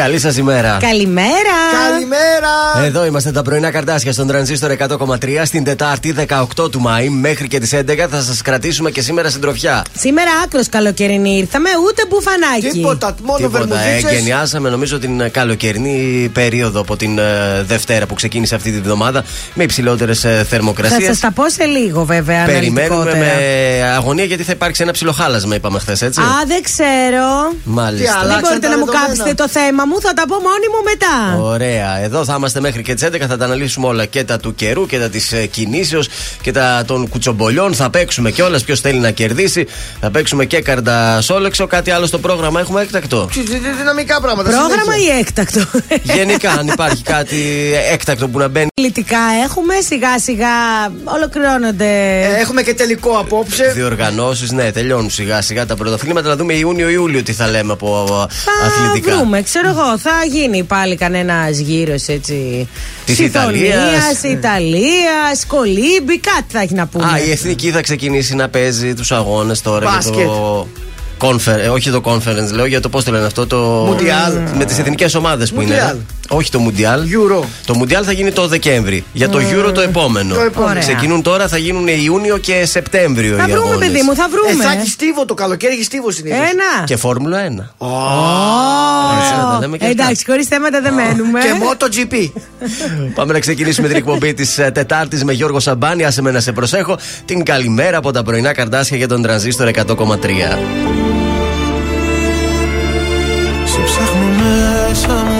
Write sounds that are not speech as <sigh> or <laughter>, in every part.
Καλή σας ημέρα. Καλημέρα. Καλημέρα. Εδώ είμαστε τα πρωινά καρτάσια στον τρανζίστορ 100,3 στην Τετάρτη 18 του Μάη μέχρι και τις 11 θα σας κρατήσουμε και σήμερα συντροφιά. Σήμερα άκρος καλοκαιρινή ήρθαμε, ούτε μπουφανάκι. Τίποτα, μόνο Τίποτα. Ε, βερμουζίτσες. γενιάσαμε νομίζω την ε, καλοκαιρινή περίοδο από την ε, Δευτέρα που ξεκίνησε αυτή τη βδομάδα με υψηλότερες Θα θερμοκρασίες. σας τα πω σε λίγο, βέβαια. Περιμένουμε αναλυτικότερα. με αγωνία γιατί θα υπάρξει ένα ψιλοχάλασμα, είπαμε χθες, έτσι. Α, δεν ξέρω. Μάλιστα. Τι άλλα; Δεν μπορείτε τα να μου δεδομένα. κάψετε το θέμα μου, θα τα πω μόνη μου μετά. Ωραία. Εδώ θα είμαστε μέχρι και τις 11. Θα τα αναλύσουμε όλα και τα του καιρού και τα της κινήσεως και τα των κουτσομπολιών. Θα παίξουμε κιόλας ποιος θέλει να κερδίσει. Θα παίξουμε και καρτασόλεξο. Κάτι άλλο στο πρόγραμμα έχουμε έκτακτο; Ψ, δι- δι- Δυναμικά πράγματα. Πρόγραμμα συνέχεια. ή έκτακτο; <laughs> Γενικά, αν υπάρχει κάτι έκτακτο που να μπαίνει. Πολιτικά έχουμε, σιγά σιγά ολοκληρώνονται. Ε, Έχουμε και τελικό απόψε. Διοργανώσεις, ναι, τελειώνουν σιγά σιγά τα πρωταθλήματα. Να δούμε Ιούνιο-Ιούλιο τι θα λέμε από Θα αθλητικά. βρούμε, ξέρω εγώ, θα γίνει πάλι κανένας γύρος έτσι. Της συμφωνίας, Ιταλίας. Ιταλίας, κολύμπι, κάτι θα έχει να πούμε. Α, η εθνική θα ξεκινήσει να παίζει τους αγώνες τώρα για Μπάσκετ. το. Confer, ε, όχι το conference, λέω για το πώς το λένε αυτό. Το. Μουντιάλ. Με τις εθνικές ομάδες που Μουντιάλ. είναι. Όχι το Μουντιάλ. Euro. Το Μουντιάλ θα γίνει το Δεκέμβρη. Για το Euro το επόμενο. Το επόμενο. Ωραία. Ξεκινούν τώρα, θα γίνουν Ιούνιο και Σεπτέμβριο θα οι βρούμε, αγώνες. παιδί μου, θα Ε, βρούμε. θα έχει στίβο το καλοκαίρι, έχει στίβο συνήθως. Ένα. Και Φόρμουλα 1. Έτσι να τα λέμε και αυτά. Εντάξει, χωρίς θέματα δεν μένουμε. Και MotoGP. <laughs> Πάμε να ξεκινήσουμε την εκπομπή της Τετάρτης με Γιώργο Σαμπάνη. Άσε με να σε προσέχω. Την καλημέρα από τα πρωινά καρτάσια για τον τρανζίστορ 100,3. Σε ψάχνω μέσα μου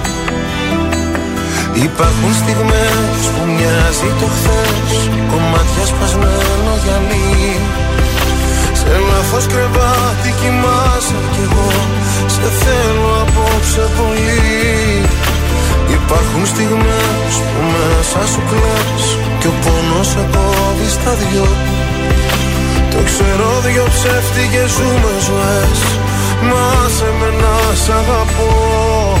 Υπάρχουν στιγμές που μοιάζει το χθες Κομμάτια σπασμένο γυαλί. Σε λάθος κρεβάτι κοιμάσαι κι εγώ Σε θέλω απόψε πολύ. Υπάρχουν στιγμές που μέσα σου κλαις Κι ο πόνος σε κόβει στα δυο. Το ξέρω δυο ψεύτικες ζούμε ζωές Μα σε με να σ' αγαπώ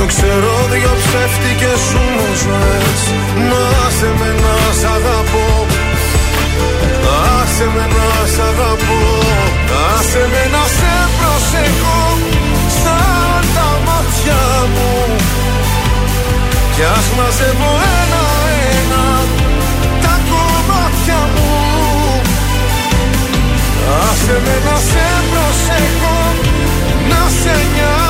το ξέρω δυο ψεύτικες σου μου ζωές. Μα άσε με να σ' αγαπώ. Άσε με να σ' αγαπώ. Άσε με να σε προσεχώ Σαν τα μάτια μου. Κι ας μαζεύω ένα-ένα Τα κομμάτια μου. Άσε με να σε προσεχώ Να σε νοιάζομαι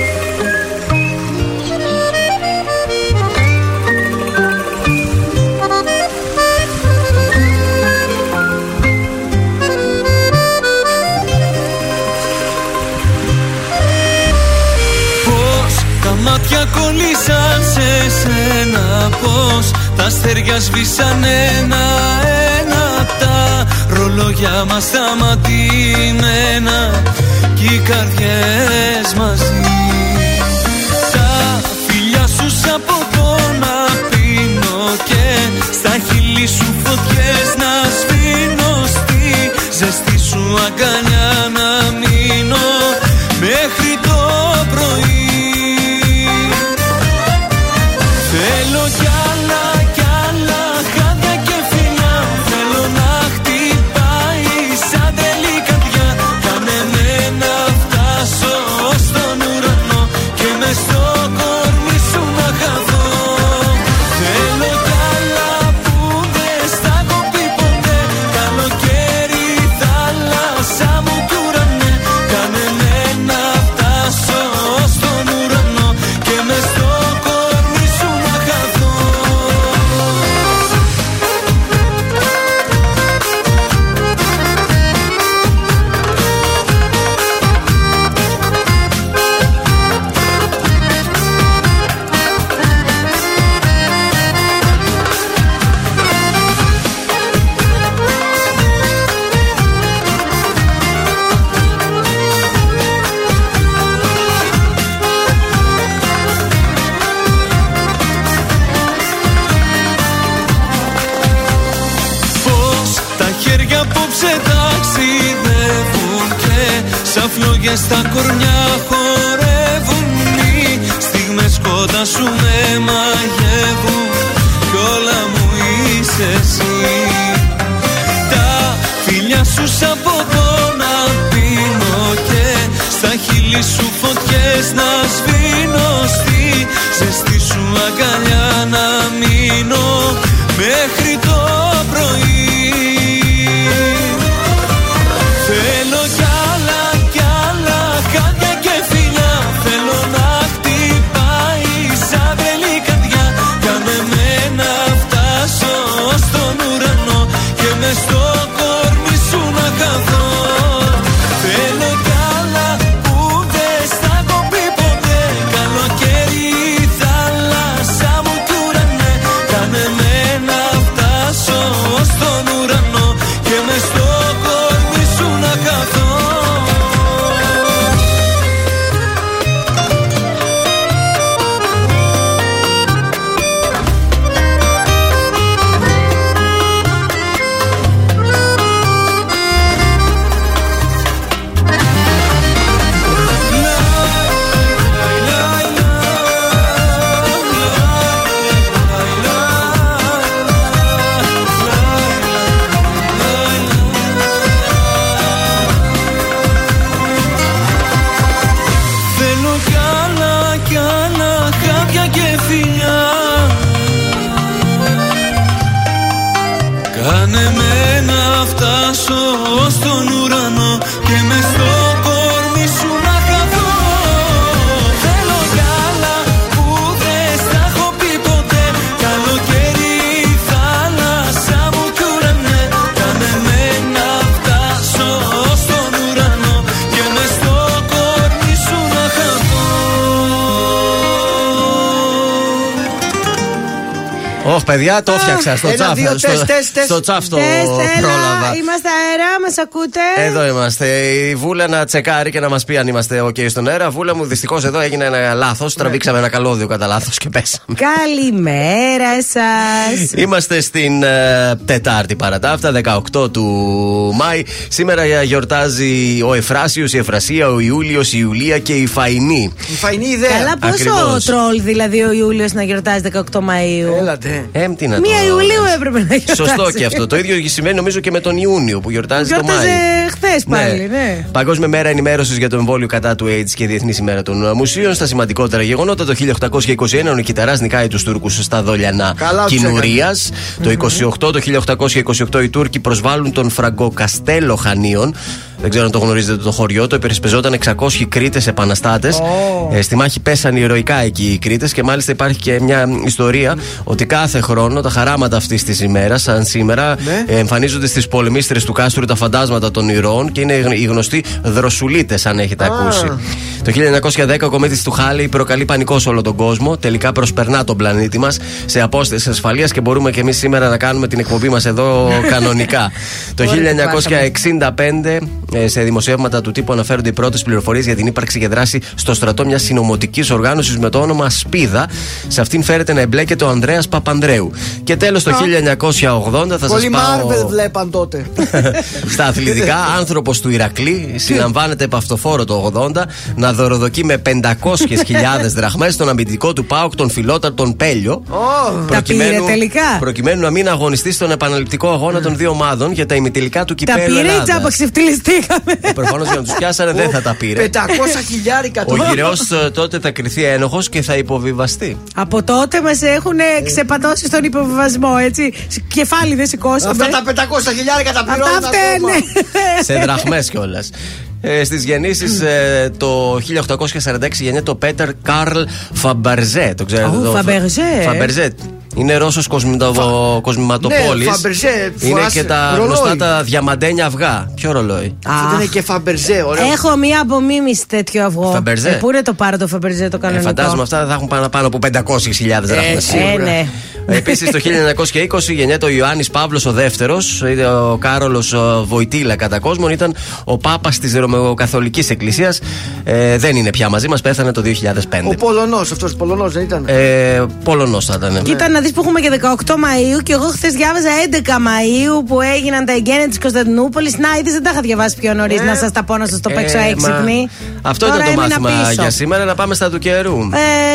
Κολλήσαν σε σένα Πώς τα αστέρια σβήσαν ένα-ένα Τα ρολόγια μας σταματημένα Κι οι καρδιές μαζί παιδιά, το έφτιαξα στο Ένα, τσάφ. δύο, στο- τεστ, τεστ, τεστ. Στο τσάφ το Τεστ, έλα, πρόλαβα. Είμαστε αέρα, μας ακούτε; Εδώ είμαστε. Η Βούλα να τσεκάρει και να μας πει αν είμαστε OK στον αέρα. Βούλα μου, δυστυχώς εδώ έγινε ένα λάθος. Τραβήξαμε ένα καλώδιο κατά λάθος και πέσαμε. Καλημέρα σας. <laughs> Είμαστε στην ε, Τετάρτη παρατάφτα, 18 του Μάη. Σήμερα ε, γιορτάζει ο Εφράσιος, η Εφρασία, ο Ιούλιος, η Ιουλία και η Φαϊνή. Η φαϊνή ιδέα. Καλά, πόσο Ακριβώς. τρόλ δηλαδή ο Ιούλιος να γιορτάζει 18 Μαου. Έλατε. Ναι. Ε, τι να Μία το Ιουλίου λες. έπρεπε να γιορτάσει. Σωστό και αυτό. Το ίδιο σημαίνει νομίζω και με τον Ιούνιο που γιορτάζει το Γιόρταζε Μάη. χθε πάλι, ναι. Παγκόσμια μέρα ενημέρωσης για το εμβόλιο κατά του AIDS και Διεθνής ημέρα των Μουσείων. Στα σημαντικότερα γεγονότα, το 1821 ο Νικηταράς νικάει τους Τούρκους στα Δολιανά Καλά τους Κινουρία. Το 28, το 1828 οι Τούρκοι προσβάλλουν τον Φραγκοκαστέλο Χανίων. Δεν ξέρω αν το γνωρίζετε το χωριό. Το υπερασπιζόταν 600 Κρήτες επαναστάτες. Ε, στη μάχη πέσαν ηρωικά εκεί οι Κρήτες και μάλιστα υπάρχει και μια ιστορία ότι κάθε χρόνο τα χαράματα αυτής της ημέρας, σαν σήμερα, Ναι. ε, εμφανίζονται στις πολεμίστρες του κάστρου τα φαντάσματα των ηρώων και είναι οι γνωστοί δροσουλίτες, αν έχετε ακούσει. Το 1910 ο κομίτη του Χάλη προκαλεί πανικό σε όλο τον κόσμο. Τελικά προσπερνά τον πλανήτη μας σε απόσταση ασφαλείας και μπορούμε και εμείς σήμερα να κάνουμε την εκπομπή μας εδώ <laughs> κανονικά. το 1965 ε, σε δημοσιεύματα του τύπου αναφέρονται οι πρώτες πληροφορίες για την ύπαρξη και δράση στο στρατό μιας συνωμοτικής οργάνωσης με το όνομα Σπίδα. Σε αυτήν φέρεται να εμπλέκεται ο Ανδρέας Παπανδρέου. Και τέλος το 1980 θα σας Πολλοί πάω. Μάρβελ βλέπαν τότε. <laughs> Στα αθλητικά, <laughs> άνθρωπος του Ηρακλή συλλαμβάνεται επ' αυτοφόρο το 80 να δωροδοκεί με 500.000 δραχμές στον αμυντικό του Πάοκ τον φιλόταρ τον Πέλιο. Τα πήρε τελικά. Προκειμένου να μην αγωνιστεί στον επαναληπτικό αγώνα των δύο ομάδων για τα ημιτελικά του Τα κυπέλου πήρε ή Ελλάδας. τσάπα ξεφτυλιστήκαμε. Προφανώς για να τους πιάσανε δεν θα τα πήρε. 500 χιλιάρικα Ο τώρα. γυραιό τότε θα κρυθεί ένοχος και θα υποβιβαστεί. Από τότε μας έχουν ξεπατώσει στον υποβιβασμό, έτσι. Κεφάλι δεν σηκώσαμε. Αυτά τα 500 χιλιάρικα τα Αυτά πληρώνουν ακόμα. φταίνε. <laughs> σε δραχμές κιόλας. Ε, Στις γεννήσεις ε, το 1846 γεννιέται ο Πέτερ Καρλ Φαμπερζέ. Το ξέρετε Ω, το Φαμπερζέ. Φαμπερζέ. Είναι Ρώσος κοσμηματοπώλης. Ναι, Φαμπερζέ, Είναι φοράς και τα ρολόι. γνωστά τα διαμαντένια αυγά. Ποιο ρολόι; Αυτό είναι και Φαμπερζέ, ωραίο. Έχω μία απομίμηση τέτοιο αυγό. Φαμπερζέ; Ε, πού είναι το πάρω το Φαμπερζέ το Ε, κανονικό; φαντάζομαι αυτά θα έχουν πάνω, πάνω από 500.000 δραχμές. Ε, ναι. Επίσης το 1920 γεννιέται ο Ιωάννης Παύλος ο δεύτερος. Ο Κάρολος Βοϊτίλα κατά κόσμον. Ήταν ο Πάπας της Ρωμαιοκαθολικής Εκκλησίας. Ε, δεν είναι πια μαζί μας, πέθανε το 2005. Ο Πολωνός, αυτός Πολωνός δεν ήταν; Ε, Πολωνός θα ήταν. Κοίτα να δεις που έχουμε και 18 Μαου και εγώ χθες διάβαζα 11 Μαου που έγιναν τα εγγένεια της Κωνσταντινούπολης. Να, είδες δεν τα είχα διαβάσει πιο νωρίς. Να σας τα πω, να σας το παίξω Ε, έξυπνη. μα, Αυτό Τώρα ήταν το έμεινα μάθημα πίσω. για σήμερα. Να πάμε στα του καιρού.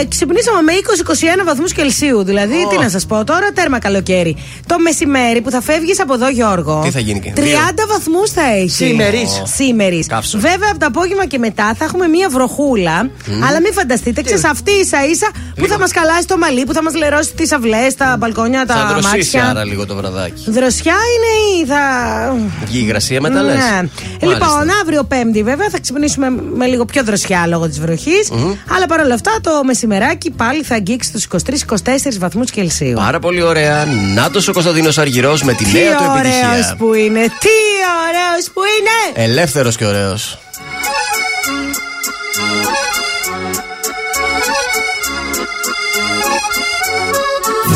Ε, ξυπνήσαμε με 20-21 βαθμούς Κελσίου. Δηλαδή, τι να σας πω τώρα, τέρμα καλοκαίρι. Το μεσημέρι που θα φεύγεις από εδώ, Γιώργο. Τι θα γίνει και; 30 βαθμούς θα έχει. Σήμερης. Σήμερης. Καύσω. Βέβαια, από το απόγευμα και μετά θα έχουμε μία βροχούλα. Αλλά μην φανταστείτε, ξέρεις αυτή ίσα ίσα που θα μας καλάσει το μαλλί, που θα μας λερώσει τις αυλές, τα μπαλκόνια, τα θα δροσίσει μάτια. άρα λίγο το βραδάκι. Δροσιά είναι ή θα. Βγει η υγρασία μετά λες; Ναι. Μάλιστα. Λοιπόν, αύριο Πέμπτη βέβαια θα ξυπνήσουμε με λίγο πιο δροσιά λόγω της βροχη Αλλά παρόλα αυτά το μεσημεράκι πάλι θα αγγίξει τους 23-24 βαθμούς Κελσίου. Πάρα πολύ ωραία. Νάτο ο Κωνσταντίνος Αργυρός με τη Τι νέα του ωραίος επιτυχία. που είναι! Τι ωραίος που είναι! Ελεύθερος και ωραίος.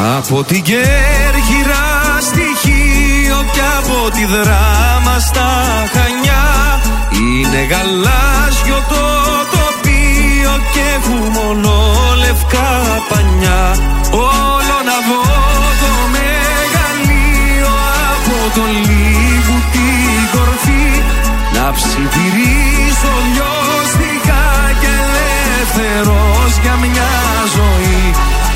Από την Κέρκυρα στοιχείο και από τη δράμα στα Χανιά. Είναι γαλάζιο το τοπίο και λευκά πανιά. Όλο να δω το μεγαλείο από το λίγο την κορφή. Να ψιθυρίσω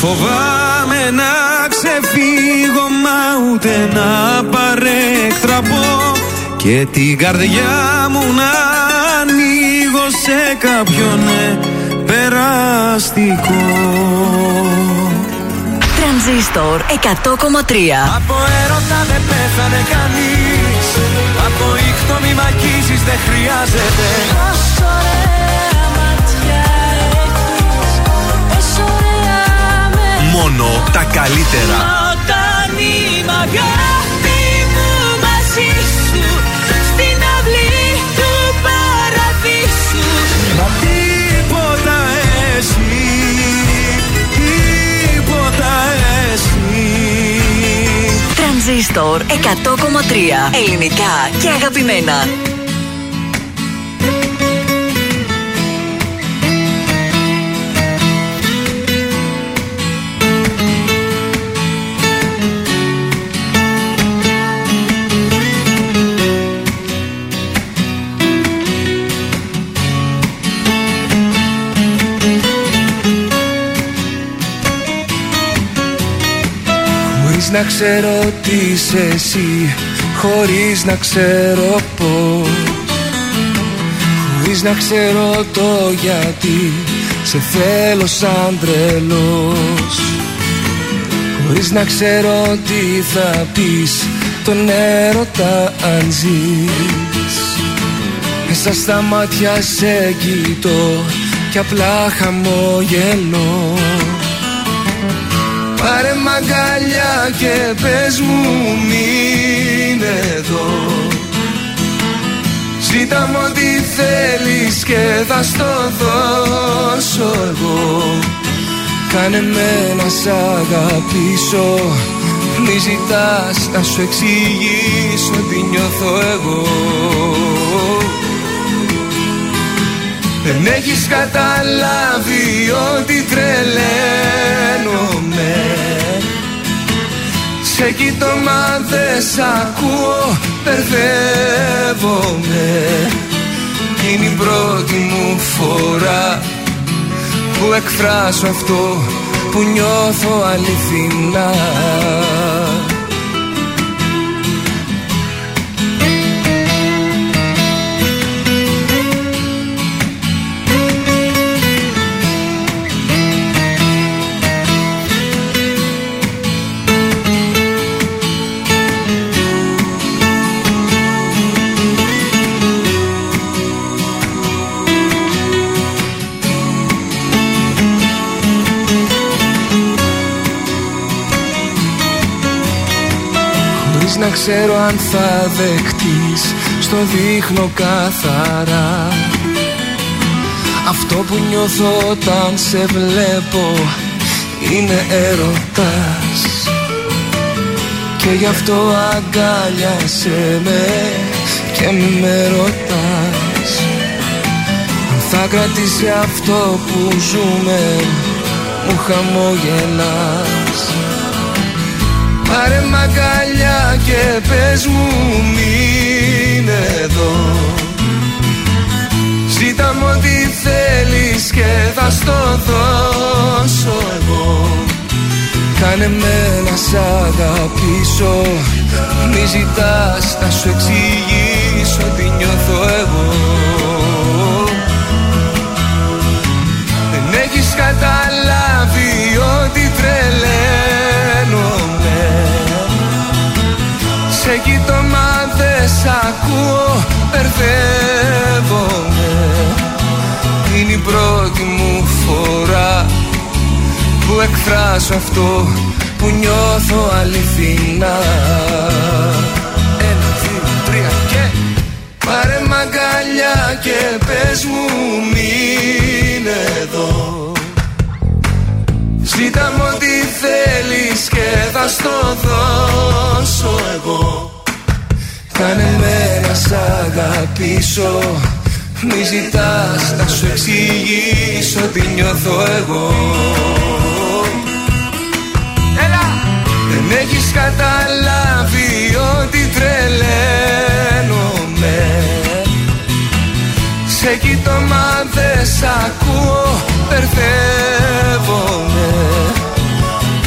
φοβάμαι να ξεφύγω μα ούτε να παρέκτραπω. Και την καρδιά μου να ανοίγω σε κάποιον ναι, περαστικό. Τρανζίστορ 100,3 Από έρωτα δεν πέθανε κανείς. Από ήχτο μη μακίζεις δεν χρειάζεται Μόνο τα καλύτερα. Όταν είμαι αγάπη μου μαζί σου Στην αυλή του παραδείσου. Μα τίποτα εσύ Τίποτα εσύ. Τρανζίστορ 100,3 Ελληνικά και αγαπημένα να ξέρω τι είσαι εσύ Χωρίς να ξέρω πως Χωρίς να ξέρω το γιατί Σε θέλω σαν τρελός. Χωρίς να ξέρω τι θα πεις Τον έρωτα αν ζεις. Μέσα στα μάτια σε κοιτώ Κι απλά χαμογελώ Πάρε μαγκαλιά και πες μου μείνε εδώ Ζήτα μου ό,τι θέλεις και θα στο δώσω εγώ. Κάνε με να σ' αγαπήσω. Μη ζητάς να σου εξηγήσω τι νιώθω εγώ. Δεν έχεις καταλάβει ότι τρελαίνομαι Σε κοιτώ μα δεν σ' ακούω, μπερδεύομαι. Είναι η πρώτη μου φορά που εκφράσω αυτό που νιώθω αληθινά να ξέρω αν θα δεχτείς Στο δείχνω καθαρά. Αυτό που νιώθω όταν σε βλέπω Είναι έρωτας Και γι' αυτό αγκάλιασέ με Και μη με ρωτάς. Αν θα κρατήσει αυτό που ζούμε Μου χαμογελάς Πάρε μαγκαλιά και πες μου μείνε εδώ Ζήτα μου ό,τι θέλεις και θα στο δώσω εγώ. Κάνε με να σ' αγαπήσω. Μη ζητάς να σου εξηγήσω τι νιώθω εγώ Σε κοιτώ μα δεν σ' ακούω Μπερδεύομαι. Είναι η πρώτη μου φορά που εκφράσω αυτό που νιώθω αληθινά. Ένα, δύο, τρία και Πάρε μαγκαλιά και πες μου μείνε εδώ θα στο δώσω εγώ. Κάνε με να σ' αγαπήσω. Μη ζητάς να σου εξηγήσω τι νιώθω εγώ. Έλα! Δεν έχεις καταλάβει ότι τρελαίνομαι. Σε κοιτώ μα δεν σ' ακούω. Μπερδεύομαι.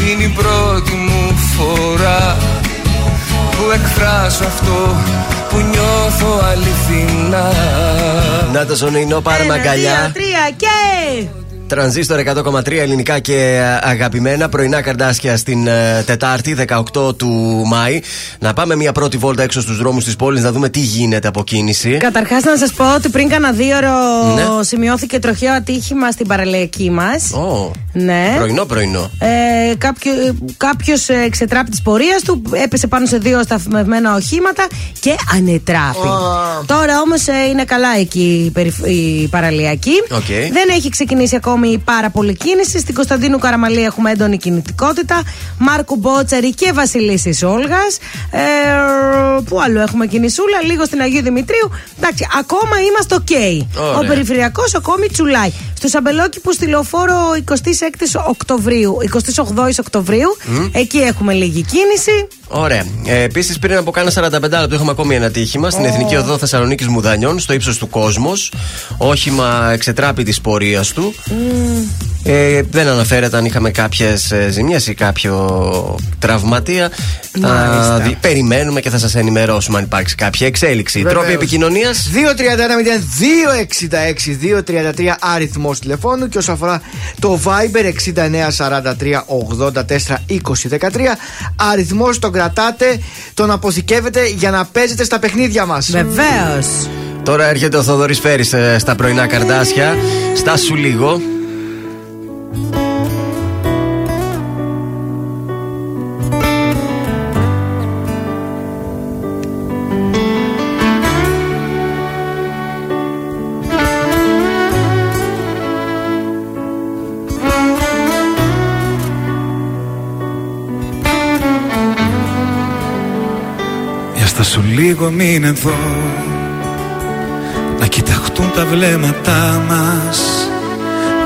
Είναι η πρώτη μου φορά που εκφράσω αυτό που νιώθω αληθινά Να το ζωνινό, πάρε Ένα, αγκαλιά. δύο, τρία και. Τρανζίστορ 100,3 ελληνικά και ε, αγαπημένα. Πρωινά καρδάσια στην ε, Τετάρτη, 18 του Μάη. Να πάμε μια πρώτη βόλτα έξω στους δρόμους της πόλης να δούμε τι γίνεται από κίνηση. Καταρχάς, να σας πω ότι πριν κάνα δύο ώρο Ναι. σημειώθηκε τροχαίο ατύχημα στην παραλιακή μας. Ω, Ναι. Πρωινό, πρωινό. Ε, Κάποιο εξετράπη τη πορείας του έπεσε πάνω σε δύο σταθμευμένα οχήματα και ανετράφη. Τώρα όμως είναι καλά εκεί η, περιφ- η παραλιακή. Οκ. Δεν έχει ξεκινήσει ακόμη πάρα πολύ κίνηση. Στην Κωνσταντίνου Καραμανλή έχουμε έντονη κινητικότητα. Μάρκου Μπότσαρη και Βασιλίσσης Όλγας. Ε, πού άλλο έχουμε κινησούλα, λίγο στην Αγίου Δημητρίου. Εντάξει, ακόμα είμαστε οκ. Ωραία. Ο περιφερειακός ακόμη τσουλάει. Στο Στ' Αμπελόκηπου στη λεωφόρο 26 Οκτωβρίου, 28 Οκτωβρίου, εκεί έχουμε λίγη κίνηση. Ωραία. Ε, Επίσης, πριν από κάνα 45 λεπτά έχουμε ακόμη ένα ατύχημα στην Εθνική Οδό Θεσσαλονίκης Μουδανιών, στο ύψος του Κόσμος. Όχημα εξετράπη τη πορείας του. Ε, δεν αναφέρεται αν είχαμε κάποιες ζημιέ ή κάποιο τραυματία. Θα Μάλιστα. δι- περιμένουμε και θα σας ενημερώσουμε αν υπάρξει κάποια εξέλιξη. Βεβαίως. Τρόποι επικοινωνίας; 231-0266-233 αριθμός τηλεφώνου και όσον αφορά το Viber 6943-84-2013 αριθμός τον κρατάτε, τον αποθηκεύετε για να παίζετε στα παιχνίδια μας. Βεβαίως. Τώρα έρχεται ο Θοδωρής Φέρης στα πρωινά καρδάσια. Στάσου λίγο. Για στα σου λίγο μην εδώ. Να κοιταχτούν τα βλέμματά μας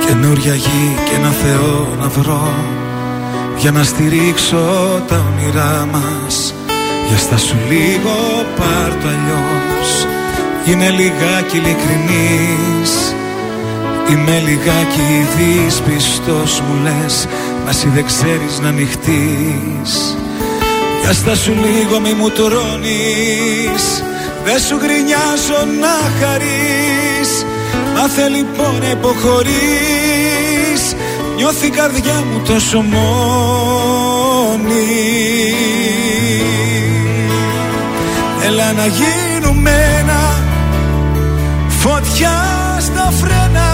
Καινούρια γη και ένα Θεό να βρω Για να στηρίξω τα όνειρά μας. Για στα σου λίγο πάρ' το αλλιώς. Είναι λιγάκι ειλικρινής. Είμαι λιγάκι δύσπιστος μου λες Μας εσύ δεν ξέρεις να ανοιχτείς. Για στα σου λίγο μη μου τρώνεις Δεν σου γκρινιάζω να χαρείς Μάθε λοιπόν να υποχωρείς Νιώθει η καρδιά μου τόσο μόνη. Έλα να γίνουμε ένα Φωτιά στα φρένα.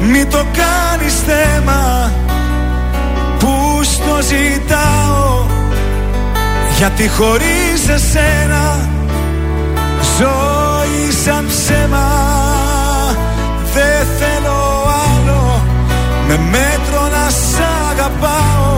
Μη το κάνεις θέμα που στο ζητάω. Γιατί χωρίς εσένα ζωή σαν ψέμα δεν θέλω άλλο. Με μέτρο να σ' αγαπάω.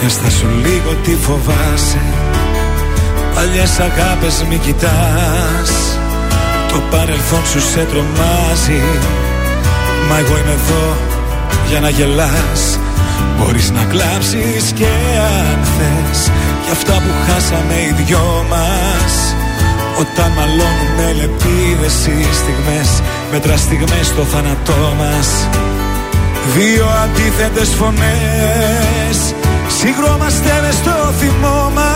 Για στα σου λίγο τι φοβάσαι. Παλιές αγάπες μη κοιτάς. Το παρελθόν σου σε τρομάζει Μα εγώ είμαι εδώ για να γελάς. Μπορείς να κλάψεις και αν θες. Για αυτά που χάσαμε οι δυο μας. Όταν μαλώνουμε λεπίδες οι στιγμές Μέτρα στιγμές στο θάνατό μας. Δύο αντίθετες φωνές. Συγκρόμαστε μες στο θυμό μας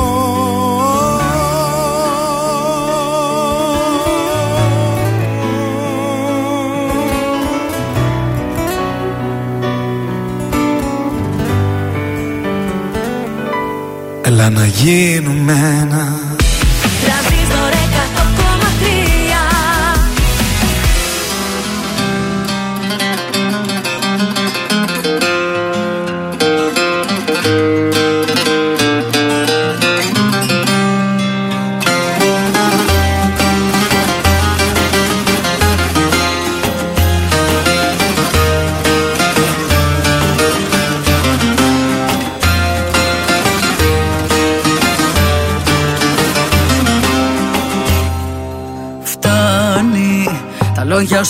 Έλα να γίνουμε ένα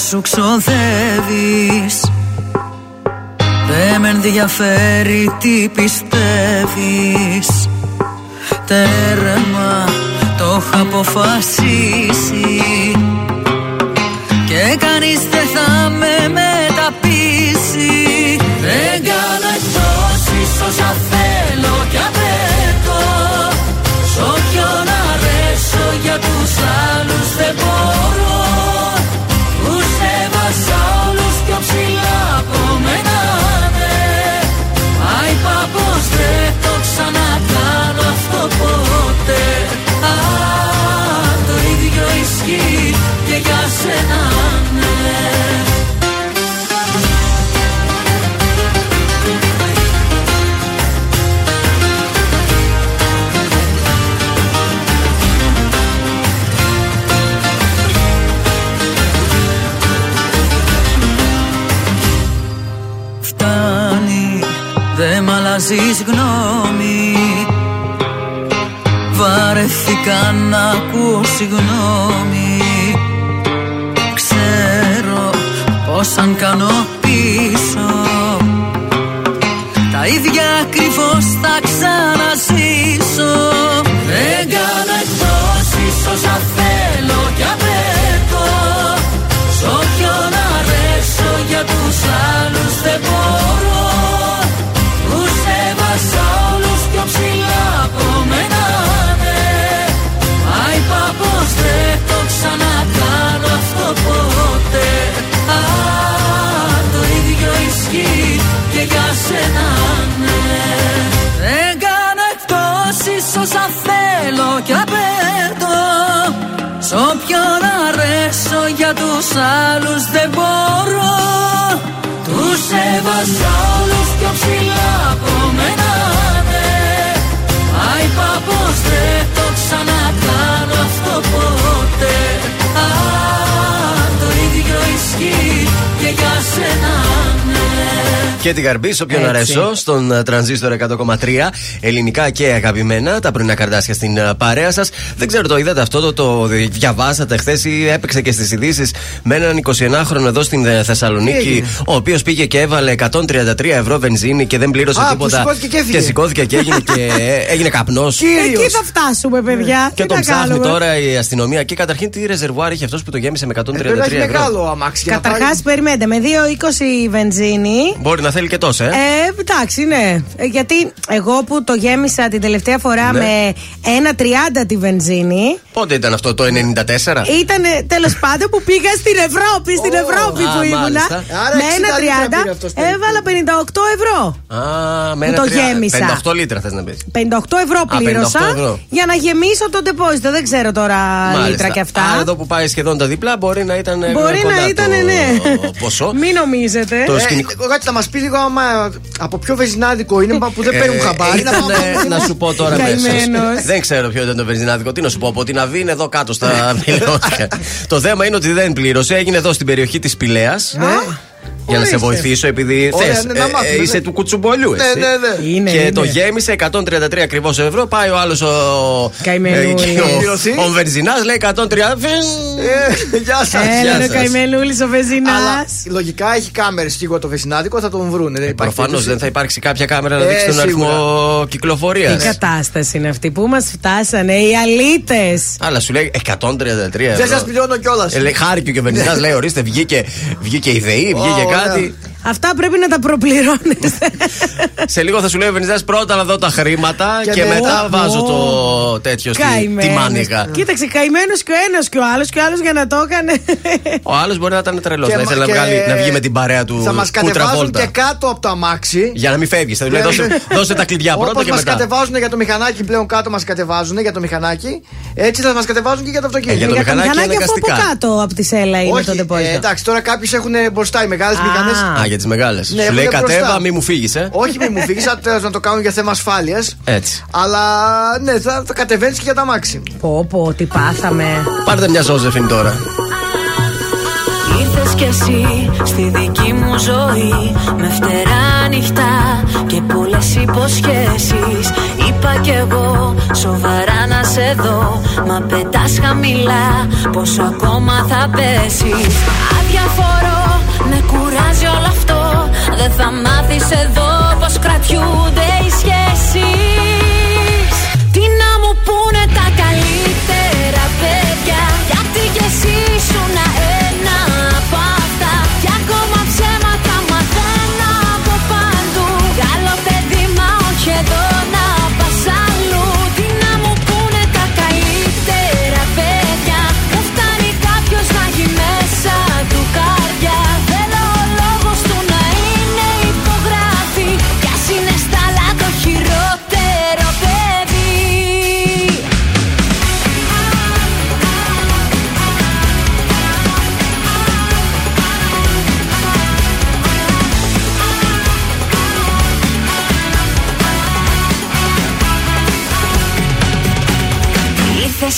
σου ξοδεύεις. Δεν με ενδιαφέρει τι πιστεύεις. Τέρμα το έχω αποφασίσει. Και κανείς δεν θα με μεταπίσει. Δεν κάνω εκτόσεις όσα θέλω και απαιτώ. Σ' όποιον αρέσω για τους άλλους δεν μπορώ για σένα ναι Φτάνει, δεν μ' αλλάζεις γνώμη Βαρεθήκα να ακούω συγγνώμη πως αν κάνω πίσω. Τα ίδια ακριβώς θα ξαναζήσω. Δεν κάνω εκτόσεις όσα θέλω και απαιτώ. Σ' όποιον αρέσω για τους άλλους δεν μπορώ. Που σε βάζα όλους πιο ψηλά από μένα ναι. Μα είπα πως δεν το ξανακάνω αυτό ποτέ σένα ναι Δεν κάνω εκτόσεις όσα θέλω και απαιτώ. Σ' όποιον αρέσω για τους άλλους δεν μπορώ. Τους έβαζα όλους πιο ψηλά από μένα ναι. Μα είπα πως δεν το ξανακάνω αυτό ποτέ. Α, το ίδιο ισχύει και για σένα ναι Και την Γαρμπή, όποιον Έτσι. αρέσω, στον ε, τρανζίστορ 100,3. Ελληνικά και αγαπημένα, τα πρωινά καρδάσια στην ε, παρέα σας. Δεν ξέρω, το είδατε αυτό, το, το διαβάσατε χθες ή έπαιξε και στις ειδήσεις με έναν 21χρονο εδώ στην ε, Τι Θεσσαλονίκη, έγινε; ο οποίος πήγε και έβαλε 133 ευρώ βενζίνη και δεν πλήρωσε Α, που τίποτα. σηκώθηκε και έφυγε. σηκώθηκε και έγινε, και, ε, έγινε καπνός. Εκεί θα φτάσουμε, παιδιά. Και Τι τον να ψάχνει κάνουμε; τώρα η αστυνομία. Και καταρχήν τι ρεζερβουάρ είχε αυτός που το γέμισε με 133 Ε, Πρέπει να έχει ευρώ. μεγάλο αμάξι. για να Καταρχάς, πάρει- περιμένετε, με 2,20 βενζίνη. Μπορεί να θέλει και τόσο, ε. Ε, εντάξει, ναι. Ε, Γιατί εγώ που το γέμισα την τελευταία φορά Ναι. με 1,30 τη βενζίνη. Πότε ήταν αυτό, το 94. Ήταν τέλος πάντων που πήγα στην Ευρώπη, στην Ω, Ευρώπη α, που ήμουνα. μάλιστα. Άρα Με 60 λίτρα πήρε 1,30 αυτός περίπου. έβαλα 58 ευρώ. Α, με Που ένα το τρία- γέμισα. 58 λίτρα θες να πεις. 58 ευρώ Α, 58 πλήρωσα ευρώ. για να γεμίσω το ντεπόζιτο. Δεν ξέρω τώρα λίτρα και αυτά. Άρα εδώ που πάει σχεδόν τα διπλά μπορεί να ήταν. ε, Μπορεί κοντά να ήταν, το ναι. Ποσό. Μην νομίζετε. Το Ε, σκηνικό. Εγώ κάτι θα μας πει λίγο άμα από ποιο βεζινάδικο είναι που δεν παίρνουν Ε, χαμπάρι. ήταν, να πάμε ε, να σου πω τώρα Καημένος. αμέσως. Δεν ξέρω ποιο ήταν το βενζινάδικο. Τι να σου πω, από την Αβή είναι εδώ κάτω στα <laughs> Μιλιότια. το θέμα είναι ότι δεν πλήρωσε. Έγινε εδώ στην περιοχή της Πηλαία. Για να σε Ορίστε. βοηθήσω, επειδή Ωραία, θες. ναι, να μάθουμε, ναι. είσαι του κουτσουμπολιού, Ναι, εσύ. ναι, ναι. Είναι, και είναι. το γέμισε 133 ακριβώς ευρώ. Πάει ο άλλος ο. Καημένος. ε, και ο- Πληρωθεί. Ο Βενζινάς λέει 130. Ε, Γεια σας. Γεια Έλα, σας. ο καημενούλη ο Βεζινά. Αλλά λογικά έχει κάμερες σίγουρα το βεζινάδικο, θα τον βρούνε. Δεν υπάρχει Προφανώς περίπτωση. δεν θα υπάρξει κάποια κάμερα να Ε, δείξει τον σίγουρα. αριθμό κυκλοφορίας. Τι κατάσταση είναι αυτή που μας φτάσανε, οι αλήτες; Αλλά σου λέει 133 Δεν σας ευρώ. πληρώνω κιόλας. Ε, λέει, χάρηκε και ο Βενιζά, λέει: Ορίστε, βγήκε, βγήκε η ΔΕΗ, βγήκε Ωραία. Κάτι. Αυτά πρέπει να τα προπληρώνεστε. Σε λίγο θα σου λέει ο Βενιζά πρώτα να δω τα χρήματα και, Και μετά μετά- βάζω το τέτοιο στη, τη Καημένος. μάνιγα. Κοίταξε, καημένος και ο ένας και ο άλλος και ο άλλος για να το έκανε. Ο άλλος μπορεί να ήταν τρελός. Και Να μα- ήθελε να, και- βγάλει, να βγει με την παρέα του Θα μας κατεβάζουν Βόλτα. και κάτω από το αμάξι. Για να μην φεύγεις. Θα του λέει: δώσε, δώσε τα κλειδιά πρώτα Όπως και μας μετά. κατεβάζουν για το μηχανάκι πλέον κάτω, μας κατεβάζουν για το μηχανάκι. Έτσι θα μας κατεβάζουν και για το αυτοκίνητο. Ε, για το Για το μηχανάκι μηχανάκι αφού από αναγκαστικά. κάτω από τη σέλα είναι Όχι, το ε, ντεπόζιτο. εντάξει, τώρα κάποιου έχουν μπροστά οι μεγάλες Α. μηχανές. Α, για τις μεγάλες. Ναι, σου λέει έχουν μπροστά. κατέβα, μη μου φύγεις, ε. Όχι, μη μου φύγεις, να το κάνουν για θέμα ασφάλειας. Έτσι. Αλλά ναι, θα, θα κατεβαίνεις και για τα μάξι. Πω, πω, τι πάθαμε. Πάρτε μια Ζώζεφιν τώρα. Ήρθες κι εσύ στη δική μου ζωή Με φτερά νυχτά και πολλές υποσχέσεις Είπα κι εγώ σοβαρά να σε δω Μα πετάς χαμηλά πόσο ακόμα θα πέσεις Αδιαφορώ, με κουράζει όλο αυτό. Δεν θα μάθεις εδώ πως κρατιούνται οι σχέσεις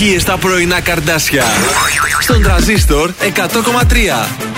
επιτυχίες στα πρωινά καρδάσια. Στον τραζίστορ 100,3.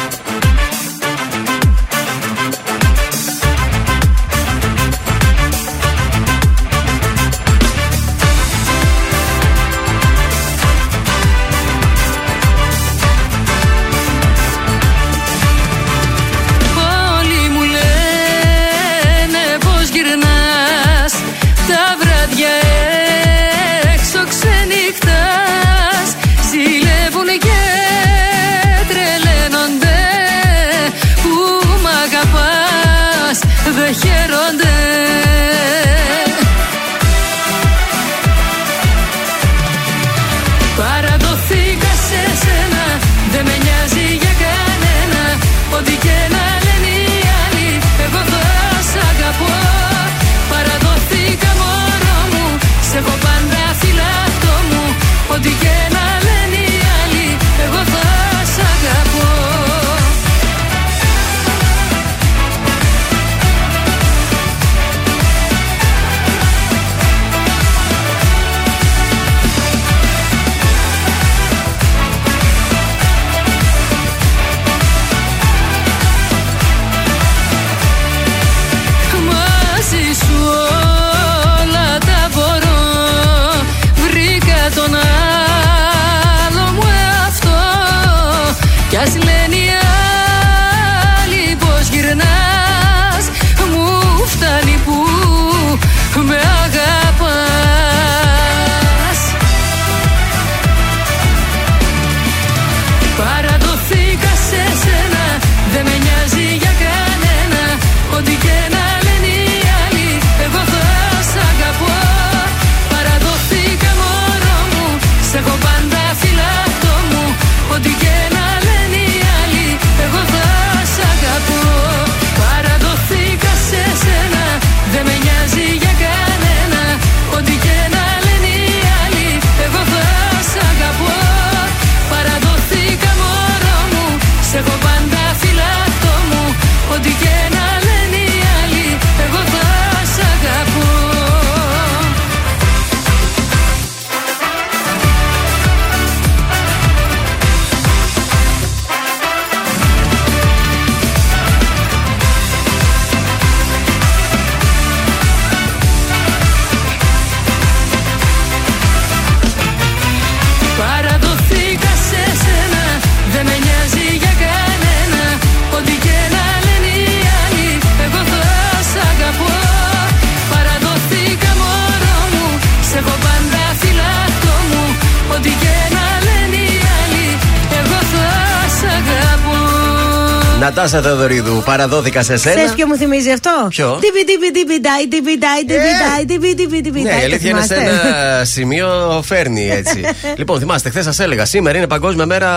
Νατάσα Θεοδωρίδου, παραδόθηκα σε σένα. Ξέρεις ποιο μου θυμίζει αυτό; Ποιο; Τιπι τιπι τιπι τάι, τιπι τάι, τιπι τάι, τιπι τιπι τιπι Ναι, τάι. η Το αλήθεια είναι σε θυμάστε; ένα σημείο φέρνει έτσι. <laughs> λοιπόν, θυμάστε, χθες σας έλεγα, σήμερα είναι Παγκόσμια Μέρα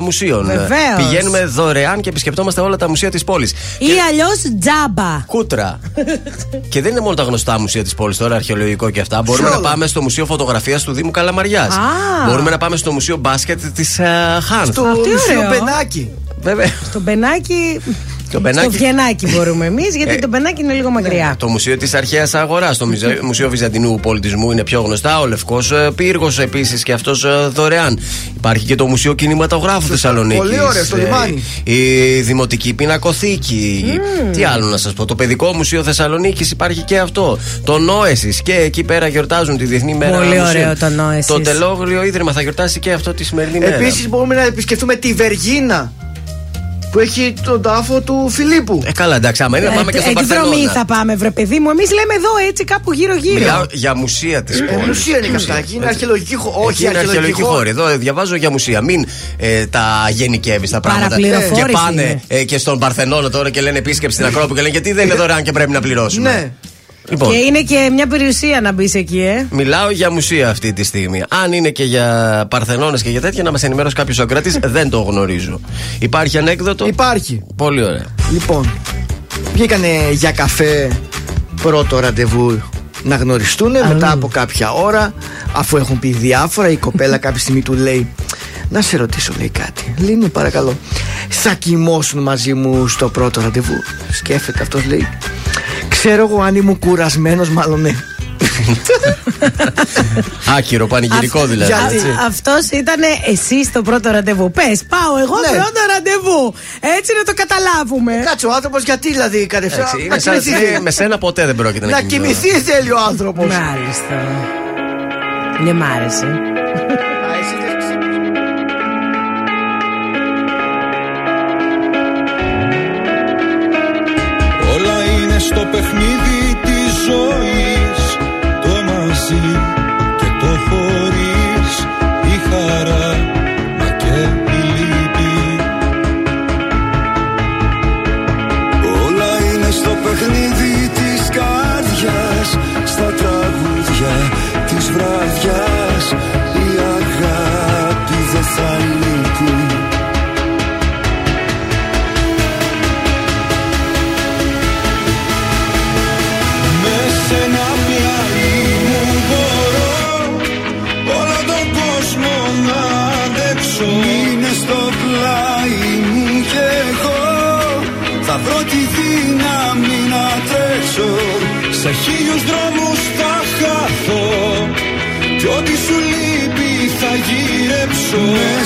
Μουσείων. Βεβαίως. Πηγαίνουμε δωρεάν και επισκεπτόμαστε όλα τα μουσεία της πόλης. Ή αλλιώς τζάμπα. Κούτρα. <laughs> και δεν είναι μόνο τα γνωστά μουσεία της πόλης τώρα, αρχαιολογικό και αυτά. Μπορούμε να πάμε στο Μουσείο Φωτογραφίας του Δήμου Καλαμαριάς. Α. Μπορούμε να πάμε στο Μουσείο Μπάσκετ της Χάνθ. Στο Αυτή μουσείο ωραίο. Πενάκι. Βέβαια. Το μπενάκι. Το Μπενάκι- Στο Βιενάκι μπορούμε εμείς, γιατί Ε, το μπενάκι είναι λίγο μακριά. Το Μουσείο της Αρχαίας Αγοράς, το Μουζε- <laughs> Μουσείο Βυζαντινού Πολιτισμού είναι πιο γνωστά. Ο Λευκός Πύργος επίσης και αυτός δωρεάν. Υπάρχει και το Μουσείο Κινηματογράφου Θεσσαλονίκης. Πολύ ωραίο, στο λιμάνι. Η Δημοτική Πινακοθήκη. Τι άλλο να σας πω. Το Παιδικό Μουσείο Θεσσαλονίκης υπάρχει και αυτό. Το Νόεσης. Και εκεί πέρα γιορτάζουν τη Διεθνή Μέρα Πολύ Μουσείων. ωραίο το Νόεσης. Το Τελόγλιο Ίδρυμα θα γιορτάσει και αυτό τη σημερινή μέρα. Επίσης μπορούμε να επισκεφτούμε τη Βεργίνα που έχει τον τάφο του Φιλίππου. Ε, καλά, εντάξει, άμα είναι, να πάμε και στον Εκδρομή Παρθενώνα. θα πάμε, βρε παιδί μου. Εμείς λέμε εδώ έτσι κάπου Μιλάω γύρω-γύρω. για μουσεία της Ε, πόλης. μουσεία είναι αυτά. Εκεί είναι αρχαιολογική χώρα. Όχι, Όχι, είναι αρχαιολογική αρχαιολογική χώρη. χώρα. Εδώ διαβάζω για μουσεία. Μην ε, τα γενικεύεις τα πράγματα. Παραπληροφόρηση Και πάνε είναι. ε, και στον Παρθενώνα τώρα και λένε επίσκεψη στην Ακρόπολη και λένε γιατί δεν είναι δωρεάν και πρέπει να πληρώσουμε. Ναι. Λοιπόν, Και είναι και μια περιουσία να μπεις εκεί, ε. μιλάω για μουσεία αυτή τη στιγμή. Αν είναι και για Παρθενώνες και για τέτοια, να μας ενημερώσει κάποιος Σοκράτη, <laughs> δεν το γνωρίζω. Υπάρχει ανέκδοτο; Υπάρχει. Πολύ ωραία. Λοιπόν, βγήκανε για καφέ πρώτο ραντεβού να γνωριστούν μετά από κάποια ώρα αφού έχουν πει διάφορα η κοπέλα <laughs> κάποια στιγμή του λέει να σε ρωτήσω λέει κάτι λέει ναι παρακαλώ θα κοιμώσουν μαζί μου στο πρώτο ραντεβού σκέφτεται αυτός λέει Ξέρω εγώ αν ήμουν κουρασμένος, μάλλον ναι. <laughs> Άκυρο, πανηγυρικό δηλαδή. Αυτός ήταν ε, εσύ το πρώτο ραντεβού. Πες, πάω εγώ ναι. πρώτο ραντεβού. Έτσι να το καταλάβουμε. Κάτσε ο άνθρωπος, γιατί δηλαδή κατευθείαν. Ε, με σένα ποτέ δεν πρόκειται να κοιμηθεί. Να κοιμηθεί θέλει ο άνθρωπος. Μάλιστα. Ναι, μ' άρεσε. στο παιχνίδι της ζωής, το μαζί και το χωρίς, η χαρά Σε χίλιους δρόμους θα χαθώ. Κι ό,τι σου λείπει θα γυρέψω. Με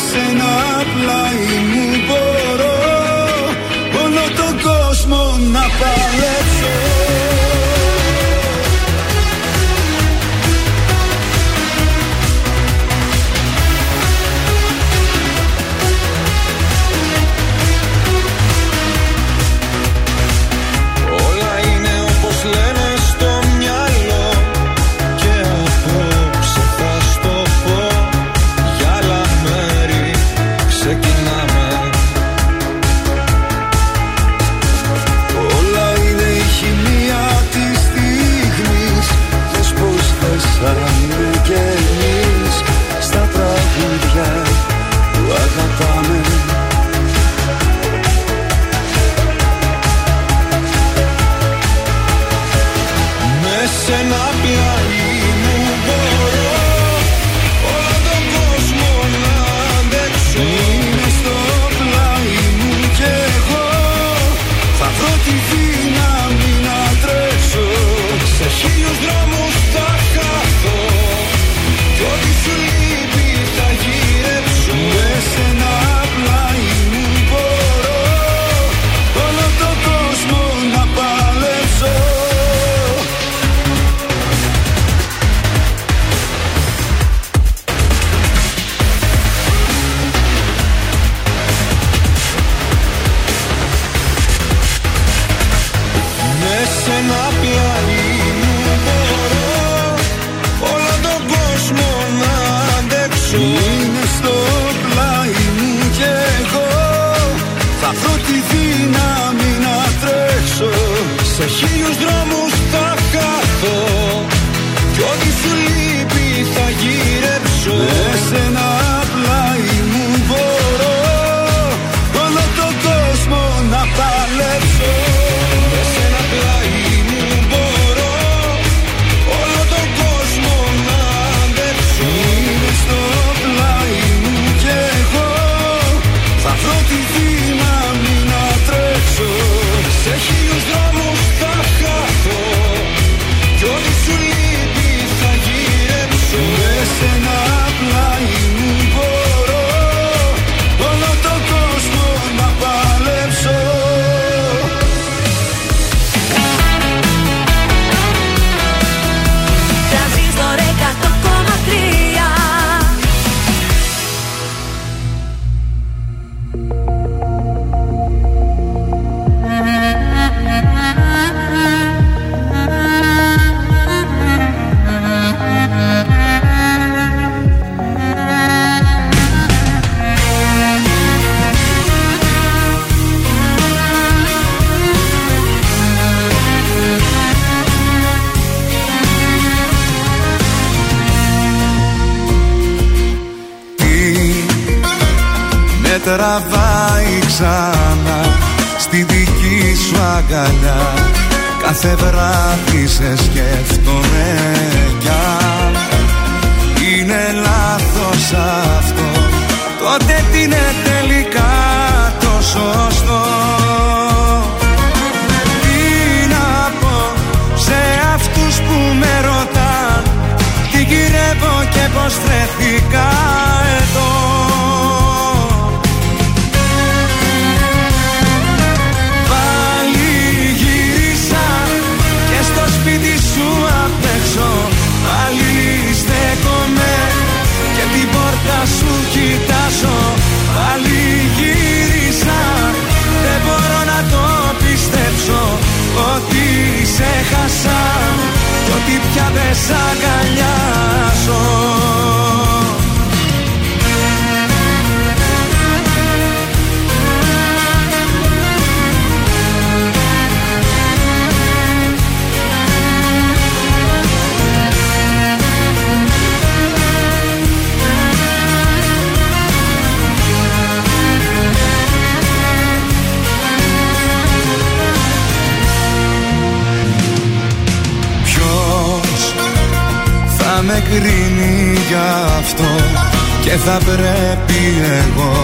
πρέπει εγώ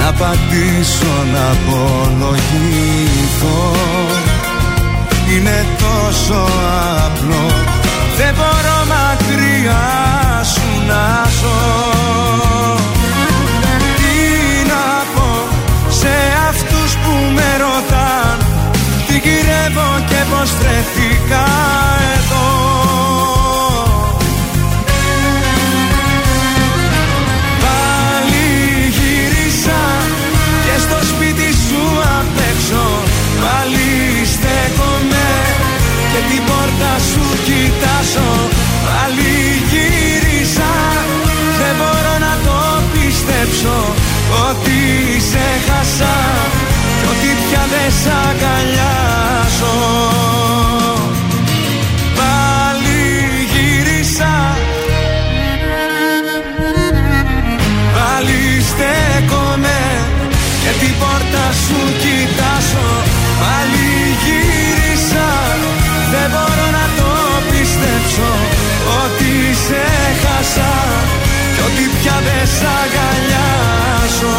να πατήσω να απολογηθώ. Είναι τόσο απλό Δεν μπορώ μακριά σου να ζω. Τι να πω σε αυτούς που με ρωτάν Τι γυρεύω και πως βρεθήκα κοιτάζω Πάλι γύρισα. Δεν μπορώ να το πιστέψω Ότι σε χάσα. Κι ότι πια δεν σ' αγκαλιάζω σ' αγκαλιάζω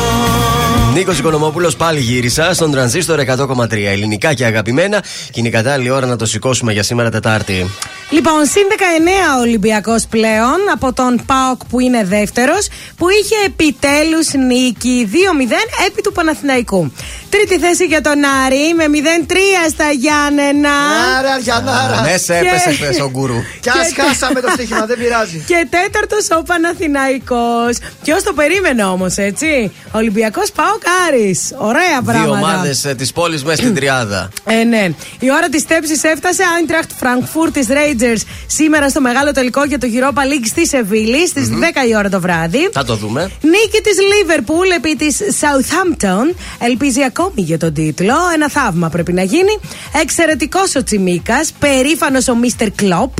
Νίκος Οικονομόπουλος, πάλι γύρισα στον τρανζίστορ 100,3. Ελληνικά και αγαπημένα. Και είναι η κατάλληλη ώρα να το σηκώσουμε για σήμερα Τετάρτη. Λοιπόν, συν 19 ο Ολυμπιακός πλέον από τον Πάοκ που είναι δεύτερος, που είχε επιτέλους νίκη 2-0 επί του Παναθηναϊκού. Τρίτη θέση για τον Άρη με 0-3 στα Γιάννενα. Άρα, Αριανάρα. Μέσα Και- έπεσε χθες ο γκουρού. <laughs> Κι ας χάσαμε το στοίχημα, δεν πειράζει. Και τέταρτος ο Παναθηναϊκός. Ποιος το περίμενε όμως, έτσι; Ολυμπιακός Πάοκ Άρη. Ωραία Δύο πράγματα. ομάδες της πόλης μέσα στην τριάδα. <clears throat> Ε, ναι. Η ώρα της τέψη έφτασε. Άιντραχτ Φραγκφούρ της Rangers σήμερα στο μεγάλο τελικό για το Europa League στη Σεβίλη στις 10 η ώρα το βράδυ. Θα το δούμε. Νίκη της Liverpool επί της Southampton. Ελπίζει ακόμη για τον τίτλο. Ένα θαύμα πρέπει να γίνει. Εξαιρετικός ο Τσιμίκας. Περήφανος ο Μίστερ Κλοπ.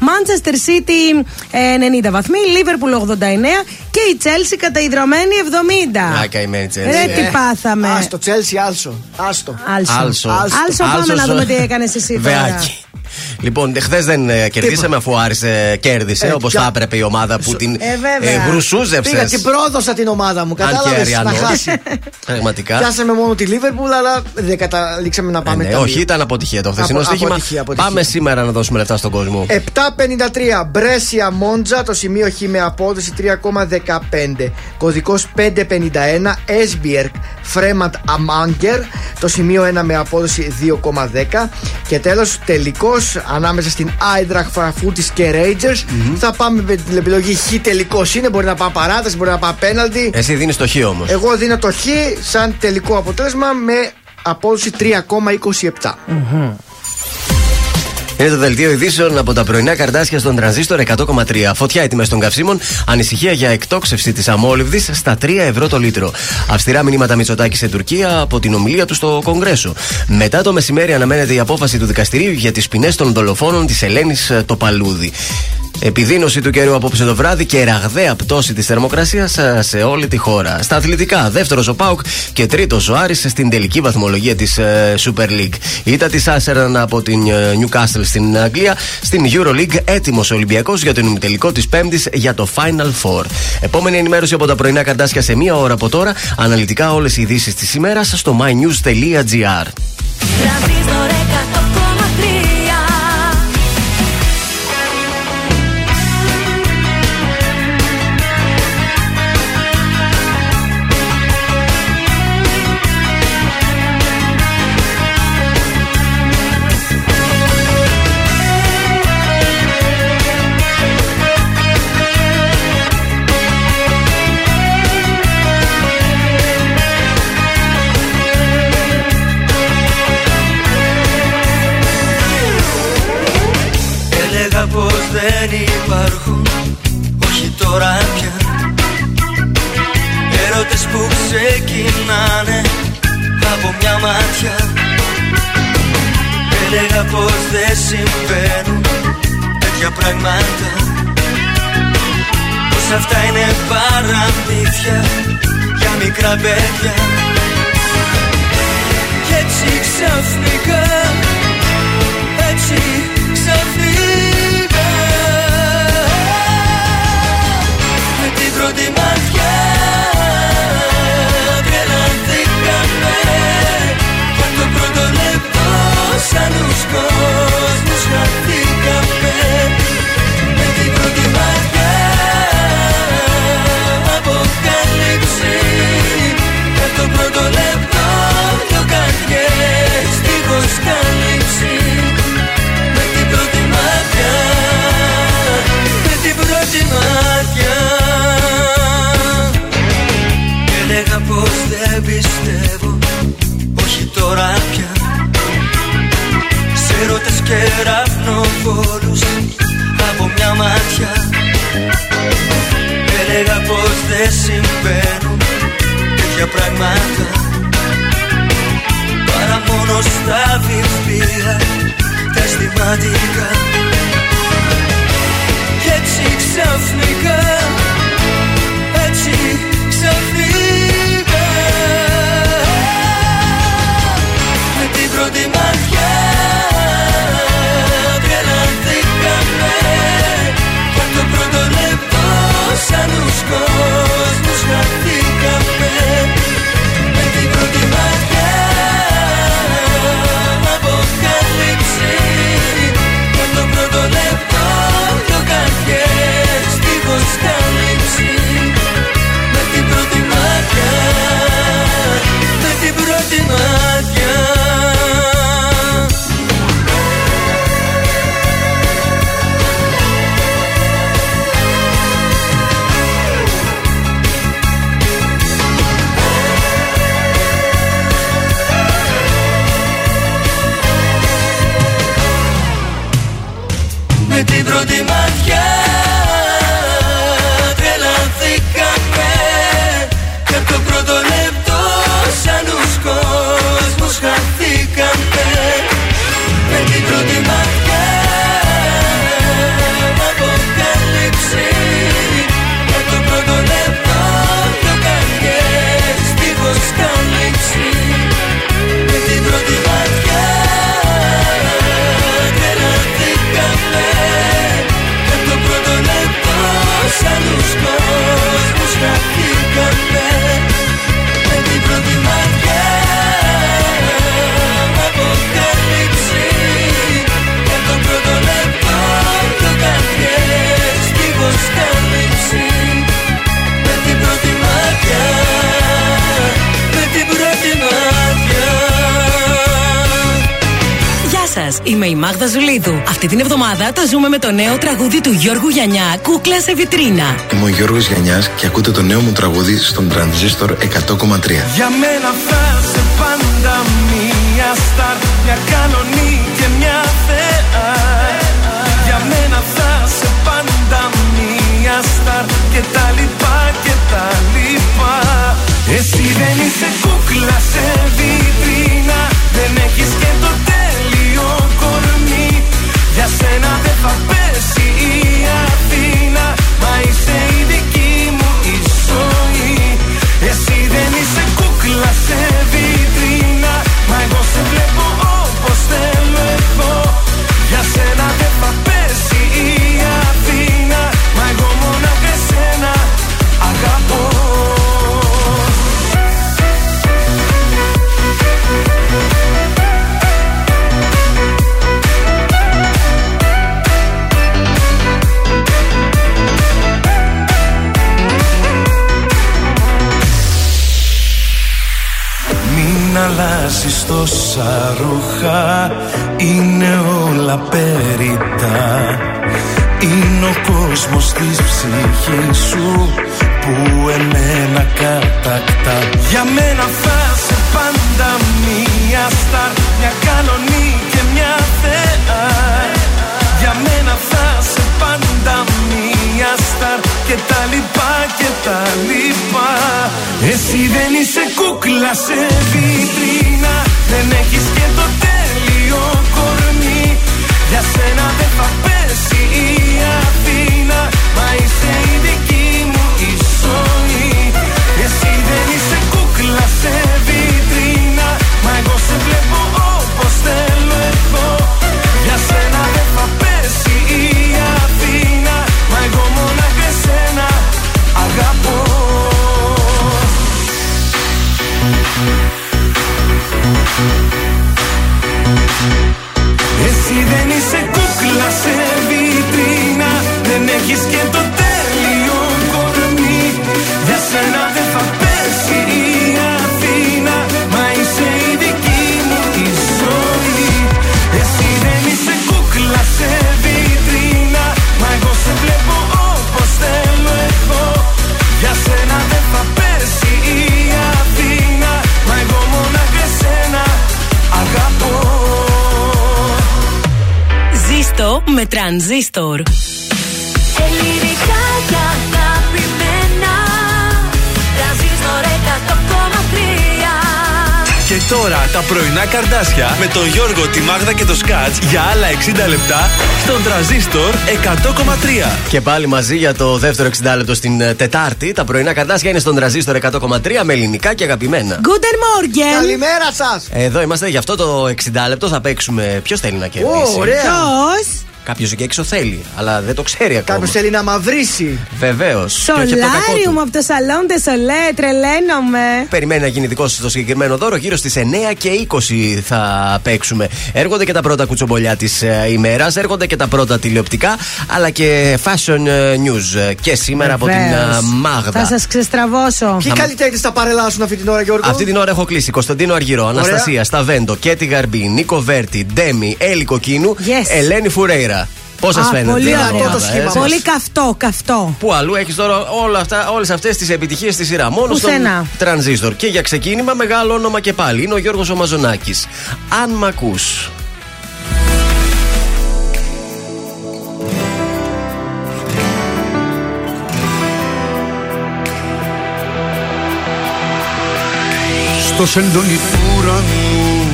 Manchester City ε, 90 βαθμοί. Liverpool 89. Και η Chelsea καταϊδρωμένη 70. Α, καημένη Chelsea. Ρε, Ε. τι πάθαμε; Άστο, Τσέλσι, άλσο. Άστο. Άλσο. Άλσο. Άλσο, πάμε Άλσος, να δούμε ε, τι έκανες εσύ τώρα. Βεάκι. Λοιπόν, χθες δεν ε, κερδίσαμε αφού ο Άρης ε, κέρδισε Ε, όπως ποια- θα έπρεπε η ομάδα που την Ε, βέβαια. ε, γρουσούζεψες. Πήγα, την πρόδωσα την ομάδα μου. Αν και Κατάλαβες να Αριανός. χάσει. <laughs> Πραγματικά. Πιάσαμε μόνο τη Λίβερπουλ, αλλά δεν καταλήξαμε να Ε, πάμε ναι, τα όχι, δύο. ήταν αποτυχία το χθεσινό Απο- στοίχημα. αποτυχία, αποτυχία. Πάμε σήμερα να δώσουμε λεφτά στον κόσμο. 7.53 Μπρέσια Μόντζα, το σημείο Χ με απόδοση 3,15. Κωδικός 551 Έσμπιερκ Φρέμαντ Αμάγκερ, το σημείο 1 με απόδοση 2,10. Και τέλος, τελικός ανάμεσα στην Άιντραχ Φραφούτη και Rangers. Θα πάμε με την επιλογή Χ τελικός είναι. Μπορεί να πάει παράταση, μπορεί να πάει πέναλτι. Εσύ δίνεις το χ όμως. Εγώ δίνω το Χ σαν τελικό αποτέλεσμα με απόδοση 3,27. Είναι το δελτίο ειδήσεων από τα πρωινά καρτάσια στον τρανζίστορ 100,3. Φωτιά οι τιμέ των καυσίμων. Ανησυχία για εκτόξευση της αμόλυβδης στα 3 ευρώ το λίτρο. Αυστηρά μηνύματα Μητσοτάκη σε Τουρκία από την ομιλία του στο Κογκρέσο. Μετά το μεσημέρι αναμένεται η απόφαση του δικαστηρίου για τις ποινές των δολοφόνων της Ελένης το Παλούδι. Επιδείνωση του καιρού απόψε το βράδυ και ραγδαία πτώση της θερμοκρασίας σε όλη τη χώρα. Στα αθλητικά, δεύτερος ο Πάουκ και τρίτος ο Άρης στην τελική βαθμολογία της Super League. Ήττα της Άσεραν από την ε, Newcastle στην Αγγλία. Στην Euroleague, έτοιμος ο Ολυμπιακός για τον ημιτελικό της Πέμπτης για το Final Four. Επόμενη ενημέρωση από τα πρωινά καρτάσια σε μία ώρα από τώρα. Αναλυτικά όλες οι ειδήσεις της ημέρας στο mynews.gr. πως δεν συμβαίνουν τέτοια πράγματα. Πως αυτά είναι παραμύθια για μικρά παιδιά. Κι έτσι ξαφνικά, έτσι ξαφνικά. Με την πρώτη την εβδομάδα το ζούμε με το νέο τραγούδι του Γιώργου Γιανιά, Κούκλα σε βιτρίνα. Είμαι ο Γιώργος Γιαννιάς και ακούτε το νέο μου τραγούδι στον Τρανζίστορ 100,3. Για μένα θα σε πάντα μία στάρ Μια κανονή και μια θεά Για μένα θα σε πάντα μία στάρ Και τα λοιπά και τα λοιπά Εσύ δεν είσαι κούκλα σε βιτρίνα Δεν έχεις και το τέλειο κορμί Για σένα δεν θα περιτά Είναι ο κόσμος της ψυχής σου Που εμένα κατακτά. Για μένα θα σε πάντα μία στάρ Μια κανονή και μια θεά. Για μένα θα σε πάντα μία στάρ Και τα λοιπά και τα λοιπά. Εσύ είσαι κούκλα σε βιτρίνα. Δεν έχεις και το τέλειο κορμί Για σένα δεν θα πέσει η Αθήνα Μα είσαι η δική μου η ζωή. Εσύ δεν είσαι κούκλα σε βιτρίνα Μα εγώ σε βλέπω όπως θέλω εγώ. Για σένα δεν θα πέσει η Αθήνα Μα εγώ μόναχα εσένα αγαπώ. Εσύ δεν έχεις και το τέλειο κορμί. Για σένα δεν θα πέσει η Αθήνα Μα είσαι η δική μου η ζωή. Εσύ δεν είσαι κούκλα σε βιτρίνα Μα εγώ σε βλέπω όπως θέλω εγώ. Για σένα δεν θα πέσει η Αθήνα Μα εγώ μόναχα εσένα αγαπώ. Ζήστο με τρανζίστορ. 100,3 Και τώρα τα πρωινά καρδάσια με τον Γιώργο, τη Μάγδα και το Σκάτς για άλλα 60 λεπτά στον τραζίστορ 100,3. Και πάλι μαζί για το δεύτερο 60 λεπτό στην ε, Τετάρτη. Τα πρωινά καρτάσια είναι στον τραζίστορ 100,3 με ελληνικά και αγαπημένα. Guten Morgen. Καλημέρα σας! Εδώ είμαστε για αυτό το 60 λεπτό. Θα παίξουμε. Ποιος θέλει να κερδίσει; ωραία. Ποιος; Κάποιος εκεί έξω θέλει, αλλά δεν το ξέρει ακόμα. Κάποιος θέλει να μαυρίσει. Βεβαίως. Σολάριουμ από το σαλόν τε σολέ, τρελαίνομαι. Περιμένει να γίνει δικό σου το συγκεκριμένο δώρο. Γύρω στις 9 και 20 θα παίξουμε. Έρχονται και τα πρώτα κουτσομπολιά της ημέρας, έρχονται και τα πρώτα τηλεοπτικά, αλλά και fashion ε, news. Ε, Και σήμερα από την ε, Βεβαίως. Μάγδα. Θα σας ξεστραβώσω. Ποιοι καλλιτέχνες θα παρελάσουν αυτή την ώρα, Γιώργο; Αυτή την ώρα έχω κλείσει Κωνσταντίνο Αργυρό, Αναστασία Σταβέντο, Κέτι Γαρμπή, Νίκο Βέρτη, Ντέμι, Έλλη Κοκκίνου, Yes. Ελένη Φουρέιρα. Πώς σας Α, φαίνεται, πολύ η ωραίο. ομάδα, το σχήμα έτσι. μας. Πολύ καυτό, καυτό. Πού αλλού έχεις τώρα όλα αυτά, όλες αυτές τις επιτυχίες στη σειρά. Μόνο Πουθενά. στον τρανζίστορ. Και για ξεκίνημα μεγάλο όνομα και πάλι. Είναι ο Γιώργος ο Μαζονάκης. Αν μ' ακούς. Στο σεντόνι του ουρανού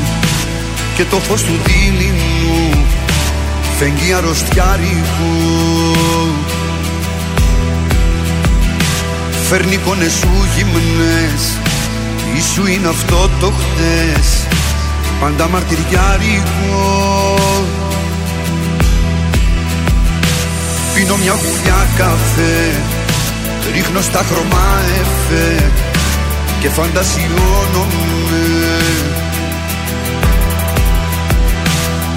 και το φως του δίληνου φεγγεί αρρωστιάρικου. Φέρνει εικόνες σου γυμνές Ίσου είναι αυτό το χτες. Πάντα μαρτυριάρικο Πίνω μια γουλιά καφέ Ρίχνω στα χρώμα εφέ Και φαντασιώνομαι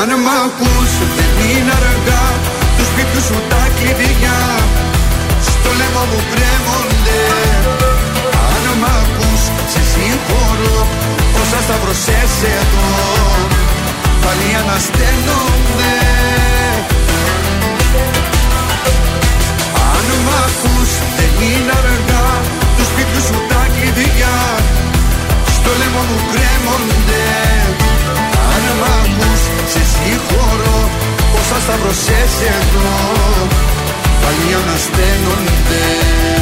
Αν μ' ακούς δεν είναι αργά. Τους σπίτιου σου τα κλειδιά. Στο λαιμό μου κρέμονται. Αν μ' ακούς σε συγχωρώ. Όσα σταυρωσές εδώ Πάλι ανασταίνονται. Αν μ' ακούς δεν είναι αργά. Τους σπίτιου σου τα κλειδιά. Στο λαιμό μου κρέμονται σταυρωσές εδώ. Πάλι ανασταίνονται. Σε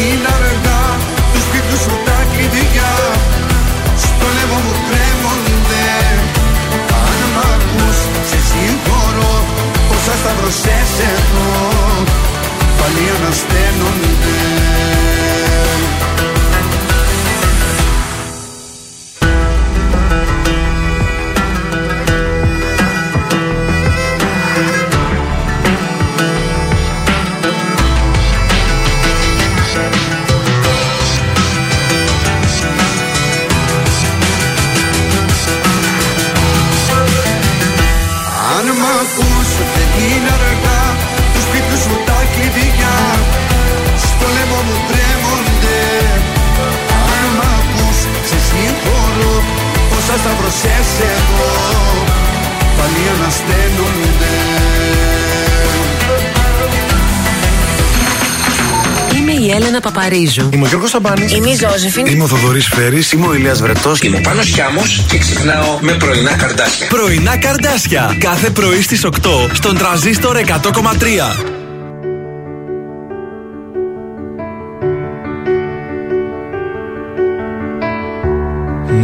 είναι αργά Του σπίτους σου τα κλειδιά. Στο λαιμό μου κρέμονται. Αν μ' ακούς σε συγχωρώ Όσα σταυρωσές εδώ Πάλι ανασταίνονται Παπαρίζου. Είμαι ο Γιώργος Σαμπάνης. Είμαι η Ζώζεφιν. Είμαι ο Θοδωρής Φέρης. Είμαι ο Ηλίας Βρετός. Είμαι ο Πάνος Χιάμος και ξυπνάω με πρωινά καρδάσια. Πρωινά καρδάσια. Κάθε πρωί στις 8 στον τραζίστορ 100,3.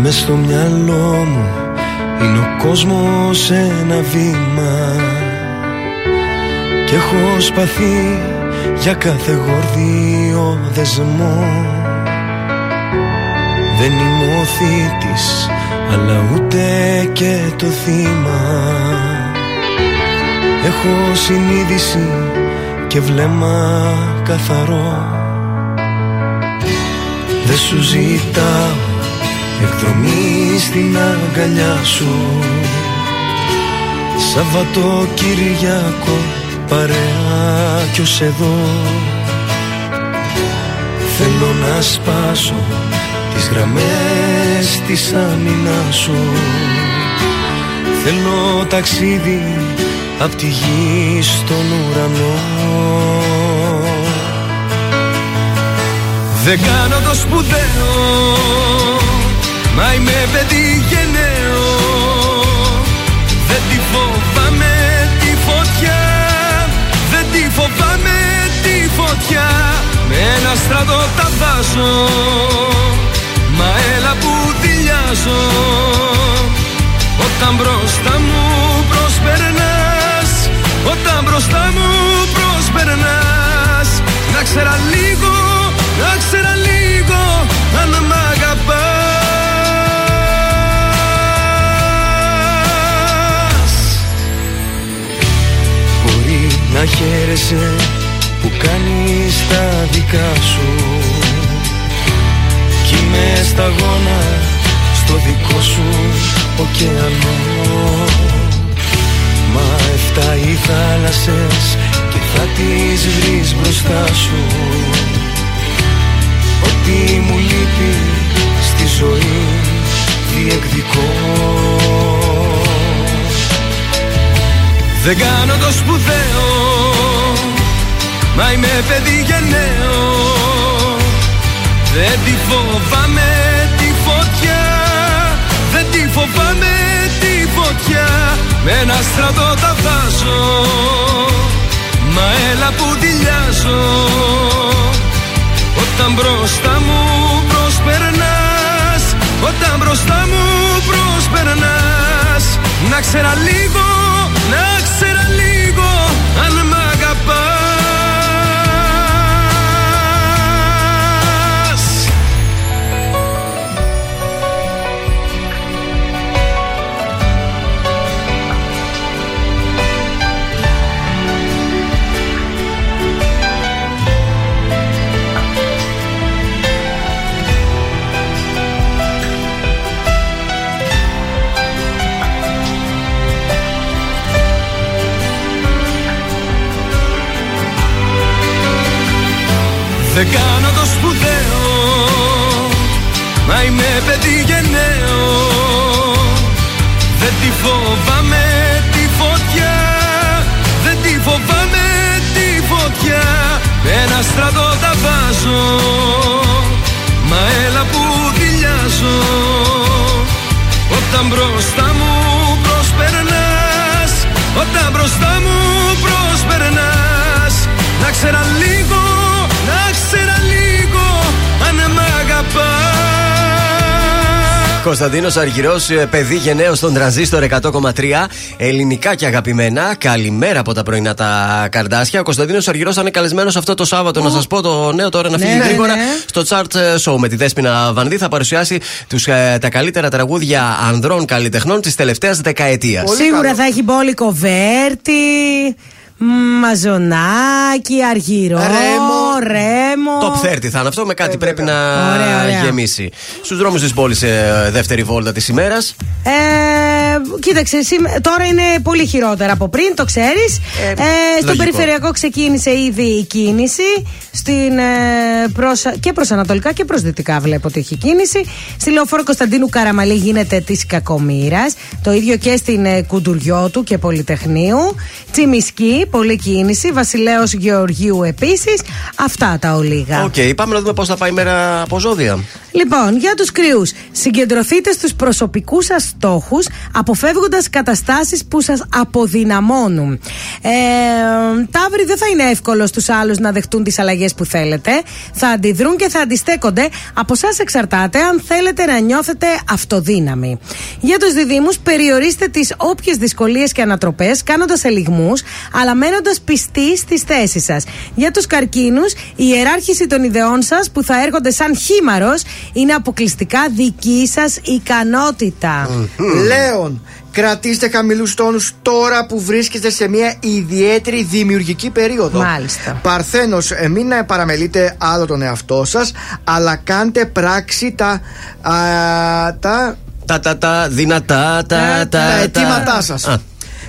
Μες στο μυαλό μου είναι ο κόσμος ένα βήμα Κι έχω σπαθεί για κάθε γορδίο δεσμό. Δεν είμαι ο θήτης αλλά ούτε και το θύμα. Έχω συνείδηση και βλέμμα καθαρό. Δεν σου ζητάω εκδρομή στην αγκαλιά σου. Σαββατοκύριακο παρέα κι ως εδώ. Θέλω να σπάσω τις γραμμές της άμυνας σου. Θέλω ταξίδι απ' τη γη στον ουρανό. Δεν κάνω το σπουδαίο Μα είμαι παιδί γενναίο. Δεν τη φοβάμαι φοβάμαι τη φωτιά. Με ένα στρατό τα βάζω. Μα έλα που δηλιάζω Όταν μπροστά μου προσπερνάς Όταν μπροστά μου προσπερνάς. Να ξέρα λίγο, να ξέρα λίγο Αν μ' να χαίρεσαι που κάνεις τα δικά σου. Κι είμαι σταγόνα στο δικό σου ωκεανό. Μα εφτά οι θάλασσες και θα τις βρεις μπροστά σου. Ό,τι μου λείπει στη ζωή διεκδικώ Δεν κάνω το σπουδαίο Μα είμαι παιδί γενναίο Δεν τη φοβάμαι τη φωτιά Δεν τη φοβάμαι τη φωτιά. Με ένα στρατό τα βάζω Μα έλα που δηλιάζω Όταν μπροστά μου προσπερνάς Όταν μπροστά μου προσπερνάς Να ξέρα λίγο, να ξέρα λίγο Αν μ' αγαπάς κάνω το σπουδαίο Μα είμαι παιδί γενναίο. Δεν τη φοβάμαι τη φωτιά Δεν τη φοβάμαι τη φωτιά. Ένα στρατό τα βάζω Μα έλα που δηλιάζω Όταν μπροστά μου προσπερνάς Όταν μπροστά μου προσπερνάς Να ξέρα Κωνσταντίνος Αργυρός, παιδί γενναίος στον τρανζίστορ 100,3. Ελληνικά και αγαπημένα. Καλημέρα από τα πρωινά τα καρδάσια. Ο Κωνσταντίνος Αργυρός θα είναι καλεσμένος αυτό το Σάββατο. Να σας πω το νέο τώρα να Ναι, φύγει ναι, γρήγορα. ναι. Στο Chart Show με τη Δέσπινα Βανδύ θα παρουσιάσει τους, ε, τα καλύτερα τραγούδια ανδρών καλλιτεχνών της τελευταίας δεκαετίας. Σίγουρα θα έχει μπόλικο Βέρτη, Μαζονάκι, Αργυρό, Ρέμο. Ρέμο. Top 30 θα είναι αυτό, με κάτι πρέπει να Ωραία, ωραία. γεμίσει. Στους δρόμους της πόλης, ε, δεύτερη βόλτα της ημέρας. Ε, κοίταξε, σήμε- τώρα είναι πολύ χειρότερα από πριν, το ξέρεις. Ε, στον λογικό. περιφερειακό ξεκίνησε ήδη η κίνηση. Στην, ε, προς, και προς Ανατολικά και προς Δυτικά βλέπω ότι έχει κίνηση. Στη λεωφόρο Κωνσταντίνου Καραμανλή γίνεται της κακομοίρας. Το ίδιο και στην ε, Κουντουριώτου και Πολυτεχνείου. Τσιμισκή, πολλή κίνηση. Βασιλέως Γεωργίου επίσης. Αυτά τα ολίγα. Οκ, πάμε να δούμε πώς θα πάει η μέρα από ζώδια. Λοιπόν, για τους κριούς, συγκεντρωθείτε στους προσωπικούς σας στόχους, αποφεύγοντας καταστάσεις που σας αποδυναμώνουν. Ε, Ταύροι δεν θα είναι εύκολο στους άλλους να δεχτούν τις αλλαγές που θέλετε. Θα αντιδρούν και θα αντιστέκονται. Από εσά εξαρτάται αν θέλετε να νιώθετε αυτοδύναμοι. Για τους διδήμους, περιορίστε τις όποιες δυσκολίες και ανατροπές, κάνοντας ελιγμούς, αλλά μένοντας πιστοί στις θέσεις σας. Για τους καρκίνους, η ιεράρχηση των ιδεών σας που θα έρχονται σαν χήμαρος είναι αποκλειστικά δική σας ικανότητα. Λέων, κρατήστε χαμηλούς τόνους τώρα που βρίσκεστε σε μια ιδιαίτερη δημιουργική περίοδο. Μάλιστα. Παρθένος, ε, μην ε, παραμελείτε άλλο τον εαυτό σας, αλλά κάντε πράξη τα. α, τα Τα τα τα δυνατά τα τα τα αιτήματά σας.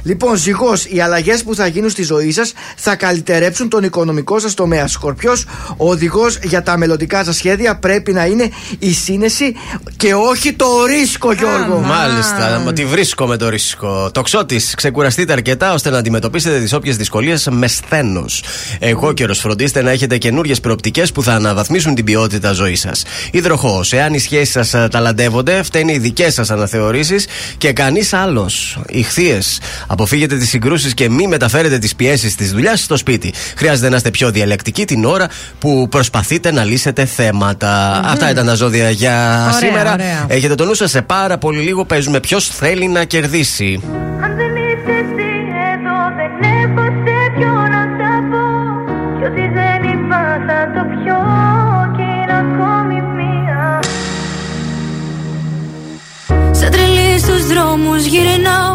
Α. Λοιπόν, ζυγός, οι αλλαγές που θα γίνουν στη ζωή σας θα καλυτερέψουν τον οικονομικό σας τομέα. Σκορπιός, ο οδηγός για τα μελλοντικά σας σχέδια πρέπει να είναι η σύνεση και όχι το ρίσκο, Γιώργο. Μάλιστα, μα τη βρίσκω με το ρίσκο. Το ξώτη, ξεκουραστείτε αρκετά ώστε να αντιμετωπίσετε τις όποιες δυσκολίες με σθένος. Εγώ καιρο φροντίστε να έχετε καινούριε προοπτικές που θα αναβαθμίσουν την ποιότητα ζωής σας. Υδροχός, εάν οι σχέσεις σας ταλαντεύονται, φταίνει οι δικές σας αναθεωρήσεις και κανείς άλλος. Ηχθείες, αποφύγετε τις συγκρούσεις και μη μεταφέρετε τις πιέσεις της δουλειάς στο σπίτι. Χρειάζεται να είστε πιο διαλεκτικοί την ώρα που προσπαθείτε να λύσετε θέματα. Αυτά ήταν τα ζώδια για Ωραία, σήμερα. ωραία. Έχετε το νου σας, σε πάρα πολύ λίγο παίζουμε ποιος θέλει να κερδίσει. Αν δεν είσαι εσύ εδώ δεν έχω σε ποιο να τα πω Κι ό,τι δεν είπα θα το πιω και είναι ακόμη μία Σαν τρελή στους δρόμους γυρνάω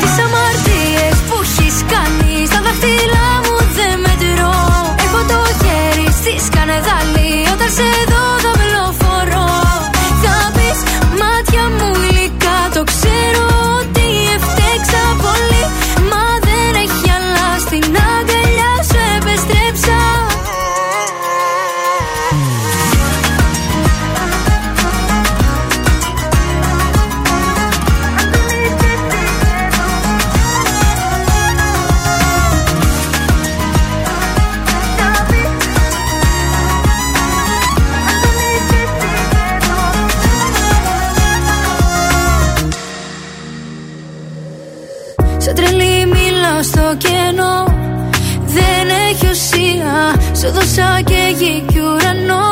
Σου δώσα και γη και ουρανό.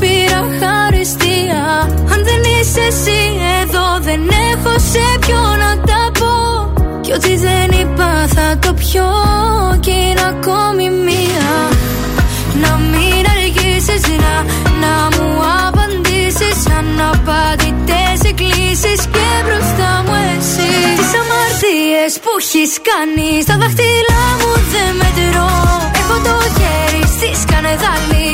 Πήρα χαριστία. Αν δεν είσαι εσύ εδώ Δεν έχω σε ποιο να τα πω. Κι ό,τι δεν είπα θα το πιω. Κι είναι ακόμη μία. Να μην αργήσεις να Να μου απαντήσεις. Αν απαντητές εκκλήσεις Και μπροστά μου εσύ. Τις αμαρτίες που έχεις κάνει Στα δάχτυλά μου δεν μετρώ. Έχω το χέρι στη σκανεδάλη. Όταν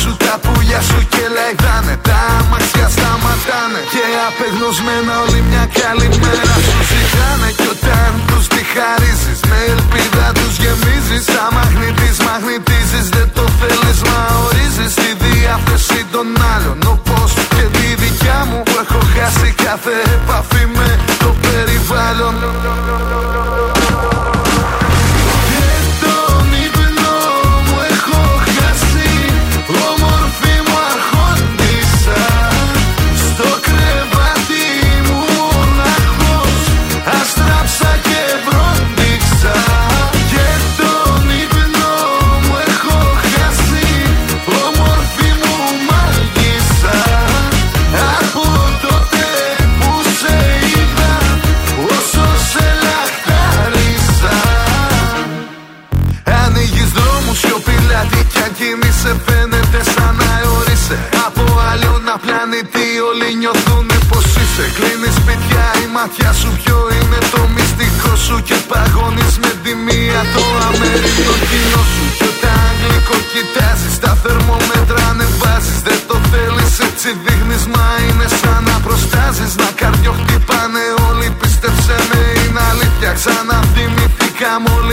σου Τα πουλιά σου και λαϊδάνε Τα αμαξιά σταματάνε Και απεγνωσμένα όλη μια καλημέρα σου ζητάνε. Κι όταν τους τη χαρίζεις Με ελπίδα τους γεμίζεις. Τα μαγνητής μαγνητίζεις Δεν το θέλεις μα ορίζεις. Τη διάθεση των άλλων Όπως και τη δικιά μου Που έχω χάσει κάθε επαφή με το περιβάλλον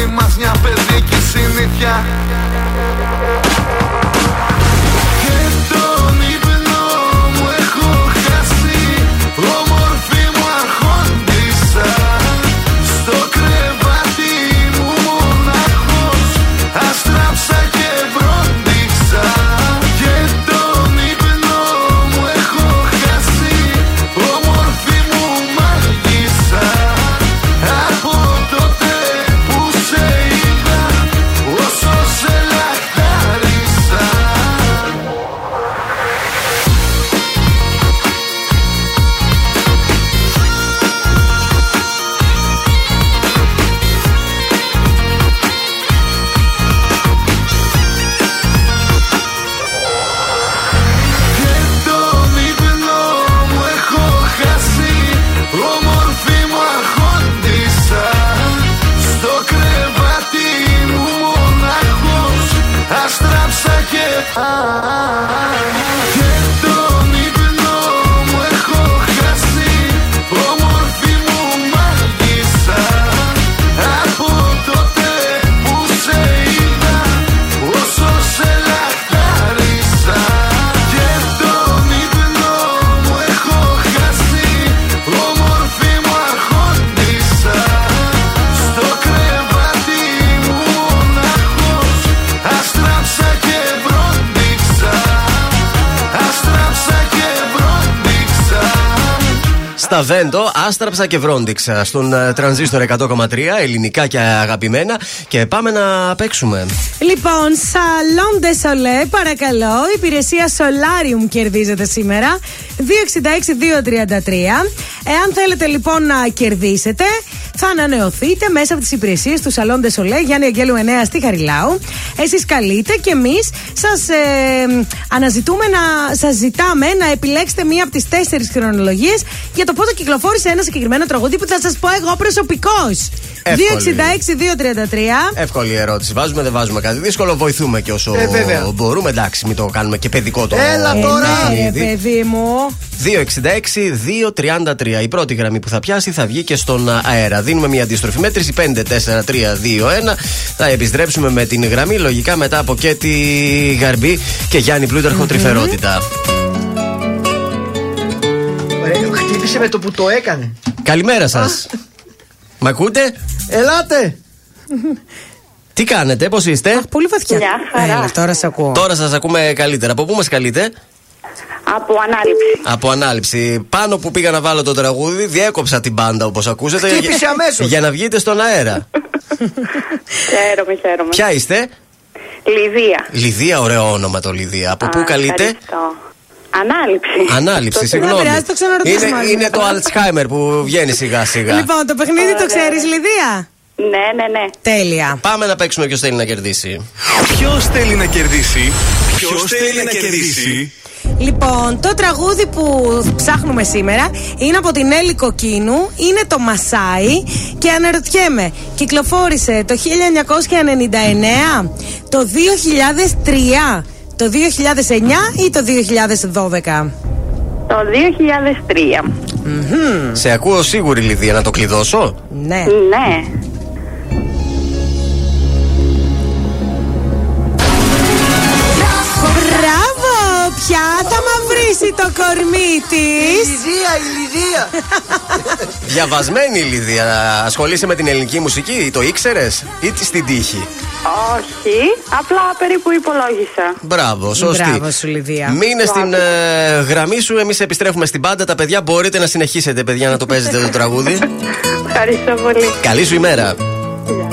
Ξαναδημηθήκαμε όλοι μας μια παιδική συνήθεια Στα Βέντο, άστραψα και βρόντιξα στον ε, τρανζίστορ 100,3 ελληνικά και αγαπημένα. Και πάμε να παίξουμε. Λοιπόν, Salon de Soleil, παρακαλώ. Υπηρεσία Solarium κερδίζετε σήμερα. 266-233. Εάν θέλετε λοιπόν να κερδίσετε, θα ανανεωθείτε μέσα από τις υπηρεσίες του Salon de Soleil Γιάννη Αγγέλου 9 στη Χαριλάου. Εσείς καλείτε και εμείς σας ε, αναζητούμε να σας ζητάμε να επιλέξετε μία από τις τέσσερις χρονολογίες για το πότε κυκλοφόρησε ένα συγκεκριμένο τραγούδι που θα σας πω εγώ προσωπικώς. Εύκολη. 266-233. Εύκολη ερώτηση. Βάζουμε, δεν βάζουμε κάτι δύσκολο. Βοηθούμε και όσο Ε, βέβαια. μπορούμε. Εντάξει, μην το κάνουμε και παιδικό το Έλα τώρα! Ε, παιχνίδι. παιδί μου. 266-233. Η πρώτη γραμμή που θα πιάσει θα βγει και στον αέρα. Δίνουμε μια αντιστροφή μέτρηση 5-4-3-2-1. Θα επιστρέψουμε με την γραμμή. Λογικά μετά από και τη Γαρμπή και Γιάννη Πλούταρχο τρυφερότητα. Χτύπησε με το που το έκανε. Καλημέρα σας. Μ' ακούτε; Ελάτε! Τι κάνετε, πώς είστε; Πολύ βαθιά. Μια χαρά. Έλα, τώρα σε ακούω. Τώρα σας ακούμε καλύτερα. Από πού μας καλείτε; Από ανάληψη. Από ανάληψη. Πάνω που πήγα να βάλω το τραγούδι, διέκοψα την μπάντα όπως ακούσατε. Χτύπησε για- αμέσως. Για να βγείτε στον αέρα. Χαίρομαι, χαίρομαι. Ποια είστε; Λιδία. Λιδία, ωραίο όνομα το Λιδία. Από πού Α, καλείτε; ευχαριστώ. Ανάληψη. Ανάληψη, Το- συγγνώμη. Δεν πειράζει, το ξαναρωτήσουμε Είναι, άλλη είναι μια το φορά. Alzheimer που βγαίνει σιγά σιγά. Λοιπόν, το παιχνίδι το ξέρεις, Λιδία; Ναι, ναι, ναι. Τέλεια. Πάμε να παίξουμε ποιος θέλει να κερδίσει. Ποιος θέλει να κερδίσει, Ποιος θέλει να κερδίσει; Λοιπόν, το τραγούδι που ψάχνουμε σήμερα είναι από την Έλλη Κοκκίνου, είναι το Μασάι και αναρωτιέμαι, κυκλοφόρησε το 1999, το 2003, το 2009 ή το 2012. Το 2003. Σε ακούω σίγουρη, Λιδία, να το κλειδώσω; Ναι. Ναι. Πια θα μαυρίσει το κορμί της. Η Λιδία, η Λιδία. Διαβασμένη, η Λιδία. Ασχολείσαι με την ελληνική μουσική, το ήξερες ή τη- στην τύχη; Όχι. Απλά περίπου υπολόγισα. Μπράβο, σωστή. Μπράβο σου, Λιδία. Μείνε στην ε, γραμμή σου, εμείς επιστρέφουμε στην πάντα. Τα παιδιά μπορείτε να συνεχίσετε, παιδιά, να το παίζετε το τραγούδι. Ευχαριστώ πολύ. Καλή σου ημέρα. Πάντα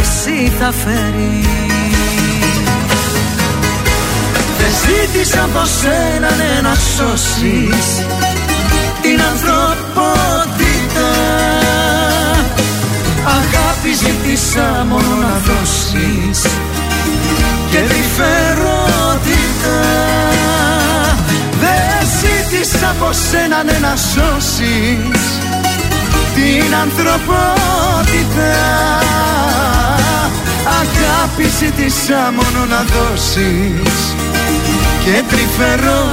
εσύ θα φέρεις. Δεν ζήτησα από σένα ναι, να σώσεις την ανθρωπότητα. Αγάπης ζήτησα μόνο να δώσεις και τρυφερότητα Δεν ζήτησα από σένα ναι, να σώσεις την ανθρωπότητα. Αγάπη ζήτησα μόνο να δώσεις και τρυφερότητα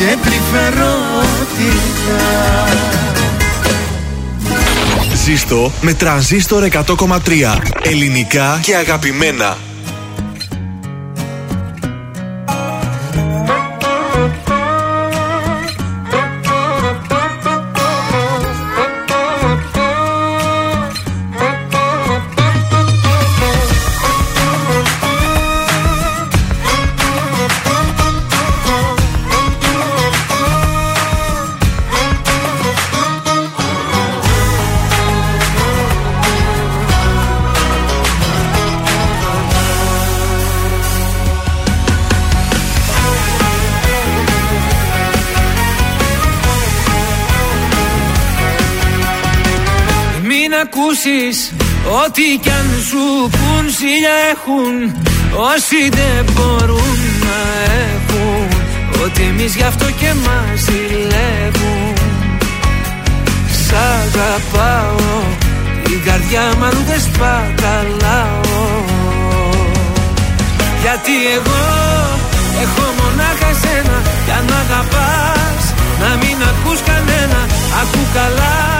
και τρυφερότητα Ζήστο με τρανζίστορ 100,3. Ελληνικά και αγαπημένα. Ακούσεις Ό,τι κι αν σου πουν Ζήλια έχουν. Όσοι δεν μπορούν να έχουν. Ότι εμείς γι' αυτό και μας ζηλεύουν. Σ' αγαπάω Την καρδιά μου αλλού δεν σπαταλάω. Γιατί εγώ Έχω μονάχα εσένα. Κι αν μ' αγαπάς Να μην ακούς κανένα. Ακού καλά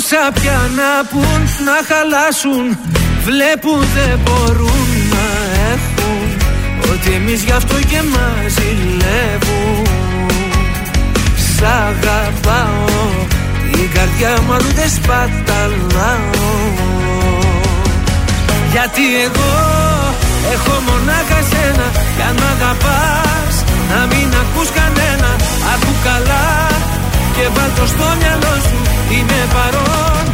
πόσα πια να πουν να χαλάσουν Βλέπουν δεν μπορούν να έχουν. Ότι εμείς γι' αυτό και μας ζηλεύουν Σ' αγαπάω Την καρδιά μου αλλού δεν σπαταλάω. Γιατί εγώ έχω μονάχα σένα Κι αν μ' αγαπάς να μην ακούς κανένα. Ακού καλά και βάλ' το στο μυαλό σου. Είμαι παρόν.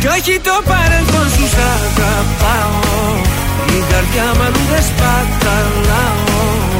Κι όχι το παρελθόν σου Σ' αγαπάω. Η καρδιά μου αλλού δεν σπαταλάω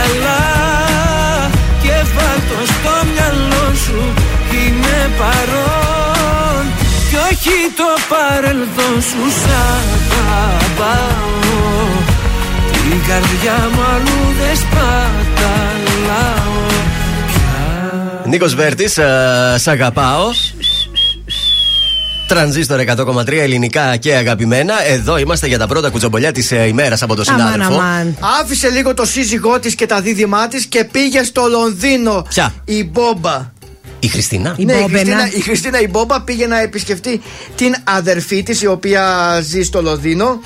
καλά Και βάλ' το στο μυαλό σου Είμαι παρόν. Κι όχι το παρελθόν σου Σ' αγαπάω. Την καρδιά μου αλλού δεν σπαταλάω. Νίκος Βέρτης, σ' αγαπάω. Τρανζίστορ 100,3 ελληνικά και αγαπημένα. Εδώ είμαστε για τα πρώτα κουτσομπολιά της ημέρας από τον συνάδελφο. Άφησε λίγο το σύζυγό της και τα δίδυμά της και πήγε στο Λονδίνο. Ποια; Η Μπόμπα. Η Χριστίνα. ναι, η Χριστίνα, η Χριστίνα η Μπόμπα πήγε να επισκεφτεί την αδερφή της, η οποία ζει στο Λονδίνο.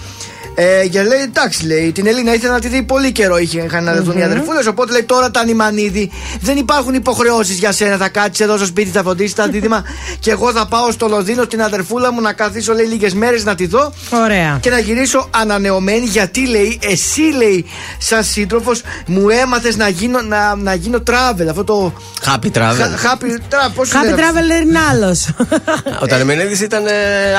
Ε, για λέει, εντάξει, λέει, την Ελίνα ήθελα να τη δει πολύ καιρό. Είχε, είχαν να δεθούν οι αδερφούλες. Οπότε λέει, τώρα τα νημανίδη δεν υπάρχουν υποχρεώσεις για σένα. Θα κάτσεις εδώ στο σπίτι, θα φροντίσεις τα δίδυμα. <laughs> και εγώ θα πάω στο Λονδίνο στην αδερφούλα μου να καθίσω, λέει, λίγες μέρες να τη δω. Ωραία. Και να γυρίσω ανανεωμένη γιατί λέει, εσύ λέει, σαν σύντροφος, μου έμαθες να γίνω, να, να γίνω travel. Αυτό το. Happy travel. Χα- Happy, tra- πώς Happy λένε αυτό; Traveler είναι άλλος. Ο Ταρεμενίδη ήταν ε,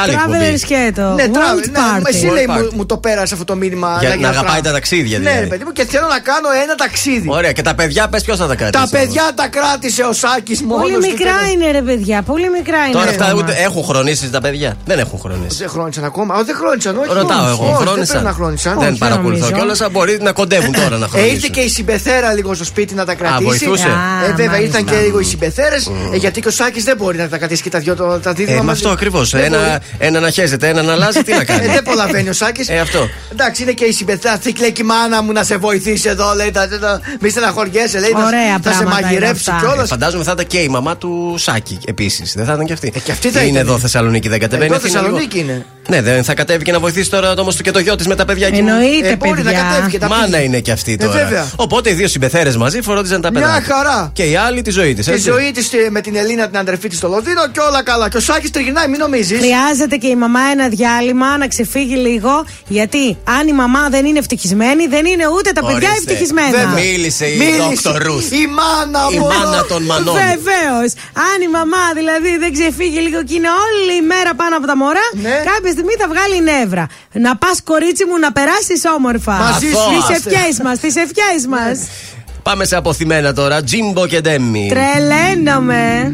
άλλη Traveler εκπομπή. σκέτο. Ναι, World travel. Ναι, Party. εσύ λέει, World μου, μου το πέρασε αυτό το μήνυμα. Για να γίνω αγαπάει travel. τα ταξίδια, Ναι, δηλαδή. ρε παιδί μου, και θέλω να κάνω ένα ταξίδι. Ωραία, και τα παιδιά, πες ποιος θα τα κάνει. Τα παιδιά τα κράτησε ο Σάκης μόνος. Πολύ μικρά είναι ρε παιδιά, πολύ μικρά είναι. Τώρα αυτά ακόμα. ούτε έχουν χρονίσεις τα παιδιά. Δεν έχουν χρονίσεις. Δεν χρόνισαν ακόμα. Α, δεν χρόνισαν, όχι. Ρωτάω όχι, εγώ, όχι, Δεν χρόνισαν. πρέπει να χρόνισαν. Δεν Όχι, παρακολουθώ νομίζω. κιόλας, μπορεί να κοντεύουν τώρα να Ε, χρονίσουν. ήρθε και η συμπεθέρα λίγο στο σπίτι να τα κρατήσει. βοηθούσε. Ε, Α, βέβαια, μάλιστα. ήρθαν και λίγο οι συμπεθέρες. Ε, γιατί και ο Σάκης δεν μπορεί να τα κρατήσει και τα δυο το- τα δίδυμα Ε, με μαζί. αυτό ακριβώς. Δεν Ένα, μπορεί. ένα να χέζεται, ένα να αλλάζει, τι να κάνει; Ε, δεν προλαβαίνει ο Σάκης. Ε, αυτό. Εντάξει, είναι και η συμπεθέρα. Θήκη λέει και η μάνα μου να σε βοηθήσει εδώ. Λέει, τα, τα, τα, μη στεναχωριέσαι, λέει. θα- Ωραία θα, σε πράγματα μαγειρέψει είναι αυτά. κιόλας. Ε, φαντάζομαι θα ήταν και η μαμά του Σάκη επίσης. Δεν θα ήταν και αυτή. και αυτή θα είναι ήταν. εδώ Θεσσαλονίκη, δεν κατεβαίνει. Εδώ Αθήνα λίγο. Θεσσαλονίκη είναι. Ναι, δεν θα κατέβει και να βοηθήσει τώρα όμω και το γιο της με τα παιδιά εκεί. Εννοείται, Ε, μπορεί να παιδιά. κατέβει και τα Μάνα πήγε. είναι και αυτή Ε, τώρα. βέβαια. Οπότε οι δύο συμπεθέρες μαζί φρόντιζαν τα Μια παιδιά. χαρά. Και η άλλη τη ζωή της. Τη ζωή της με την Ελίνα, την αδερφή της στο Λονδίνο και όλα καλά. Και ο Σάκης τριγυρνάει, μην νομίζεις. Χρειάζεται και η μαμά ένα διάλειμμα να ξεφύγει λίγο. Γιατί αν η μαμά δεν είναι ευτυχισμένη, δεν είναι ούτε τα παιδιά Ορίστε. ευτυχισμένα. Βέβαια. Μίλησε η Dr. Ruth. Η μάνα Η μου. μάνα των μανών. Βεβαίως. Αν η μαμά δηλαδή δεν ξεφύγει λίγο και είναι όλη η μέρα πάνω από τα μωρά, Ναι. Κάποια στιγμή θα βγάλει νεύρα. Να πας, κορίτσι μου, να περάσεις όμορφα. Μαζί σου Τις είμαστε. ευχές μας, τις ευχές μας. Πάμε σε αποθυμένα τώρα. Τζίμπο και Ντέμι. Τρελαίνομαι.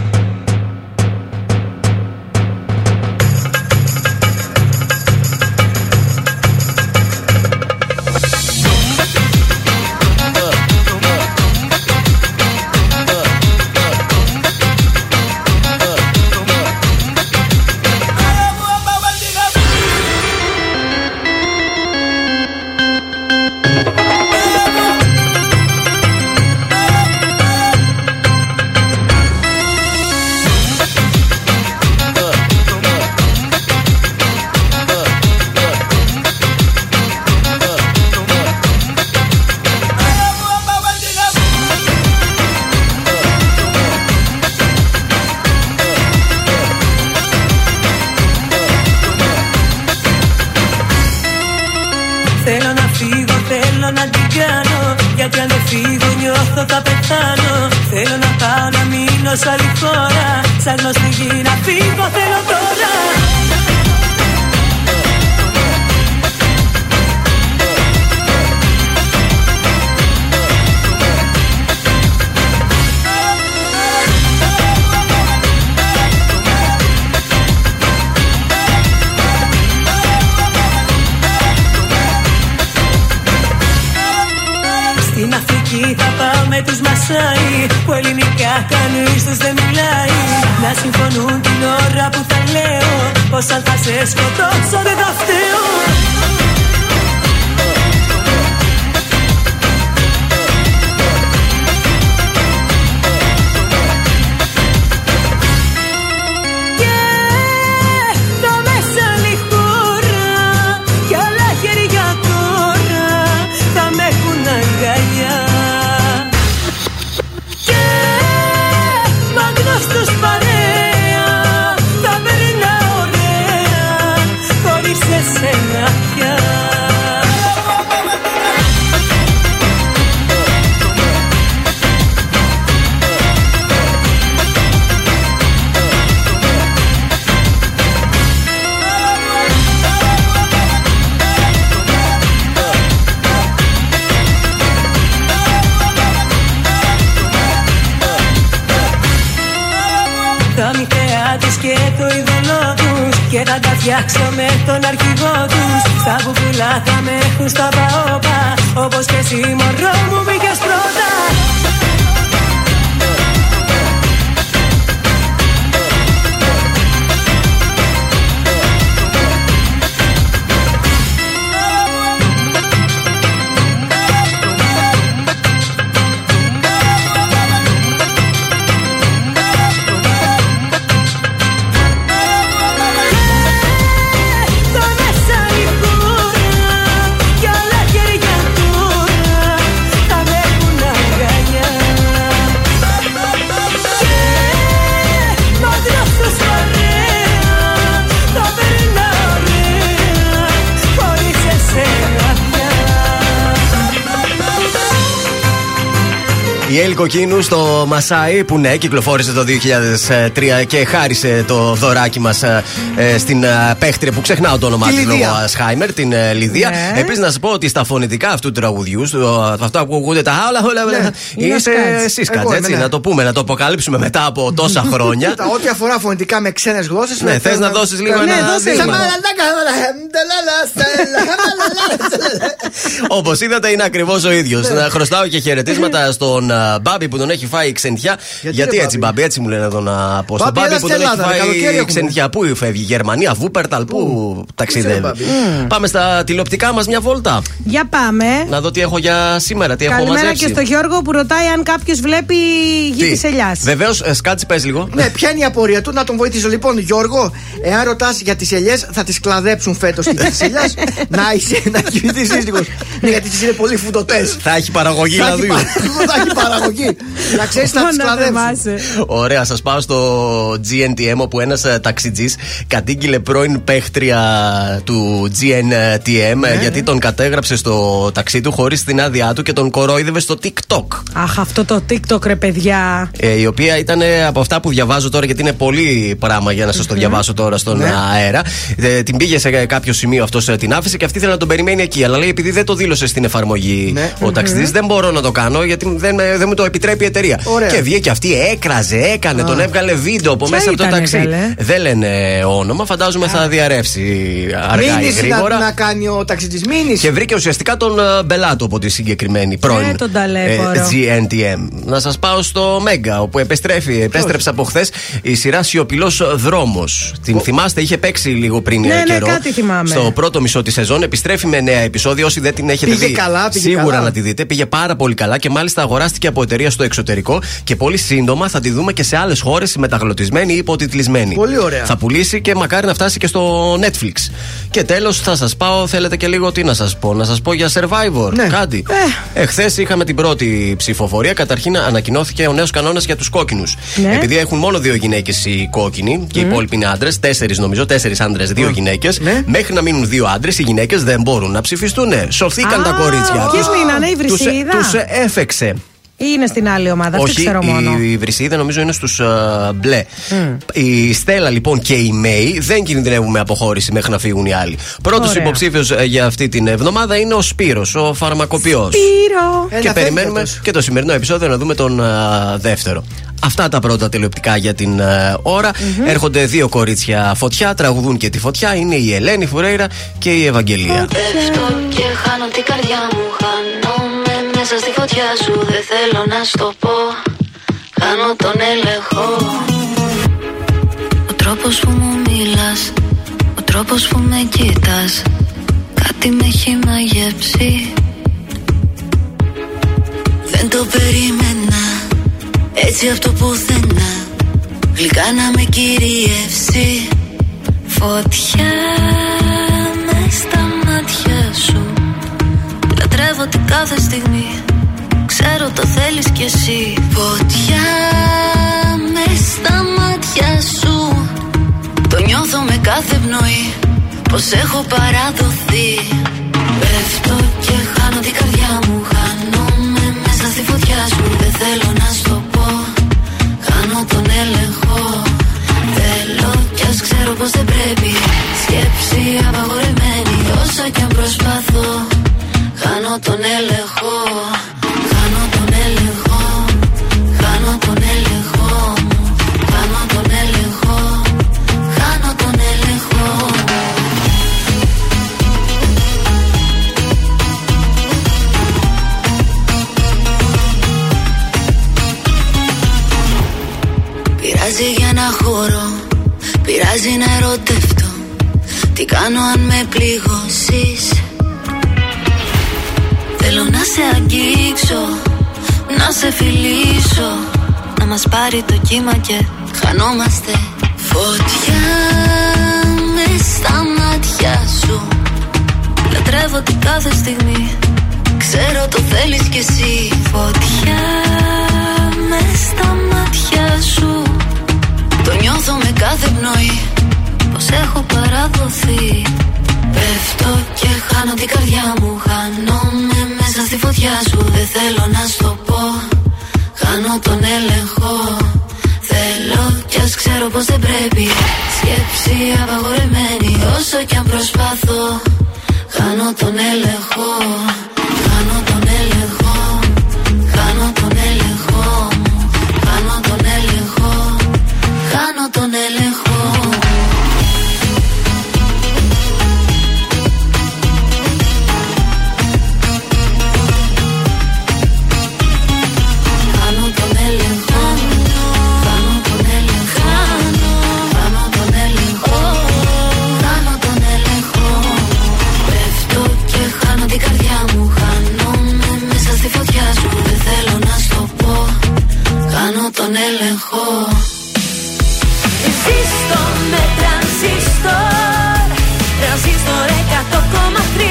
Και θα τα φτιάξω με τον αρχηγό τους. Στα βουβουλά θα με έχουν στα παόπα. Όπως και εσύ μωρό μου μπήκες πρώτα Η Έλλη Κοκκίνου στο Μασάι που ναι, κυκλοφόρησε το 2003 και χάρισε το δωράκι μας στην ε, παίχτρια που ξεχνάω το όνομά Τη της Λιδία. λόγω Ασχάιμερ, την ε, Λιδία. Ναι. Επίσης να σα πω ότι στα φωνητικά αυτού του τραγουδιού, στο- αυτό που ακούγονται τα άλλα, όλα, όλα, Ναι, είναι ο είσαι Σκάτς. εσύ Εγώ Σκάτς, είμαι, έτσι. ναι. Να το πούμε, να το αποκαλύψουμε μετά από τόσα <laughs> χρόνια. Κοίτα, ό,τι αφορά φωνητικά με ξένες γλώσσες. Ναι, θες να δώσεις λίγο Ναι, ένα δώσε δείγμα. λίγο. Όπως είδατε, είναι ακριβώς ο ίδιος. Ναι. Να χρωστάω και χαιρετίσματα στον α, Μπάμπι που τον έχει φάει η ξενιτιά. Γιατί, Γιατί, ρε, έτσι, Μπάμπι; Μπάμπι, έτσι μου λένε εδώ να πω. Στον Μπάμπι, Μπάμπι έλα που στην τον έχει Ελλάδα, ρε, καλοκαίρι φάει η έχουμε. ξενιτιά. Πού φεύγει, Γερμανία, Βούπερταλ, πού ταξιδεύει. Μπάμπι. Πάμε στα τηλεοπτικά μας μια βόλτα. Για πάμε. Να δω τι έχω για σήμερα, τι έχω Καλημέρα μαζέψει. και στο Γιώργο που ρωτάει αν κάποιος βλέπει γη της ελιάς. Βεβαίως, σκάτsi, πες λίγο. Ναι, ποια είναι η απορία του να τον βοηθήσω. Λοιπόν, Γιώργο, εάν ρωτάς για τις ελιές, θα τις κλαδέψουν φέτος τη ελιάς. <laughs> να είσαι να κοιμηθεί σύζυγος. ναι, γιατί τις είναι πολύ φουντοτέ. Θα έχει παραγωγή θα, έχει, λαδίου. πα- θα έχει παραγωγή. Να ξέρεις να τις Να κλαδέψουν. θεμάσαι. Ωραία, σας πάω στο GNTM όπου ένας ταξιτζής κατήγγειλε πρώην παίχτρια του GNTM Ναι. ε, γιατί τον κατέγραψε στο ταξί του χωρίς την άδειά του και τον κορόιδευε στο TikTok. Αχ, αυτό το TikTok ρε παιδιά. Ε, η οποία ήταν ε, από αυτά που διαβάζω τώρα, γιατί είναι πολύ πράγμα για να σας το διαβάσω τώρα στον Ναι. αέρα. Ε, την πήγε σε κάποιο σημείο αυτός την άφησε και αυτή ήθελε να τον περιμένει εκεί. Αλλά λέει, επειδή δεν το δήλωσε στην εφαρμογή Ναι. ο ταξιδί, δεν μπορώ να το κάνω γιατί δεν, ε, δεν μου το επιτρέπει η εταιρεία. Ωραία. Και βγήκε αυτή, έκραζε, έκανε, τον έβγαλε βίντεο από Ποια μέσα από το ήταν, ταξί. καλέ; Δεν λένε όνομα, φαντάζομαι θα διαρρεύσει αργά ή Μήνυση γρήγορα. να, να κάνει ο ταξιτή μήνυση. Και βρήκε ουσιαστικά τον ε, Μπελάτο από τη συγκεκριμένη πρώην Ε, τον ταλέπορο. GNTM. Να σας πάω στο Μέγκα, όπου επιστρέφει, επέστρεψε από χθες η σειρά Σιωπηλός Δρόμος. Την θυμάστε, είχε παίξει λίγο πριν Ναι, ε, ναι, καιρό. κάτι θυμάμαι. Στο πρώτο μισό της σεζόν επιστρέφει με νέα επεισόδια. Όσοι δεν την έχετε Πήγε δει, καλά, πήγε σίγουρα καλά. να τη δείτε. Πήγε πάρα πολύ καλά και μάλιστα αγοράστηκε από εταιρεία στο εξωτερικό και πολύ σύντομα θα τη δούμε και σε άλλες χώρες μεταγλωτισμένη ή υποτιτλισμένη. Πολύ ωραία. Θα πουλήσει και μακάρι να φτάσει και στο Netflix. Και τέλος θα σας πάω, θέλετε και λίγο τι να σας πω. Να σας πω για Survivor. Ναι. Κάτι. Ε. Εχθές είχαμε την πρώτη ψηφοφορία. Καταρχήν ανακοινώθηκε ο νέος κανόνας για τους κόκκινους. Ναι. Επειδή έχουν μόνο δύο γυναίκες οι κόκκινοι και οι υπόλοιποι είναι άντρες, τέσσερις νομίζω, τέσσερις άντρες, δύο γυναίκες. Ναι. Μέχρι να μείνουν δύο άντρες, οι γυναίκες δεν μπορούν να ψηφιστούν. Σωθήκαν Α, τα κορίτσια. ποιες μείνανε, η Βρυσίδα; Τους έφεξε. Ή είναι στην άλλη ομάδα, αυτή Όχι, ξέρω μόνο. η, η Βρυσίδα νομίζω είναι στους μπλε. Μμ. Η Στέλλα λοιπόν και η Μέη δεν κινδυνεύουν με αποχώρηση μέχρι να φύγουν οι άλλοι. Πρώτος Ωραία. υποψήφιος για αυτή την εβδομάδα είναι ο Σπύρος, ο φαρμακοποιός. Σπύρο. Και περιμένουμε και το σημερινό επεισόδιο να δούμε τον α, δεύτερο. Αυτά τα πρώτα τηλεοπτικά για την α, ωρα Έρχονται δύο κορίτσια φωτιά, τραγουδούν και τη φωτιά. Είναι η Ελένη Φουρέιρα και η Ευαγγελία. Πέφτω και χάνω την καρδιά μου Χάνομαι μέσα στη φωτιά σου Δεν θέλω να στο πω. Χάνω τον έλεγχο. Ο τρόπος που μου μιλάς Ο τρόπος που με κοίτας Κάτι με έχει μαγεύσει. Δεν το περίμενα Έτσι από το πουθενά. Γλυκά να με κυριεύσει. Φωτιά Λατρεύω την κάθε στιγμή Ξέρω το θέλεις κι εσύ. Φωτιά με στα μάτια σου. Το νιώθω με κάθε πνοή Πως έχω παραδοθεί. Πέφτω και χάνω την καρδιά μου. Χάνομαι μέσα στη φωτιά σου. Δεν θέλω να στο πω. Χάνω τον έλεγχο. Θέλω κι ας ξέρω πως δεν πρέπει. Σκέψη απαγορεμένη Όσο κι αν προσπαθώ Χάνω τον έλεγχο. Χάνω τον έλεγχο. Χάνω τον έλεγχο. Μου. Χάνω τον έλεγχο. Χάνω τον έλεγχο. Πειράζει για να χωρώ. Πειράζει να ερωτευτώ. Τι κάνω αν με πληγώσεις; Αγγίξω Να σε φιλήσω Να μας πάρει το κύμα και χανόμαστε Φωτιά με στα μάτια σου. Λατρεύω την κάθε στιγμή Ξέρω το θέλεις κι εσύ. Φωτιά με στα μάτια σου. Το νιώθω με κάθε πνοή Πως έχω παραδοθεί. Πέφτω και χάνω την καρδιά μου Χάνομαι μέσα στη φωτιά σου Δεν θέλω να στο πω. Χάνω τον έλεγχο. Θέλω κι ας ξέρω πως δεν πρέπει. Σκέψη απαγορεμένη Όσο κι αν προσπαθώ. Χάνω τον έλεγχο. Χάνω τον έλεγχο. Χάνω τον έλεγχο. Μου. Χάνω τον έλεγχο. Χάνω τον έλεγχο έλεγχο. Ζήστο με τρανζίστορ Τρανζίστορ 100,3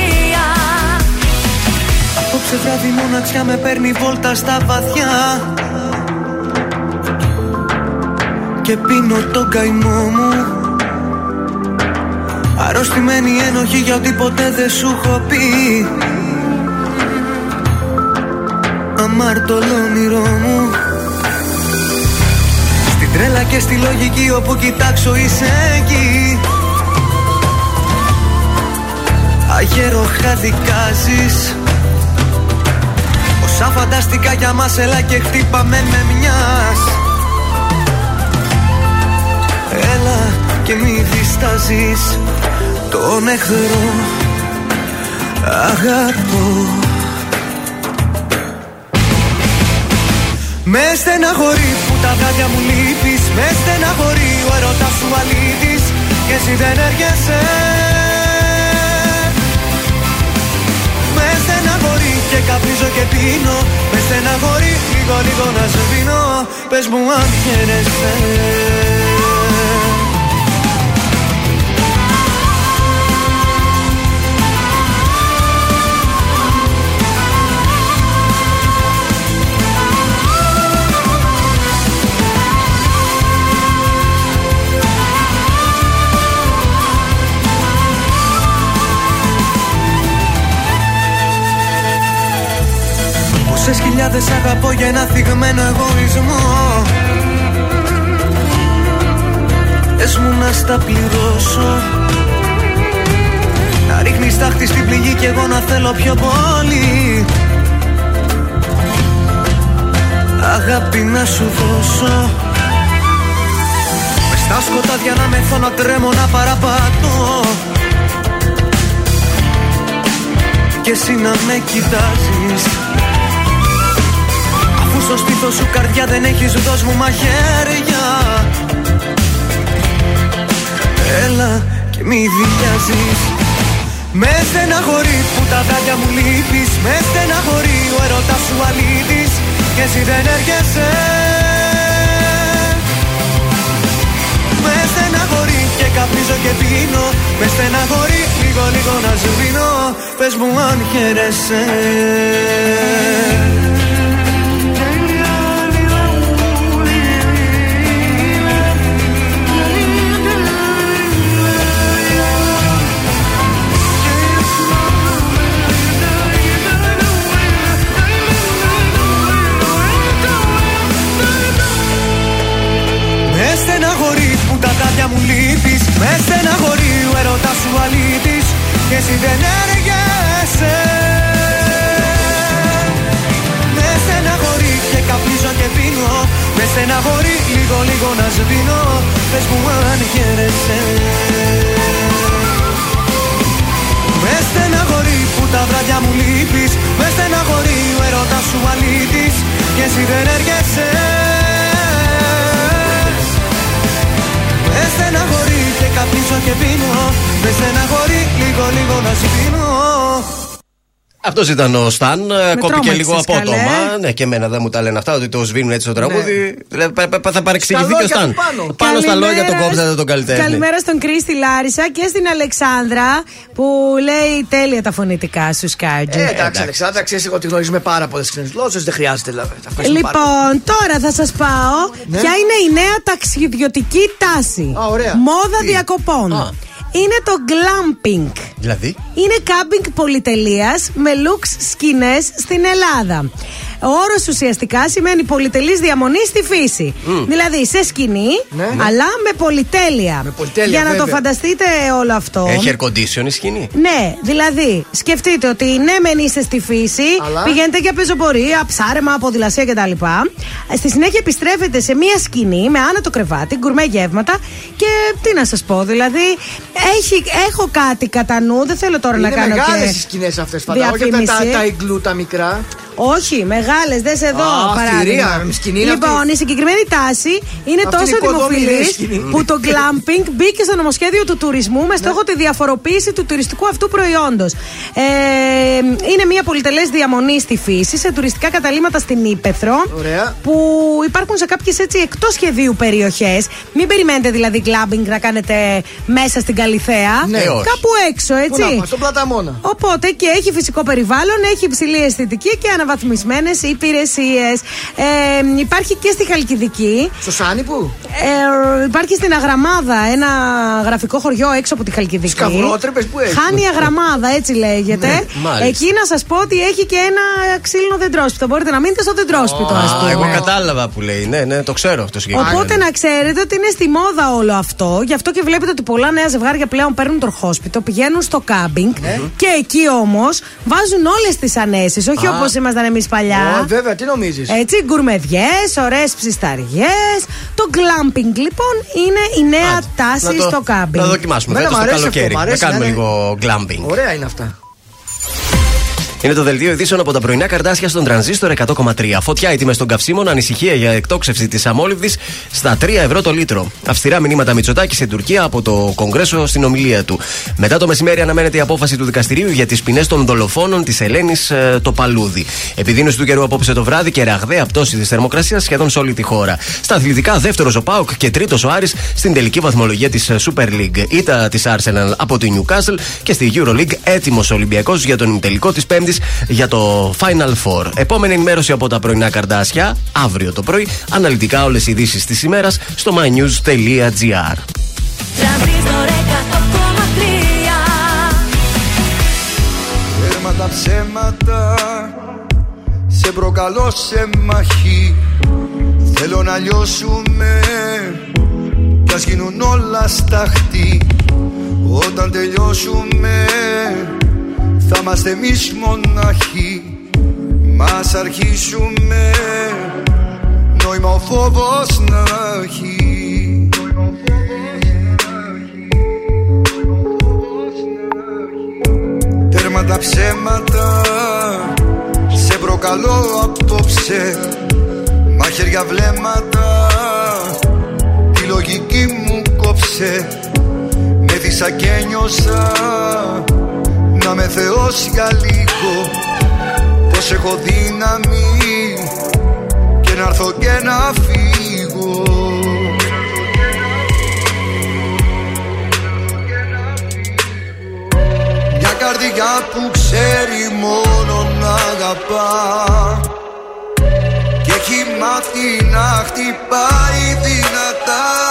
Απόψε βράδυ μοναξιά με παίρνει βόλτα στα βαθιά. Και πίνω τον καημό μου. Αρρωστημένη ένοχη για ό,τι ποτέ δεν σου έχω πει. Αμάρτωλο όνειρό μου Στην τρέλα και στη λογική όπου κοιτάξω είσαι εκεί. Αγέροχα δικάζεις Όσα φανταστικά για μας έλα και χτύπαμε με μιας. Έλα και μη διστάζεις. Τον εχθρό αγαπώ. Με στεναχωρεί που τα βράδια μου λείπεις Μες στεναχωρεί ο έρωτας σου αλήτης Και εσύ δεν έρχεσαι. Με στεναχωρεί και καπνίζω και πίνω Με στεναχωρεί λίγο λίγο να σε πίνω Πες μου αν χαίρεσαι Τόσες χιλιάδες αγαπώ για ένα θυγμένο εγωισμό. Πες μου να στα πληρώσω. Να ρίχνεις τάχτη στην πληγή και εγώ να θέλω πιο πολύ. Αγάπη να σου δώσω. Μες στα σκοτάδια να μεθώ να τρέμω να παραπατώ. Και εσύ να με κοιτάζεις. Αφού στο στήθος σου καρδιά δεν έχεις δώσ' μου μαχαίρια Έλα και μη βιάζεις. Με στεναχωρεί που τα βράδια μου λείπεις. Με στεναχωρεί ο έρωτας σου αλήτης Και εσύ δεν έρχεσαι. Με στεναχωρεί και καπνίζω και πίνω. Με στεναχωρεί λίγο λίγο να σβήνω Πες μου αν χαίρεσαι Με στεναχωρεί ο έρωτας σου αλήτης Και εσύ δεν έργεσαι Με στεναχωρεί και καπνίζω και πίνω. Με στεναχωρεί λίγο λίγο να σβήνω. Πες μου αν χαίρεσαι. Με στεναχωρεί που τα βράδια μου λείπεις. Με στεναχωρεί ο έρωτας σου αλήτης Και εσύ δεν έρχεσαι πίνω Με στεναχωρεί λίγο λίγο να σβήνω Αυτός ήταν ο Σταν. Κόπηκε τρόμαξες, λίγο καλέ. απότομα. Ναι, και εμένα δεν μου τα λένε αυτά, ότι το σβήνουν έτσι το τραγούδι. Δηλαδή, πα- πα- θα παρεξηγηθεί Στα και ο λόγια Σταν. του πάνω. Πάνω στα λόγια τον Καλημέρα κόψατε τον καλλιτέχνη. Καλημέρα στον Κρίστη Λάρισα και στην Αλεξάνδρα που λέει τέλεια τα φωνητικά σου, Σκάρτζι. Ε, εντάξει, Αλεξάνδρα, ξέρεις εγώ ότι γνωρίζουμε πάρα πολλές ξένες γλώσσες. Δεν χρειάζεται δηλαδή. τα ευχαριστούμε πάρα Λοιπόν, τώρα θα σας πάω Ναι. ποια είναι η νέα ταξιδιωτική τάση; Α, ωραία. Μόδα Τι; διακοπών. Α. Είναι το glamping. Δηλαδή; Είναι κάμπινγκ πολυτελείας με looks σκηνές στην Ελλάδα. Ο όρος ουσιαστικά σημαίνει πολυτελής διαμονή στη φύση. Δηλαδή σε σκηνή, Ναι. αλλά με πολυτέλεια. Με πολυτέλεια, Για να το βέβαια. φανταστείτε όλο αυτό. Έχει air condition η σκηνή; Ναι, δηλαδή σκεφτείτε ότι ναι, μεν είστε στη φύση, Αλλά; πηγαίνετε για πεζοπορία, ψάρεμα, ποδηλασία κτλ. Στη συνέχεια επιστρέφετε σε μία σκηνή με άνετο κρεβάτι, γκουρμέ γεύματα και τι να σας πω, δηλαδή έχει, έχω κάτι κατά νου, δεν θέλω τώρα Είναι να κάνω μεγάλες και οι σκηνές αυτές, φαντάζομαι. Όχι τα, τα, διαφήμιση. τα iglu, τα μικρά. Όχι, μεγάλε, δες εδώ Α, παράδειγμα. θηρία, σκηνή είναι λοιπόν, αυτή. η συγκεκριμένη τάση είναι Αυτή τόσο είναι η οικοδομή, δημοφιλής λέει, σκηνή. που το glamping μπήκε στο νομοσχέδιο του τουρισμού με στόχο τη διαφοροποίηση του τουριστικού αυτού προϊόντος. Ε, είναι μια πολυτελές διαμονή στη φύση, σε τουριστικά καταλήμματα στην Ήπεθρο. Ωραία. Που υπάρχουν σε κάποιες έτσι εκτός σχεδίου περιοχές. Μην περιμένετε δηλαδή glamping να κάνετε μέσα στην Καλιθέα. Ναι, όχι. Κάπου έξω, Πού έτσι. να πάμε, στον Πλαταμόνα. Οπότε και έχει φυσικό περιβάλλον, έχει υψηλή αισθητική και αναβαθμισμένες υπηρεσίες. Ε, υπάρχει και στη Χαλκιδική. Στο Σάνι που; Ε, υπάρχει στην Αγραμάδα ένα γραφικό χωριό έξω από τη Χαλκιδική. Σκαυρότρεπες που έχεις. Χάνει Αγραμάδα, έτσι λέγεται. Ναι, μάλιστα. Εκεί να σας πω ότι έχει και ένα ξύλινο δεντρόσπιτο. Μπορείτε να μείνετε στο δεντρόσπιτο, α Α, πούμε. εγώ κατάλαβα που λέει. Ναι, ναι, το ξέρω αυτό συγκεκριμένο. Οπότε να ξέρετε ότι είναι στη μόδα όλο αυτό. Γι' αυτό και βλέπετε ότι πολλά νέα ζευγάρια πλέον παίρνουν τροχόσπιτο, πηγαίνουν στο κάμπινγκ και εκεί όμως βάζουν όλες τις ανέσεις. Όχι Α. όπως ήμασταν εμείς παλιά. Ω, βέβαια, τι νομίζεις; Έτσι, γκουρμεδιές, ωραίες ψισταριές. Το glamping λοιπόν είναι η νέα Άντε, τάση να το- στο κάμπινγκ. Να δοκιμάσουμε Εμένα φέτος μ' το αρέσει αυτό, καλοκαίρι. μ' Να αρέσει, κάνουμε ναι, ναι. λίγο glamping. Ωραία είναι αυτά. Είναι το δελτίο ειδήσεων από τα πρωινά καρτάσια στον τρανζίστορ 100,3. Φωτιά οι τιμές των καυσίμων, ανησυχία για εκτόξευση της αμόλυβδης στα 3 ευρώ το λίτρο. Αυστηρά μηνύματα Μητσοτάκη στην Τουρκία από το Κογκρέσο στην ομιλία του. Μετά το μεσημέρι αναμένεται η απόφαση του δικαστηρίου για τις ποινές των δολοφόνων της Ελένης το Παλούδι. Επιδείνωση του καιρού απόψε το βράδυ και ραγδαία πτώση της θερμοκρασίας σχεδόν σε όλη τη χώρα. Στα αθλητικά, δεύτερος ο Πάουκ και τρίτος ο Άρης στην τελική βαθμολογία της Super League. Ήτα της Arsenal από τη Newcastle και στη Euroleague έτοιμος Ολυμπιακός για τον ημιτελικό της Πέμπτη για το Final Four. Επόμενη ενημέρωση από τα πρωινά καρδάσια, αύριο το πρωί, αναλυτικά όλες οι ειδήσεις της ημέρας στο mynews.gr. Τρανζίστορ 100,3 Τέρμα τα ψέματα Σε προκαλώ σε μαχή Θέλω να λιώσουμε Κι ας γίνουν όλα σταχτή Όταν τελειώσουμε Θα είμαστε εμείς μοναχοί Μας αρχίσουμε Νόημα ο φόβος να έχει. Τέρμα τα ψέματα Σε προκαλώ απόψε. Μαχαίρια βλέμματα Τη λογική μου κόψε. Με δίσα και νιώσα Να με θεός για λίγο. Πως έχω δύναμη Και να έρθω και να φύγω. Μια καρδιά που ξέρει μόνο να αγαπά. Και έχει μάθει να χτυπάει δυνατά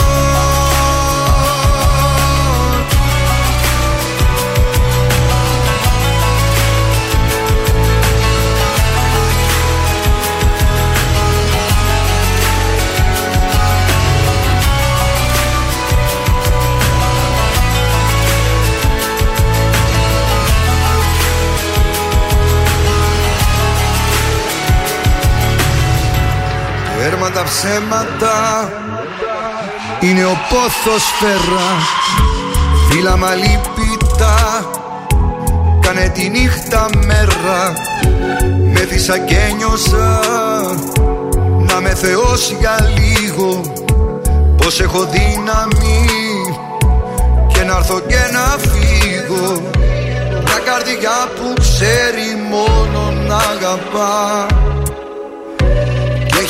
ψέματα. Είναι ο πόθος φέρα. Φύλαμα λυπητά Κάνε τη νύχτα μέρα. Με θύσα και νιώσα Να με θεός για λίγο. Πως έχω δύναμη. Και να έρθω και να φύγω. Μια καρδιά που ξέρει μόνο να αγαπά. και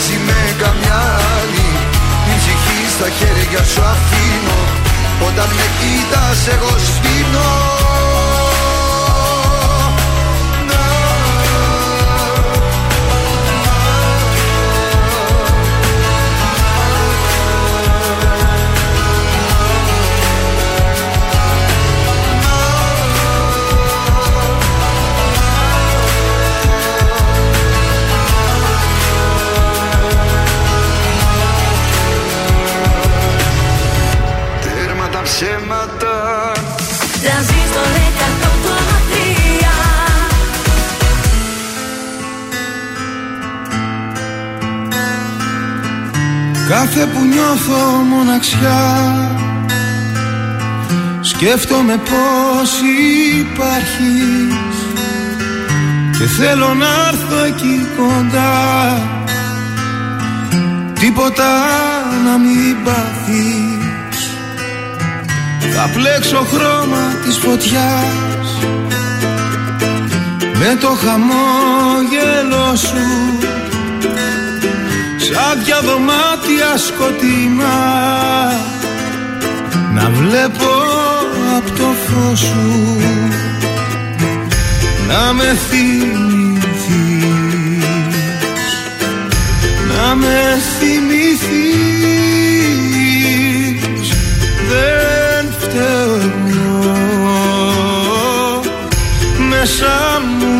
μοιάζει με καμιά άλλη. Την ψυχή στα χέρια σου αφήνω. Όταν με κοίτας εγώ σβήνω Κάθε που νιώθω μοναξιά Σκέφτομαι πως υπάρχεις. Και θέλω να έρθω εκεί κοντά. Τίποτα να μην πάθεις. Θα πλέξω χρώμα της φωτιάς. Με το χαμόγελο σου Σαν δυο δωμάτια σκοτεινά. Να βλέπω απ' το φως σου. Να με θυμηθείς. Να με θυμηθείς. Δεν φταίω εγώ. Μέσα μου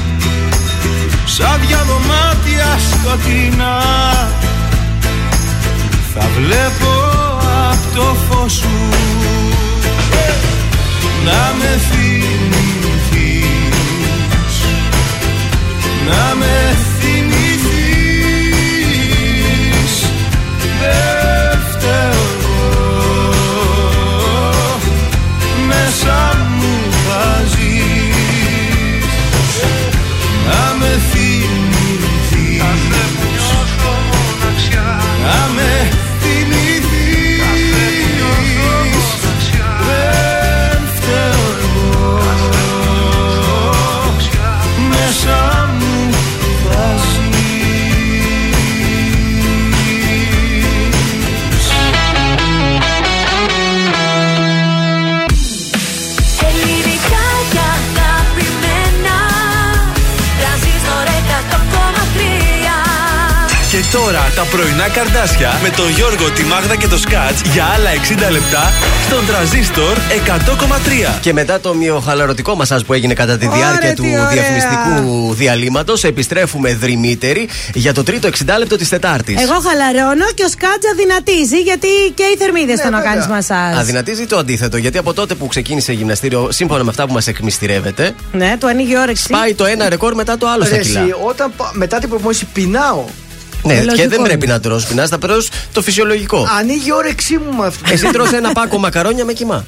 Σαν δυο δωμάτια σκοτεινά Θα βλέπω απ' το φως σου. Να με θυμηθείς. Να με θυμηθείς πρωινά καρδάσια με τον Γιώργο, τη Μάγδα και το Σκάτς για άλλα 60 λεπτά στον τραζίστορ 100,3. Και μετά το μειοχαλαρωτικό μασάζ που έγινε κατά τη Ωραία, διάρκεια τι του ωραία. διαφημιστικού διαλύματος, επιστρέφουμε δρυμύτεροι για το τρίτο 60 λεπτό της Τετάρτης. Εγώ χαλαρώνω και ο Σκάτζα δυνατίζει γιατί και οι θερμίδες Ναι, το να κάνεις μασάζ. Αδυνατίζει το αντίθετο, γιατί από τότε που ξεκίνησε γυμναστήριο, σύμφωνα με αυτά που μας εκμυστηρεύεται, Ναι, του ανοίγει η όρεξη. πάει το ένα ρεκόρ μετά το άλλο στα Ρε, κιλά. εσύ, όταν πα- μετά την προπόνηση πεινάω. Ναι, λογικό και δεν είναι. πρέπει να τρως πεινά, θα τρως το φυσιολογικό. Ανοίγει η όρεξή μου με αυτό. Εσύ τρως ένα πάκο μακαρόνια με κοιμά.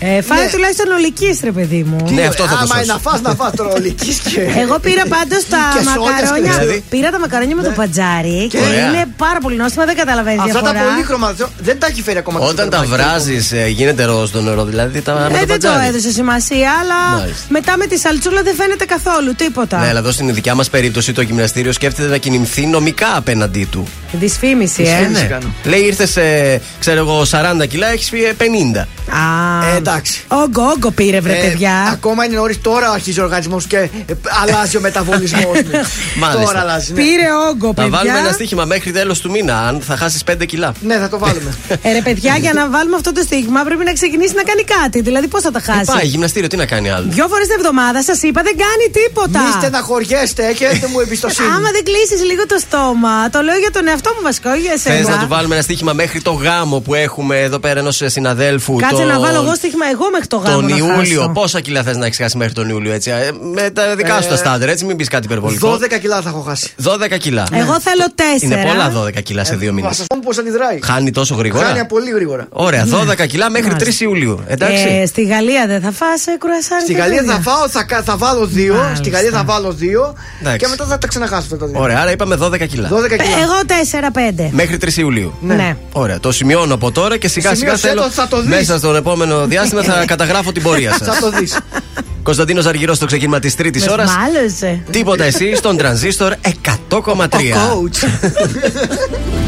Ε, φάει Ναι. τουλάχιστον ολικής, ρε παιδί μου. Ναι, αυτό θα το Άμα σώσει. είναι να φας να φας τώρα ολικής και... Εγώ πήρα πάντως τα Και σόδες μακαρόνια. και δηλαδή. Πήρα τα μακαρόνια με το πατζάρι και Ωραία. είναι πάρα πολύ νόστιμα, δεν καταλαβαίνεις Αυτά διαφορά. τα πολύχρωμα δεν τα έχει φέρει ακόμα. Όταν τα βράζεις, γίνεται ροζ το νερό, δηλαδή τα με Ε, το δεν το πατζάρι. έδωσε σημασία, αλλά Μάλιστα. μετά με τη σαλτσούλα δεν φαίνεται καθόλου τίποτα. Ναι, αλλά εδώ στην δικιά μας περίπτωση το γυμναστήριο σκέφτεται να κινηθεί νομικά απέναντί του. Δυσφήμιση, ε. Δυσφήμιση. Ναι. κάνω. Λέει ήρθες σε, ξέρω εγώ, 40 κιλά, έχεις πει ε, 50. Α, Ε, εντάξει. Όγκο, όγκο πήρε, βρε Ε, παιδιά. Ακόμα είναι νωρίς, τώρα αρχίζει ο οργανισμός και ε, αλλάζει ο μεταβολισμός μου. <laughs> Μάλιστα. Τώρα αλλάζει. Ναι. Πήρε όγκο, Θα παιδιά. βάλουμε ένα στοίχημα μέχρι τέλος του μήνα, αν θα χάσεις 5 κιλά. ναι, θα το βάλουμε. <laughs> Ε, ρε παιδιά, για να βάλουμε αυτό το στίγμα πρέπει να ξεκινήσει να κάνει κάτι. Δηλαδή, πώς θα τα Ε, χάσει; πάει, γυμναστήριο, τι να κάνει άλλο; Δυο φορές την εβδομάδα σας είπα δεν κάνει τίποτα. Μη στεναχωριέστε, έχετε μου εμπιστοσύνη. Άμα δεν κλείσεις λίγο το στόμα, το λέω για τον εαυτό μου βασικό, όχι για Θες εσένα. να του βάλουμε ένα στοίχημα μέχρι το γάμο που έχουμε εδώ πέρα ενός συναδέλφου. Κάτσε τον- να βάλω εγώ στοίχημα εγώ μέχρι το γάμο. Τον να Ιούλιο, χάσω. πόσα κιλά θες να έχεις χάσει μέχρι τον Ιούλιο, έτσι. ε, Με τα δικά σου τα Ε, στάντερ, έτσι, μην πεις κάτι υπερβολικό. 12 κιλά θα έχω χάσει. 12 κιλά. Εγώ θέλω τέσσερα. Είναι πολλά 12 κιλά σε δύο Θα μήνε. σας πω πώς αντιδράει. Χάνει τόσο γρήγορα; Χάνει πολύ γρήγορα. Ωραία, 12 κιλά μέχρι 3 Μάλιστα. Ιουλίου. Εντάξει. Ε, στη Γαλλία δεν θα φας ε, κρουασάρι. Στη και Γαλλία τέτοια. θα φάω, θα, κα- θα βάλω δύο. Μάλιστα. Στη Γαλλία θα βάλω δύο. Εντάξει. Και μετά θα τα ξαναχάσω αυτά τα δύο. Ωραία, άρα είπαμε 12 κιλά. 12 Ε, κιλά. Εγώ 4-5. Μέχρι 3 Ιουλίου. Ναι. Ωραία, το σημειώνω από τώρα και σιγά σιγά Σημείωσέ θέλω. το, θα το δεις. Μέσα στον επόμενο διάστημα θα <laughs> καταγράφω την πορεία Θα σας. το δεις. Κωνσταντίνος Αργυρός στο ξεκίνημα της τρίτης Με ώρας. μάλωσε. Τίποτα εσύ στον τρανζίστορ 100,3. Ο coach. <laughs>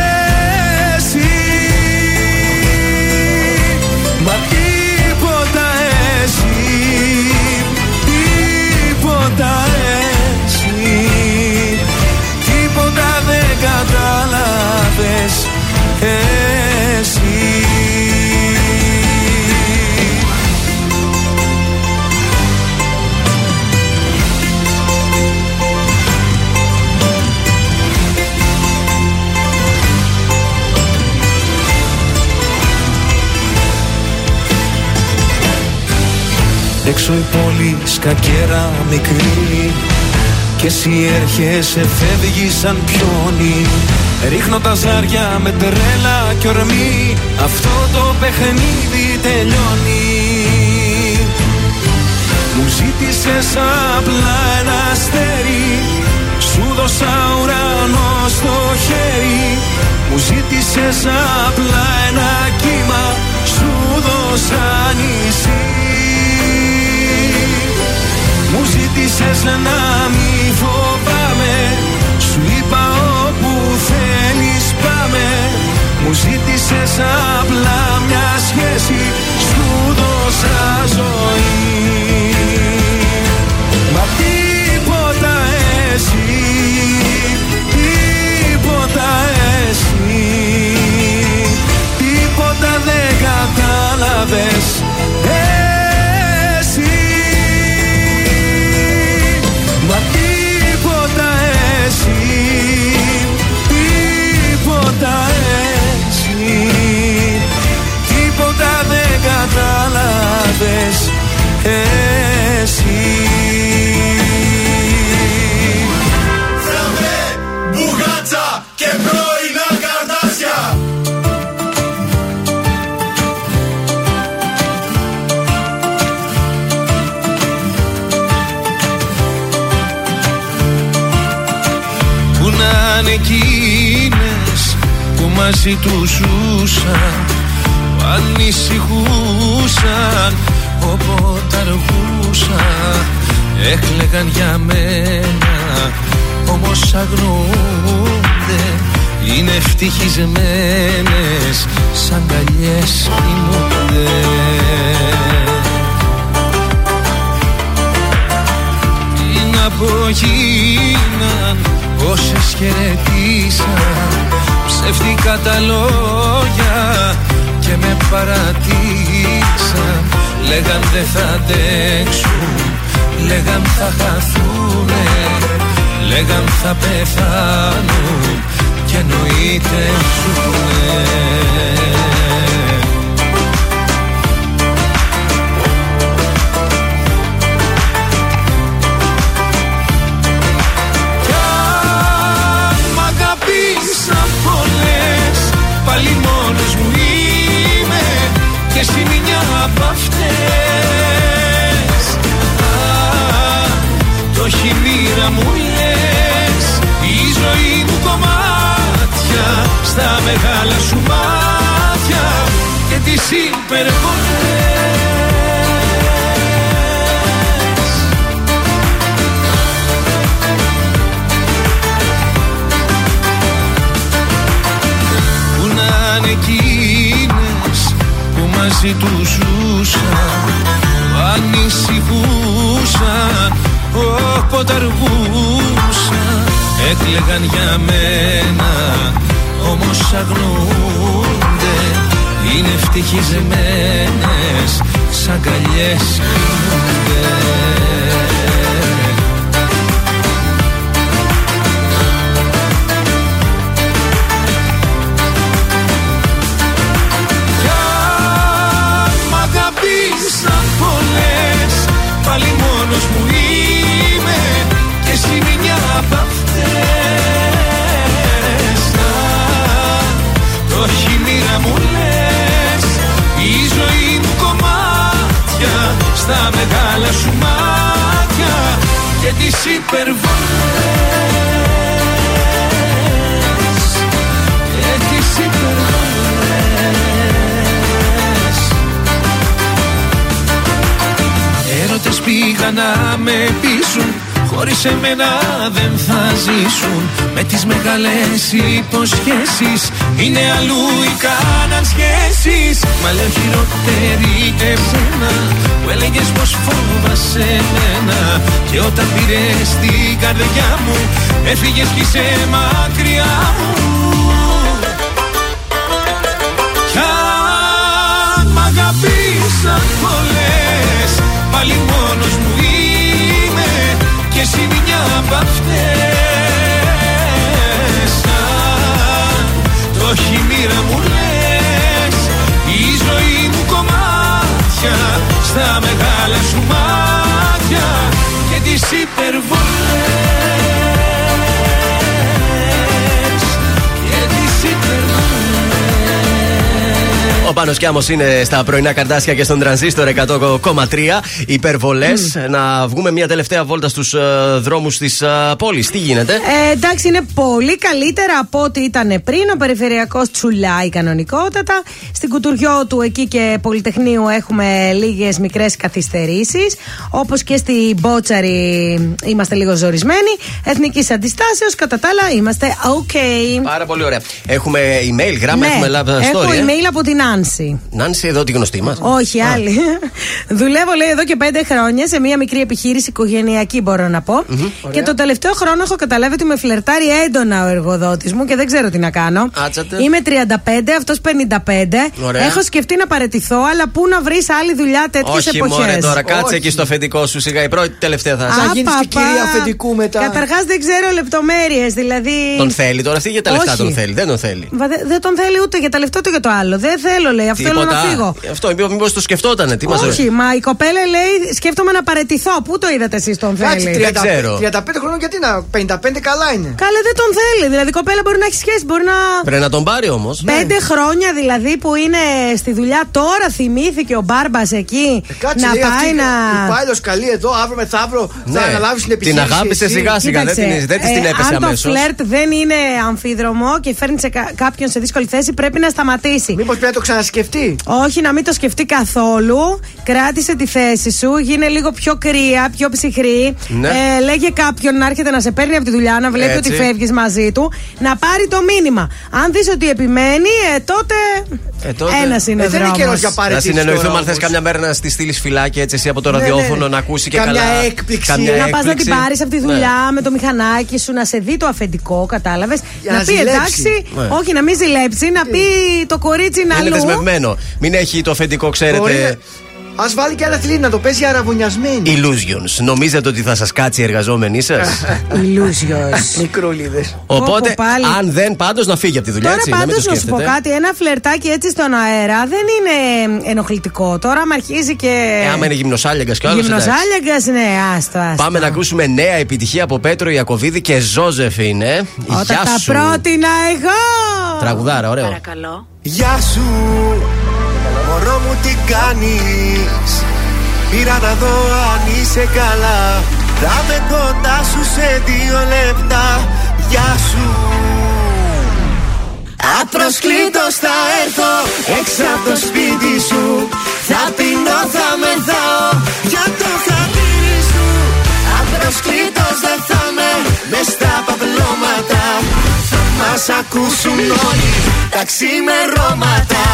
εσύ. Έξω η πόλη σκακέρα μικρή και εσύ έρχεσαι φεύγεις σαν πιόνι Ρίχνω τα ζάρια με τρέλα και ορμή Αυτό το παιχνίδι τελειώνει. Μου ζήτησες απλά ένα αστέρι Σου δώσα ουρανό στο χέρι. Μου ζήτησες απλά ένα κύμα Σου δώσα νησί. Μου ζήτησες να μη φοβάμαι Μου ζήτησες απλά μια σχέση Σου δώσα ζωή. Μα τίποτα εσύ Τίποτα εσύ Τίποτα δεν κατάλαβες κατάλαβες Εσύ. Μπουγάτσα και πρώινα καρτάσια. Που να είναι εκείνες που μαζί τους ζούσαν. που ανησυχούσαν όποτε αργούσαν έκλεγαν για μένα. Όμως αγνοούνται είναι ευτυχισμένες σαν καλιές κοιμούνται. Τι να πω γίναν όσες χαιρετήσαν ψεύτικα τα λόγια και με παρατήσαν. Λέγαν δεν θα αντέξουν λέγαν θα χαθούνε λέγαν θα πεθάνουν και εννοείται ζουνε Κι αν μ' αγαπήσαν πολλές Πάλι μόνος μου είμαι Και εσύ μια απ' αυτές. Αν το έχει η μοίρα μου λες Η ζωή μου κομμάτια Στα μεγάλα σου μάτια Και τις υπερβολές όποτε αργούσαν έκλεγαν για μένα όμως αγνοούνται είναι ευτυχισμένες σαν καλιές κοιμούνται Κι αν μ' αγαπήσαν πολλές Πάλι μόνος μου Στα μεγάλα σου μάτια Και τις υπερβολές. Και τις υπερβολές. Έρωτες πήγαν να με πείσουν Χωρίς εμένα δεν θα ζήσουν. Με τις μεγάλες υποσχέσεις. Είναι αλλού οι κάναν σχέσεις. Μα λέω χειρότερη εσένα. Που έλεγες πως φόβασαι εμένα. Και όταν πήρες την καρδιά μου Έφυγες κι είσαι μακριά μου. Κι αν μ' αγαπήσαν πολλές Πάλι μόνος μου είμαι Και εσύ μια απ' αυτές. Αν το έχει η μοίρα μου λες Η ζωή μου κομμάτια στα μεγάλα σου μάτια και τις υπερβολές Ο Πάνος Κιάμος είναι στα πρωινά καρτάσια και στον τρανζίστορ 100,3. Υπερβολές. Να βγούμε μια τελευταία βόλτα στους δρόμους της πόλης. Τι γίνεται; Ε, εντάξει, είναι πολύ καλύτερα από ό,τι ήταν πριν. Ο περιφερειακός τσουλάει κανονικότατα. Στην κουτουριό του εκεί και Πολυτεχνείου έχουμε λίγες μικρές καθυστερήσεις. Όπως και στην Μπότσαρη είμαστε λίγο ζορισμένοι. Εθνικής αντιστάσεως, κατά τα άλλα είμαστε OK. Πάρα πολύ ωραία. Έχουμε email, γράμμα, έχουμε love Ναι. έχω story. ε; email από την Άνση. Νάνση, εδώ τη γνωστή μας. Όχι, άλλη. Δουλεύω, λέει, εδώ και πέντε χρόνια σε μια μικρή επιχείρηση οικογενειακή, μπορώ να πω. Και το τελευταίο χρόνο έχω καταλάβει ότι με φλερτάρει έντονα ο εργοδότης μου και δεν ξέρω τι να κάνω. Άτσατε. Είμαι 35, αυτός 55. Ωραία. Έχω σκεφτεί να παρετηθώ, αλλά πού να βρεις άλλη δουλειά τέτοιες Όχι, εποχές; μωρέ τώρα, κάτσε εκεί στο αφεντικό σου σιγά. Η πρώτη τελευταία θα Α, είσαι. γίνεις και παπά. κυρία αφεντικού μετά. Καταρχάς δεν ξέρω λεπτομέρειες, δηλαδή. Τον θέλει τώρα αυτή για τα λεφτά Όχι. τον θέλει; Δεν τον θέλει. Βα, δε- δεν τον θέλει ούτε για τα λεφτά ούτε για το άλλο. Δεν θέλω, λέει. Αυτό θέλω να φύγω. Αυτό, μήπω το σκεφτότανε. Τι μας Όχι, μα η κοπέλα λέει: Σκέφτομαι να παρετηθώ. Πού το είδατε εσείς τον Εντάξει, θέλει; 35, ξέρω. 35 χρόνια γιατί να. 55 καλά είναι. Καλά, δεν τον θέλει. Δηλαδή, η κοπέλα μπορεί να έχει σχέση, μπορεί να. Πρέπει να τον πάρει όμως. Πέντε χρόνια δηλαδή που είναι στη δουλειά, τώρα θυμήθηκε ο μπάρμπας εκεί Ε, Κάτσε, να λέει, πάει αυτή, να. Υπάλληλο καλή εδώ, αύριο μεθαύριο θα Ναι. αναλάβεις την Την επιχείρηση. αγάπησε εσύ. σιγά σιγά. Δεν Κοίταξε, την- δεν της την ε, έπεσε αν το αμέσως. φλερτ δεν είναι αμφίδρομο και φέρνει σε κα- κάποιον σε δύσκολη θέση, πρέπει να σταματήσει. Μήπως πρέπει να το ξανασκεφτεί; Όχι, να μην το σκεφτεί καθόλου. Κράτησε τη θέση σου. Γίνε λίγο πιο κρύα, πιο ψυχρή. Ναι. Ε, λέγε κάποιον να έρχεται να σε παίρνει από τη δουλειά, να βλέπει Έτσι. ότι φεύγεις μαζί του. Να πάρει το μήνυμα. Αν δεις ότι επιμένει, ε, τότε. Ε, τότε- Ένα είναι Ε, δεν είναι δρόμος. καιρός για Να παρετήσεις συνεννοηθούμε τώρα αν θες όμως. καμιά μέρα να τη στείλεις φυλάκι έτσι εσύ από το Ναι, ναι, ραδιόφωνο ναι. να ακούσει και Καμιά καλά. έκπληξη. Καμιά Να πας να την έκπληξη. πάρεις από τη Ναι. δουλειά με το μηχανάκι σου, να σε δει το αφεντικό, κατάλαβες; Για Να, να πει ζηλέψει. εντάξει, Ναι. όχι να μην ζηλέψει, να πει το κορίτσι να Είναι αλλού. δεσμευμένο. Μην έχει το αφεντικό, ξέρετε. Α βάλει και ένα θηλί να το παίζει αραβωνιασμένη. Illusions. Νομίζετε ότι θα σας κάτσει οι εργαζόμενοι σας; <laughs> Illusions. <laughs> Μικρούλιδες. Οπότε, Πω, πω, πάλι. αν δεν, πάντως να φύγει από τη δουλειά, Τώρα έτσι. Να μην πάντως το να σου πω σκέφτεται. κάτι, ένα φλερτάκι έτσι στον αέρα δεν είναι ενοχλητικό. Τώρα με αρχίζει και. Ε, άμα είναι γυμνοσάλιαγκας κι άλλο. Γυμνοσάλιαγκας, ναι, άστο, άστο. Πάμε να ακούσουμε νέα επιτυχία από Πέτρο Ιακοβίδη και Ζώζεφ είναι. Όταν Γεια τα σου. πρότεινα εγώ. Τραγουδάρα, ωραίο. Παρακαλώ. Γεια σου, μωρό μου τι κάνεις; Πήρα να δω αν είσαι καλά. Θα με κοντά σου σε δύο λεπτά. Γεια σου. Απροσκλήτως θα έρθω έξω από το σπίτι σου. Θα πεινώ, θα μεθάω για το χατήρι σου. Απροσκλήτως δεν θα με μες στα παπλώματα. Θα μας ακούσουν όλοι τα ξημερώματα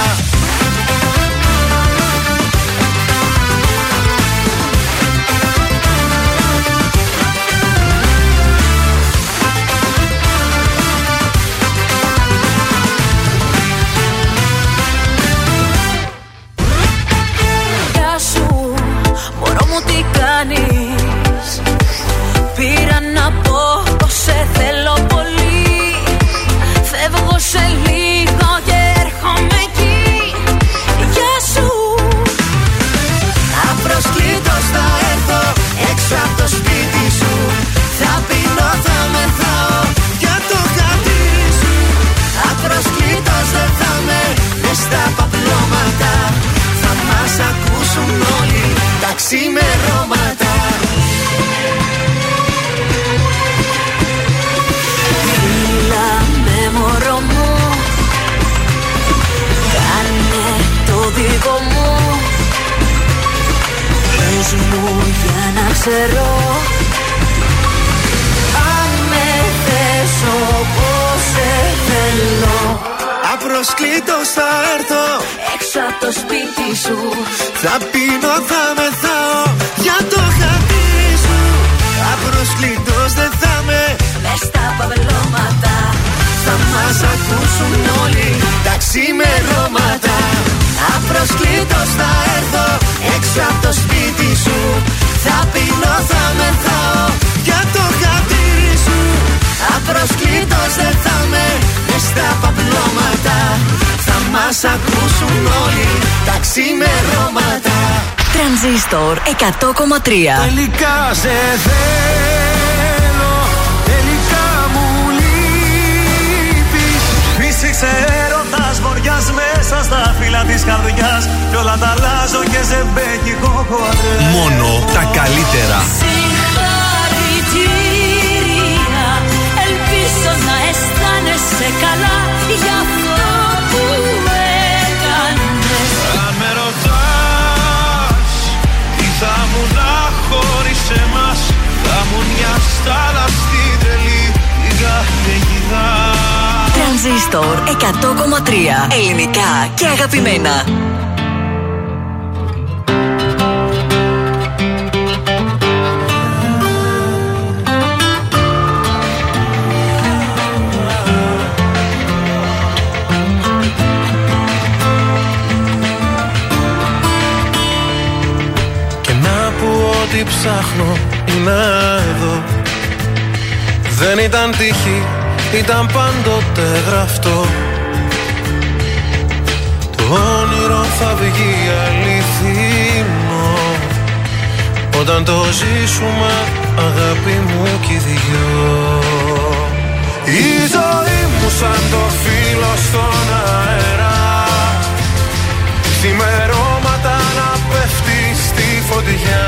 κάνεις. Πήρα να πω πως σε θέλω πολύ. Φεύγω σε λίγο και έρχομαι εκεί. Γεια σου. Απροσκλήτως θα έρθω έξω από το σπίτι σου. Θα πεινώ, θα μεθάω για το χατήρι σου. Απροσκλήτως δεν θα με μες στα παπλώματα. Θα μας ακούσουν όλοι. Τα ξημερώματα το δικό μου. Πες μου για να ξέρω Αν με θες όπως σε θέλω. Απροσκλήτως θα έρθω. Έξω από το σπίτι σου. Θα πίνω, θα μεθάω για το χατήρι σου. Απροσκλήτως δεν θα με. Μες στα παυλώματα Θα μας ακούσουν όλοι τα ξημερώματα Απροσκλήτως θα έρθω έξω από το σπίτι σου. Θα πεινώ, θα μεθάω για το χατήρι σου. Απροσκλήτως δεν θα με μες στα παπλώματα. Θα μας ακούσουν όλοι τα ξημερώματα. Τρανζίστορ 100,3. Τελικά σε θέλω, τελικά μου λείπεις. Φύσηξε έρωτας βοριάς μέσα στα φύλλα της καρδιάς. Κι όλα τα αλλάζω και σε μπέκικο χορεύω Μόνο τα καλύτερα. Συγχαρητήρια. Ελπίζω να αισθάνεσαι καλά Για αυτό που έκανες. Αν με ρωτάς τι θα μου να χωρίς εμάς Θα μου μια στάλα στην τρελή την καθηγητά Τρανζίστορ 100,3. Ελληνικά και αγαπημένα. Και να που ό,τι ψάχνω είναι εδώ Δεν ήταν τύχη, ήταν πάντοτε γραφτό. Το όνειρο θα βγει αληθινό. Όταν το ζήσουμε αγάπη μου κι οι δυο. Η ζωή μου σαν το φύλλο στον αέρα. Ξημερώματα να πέφτει στη φωτιά.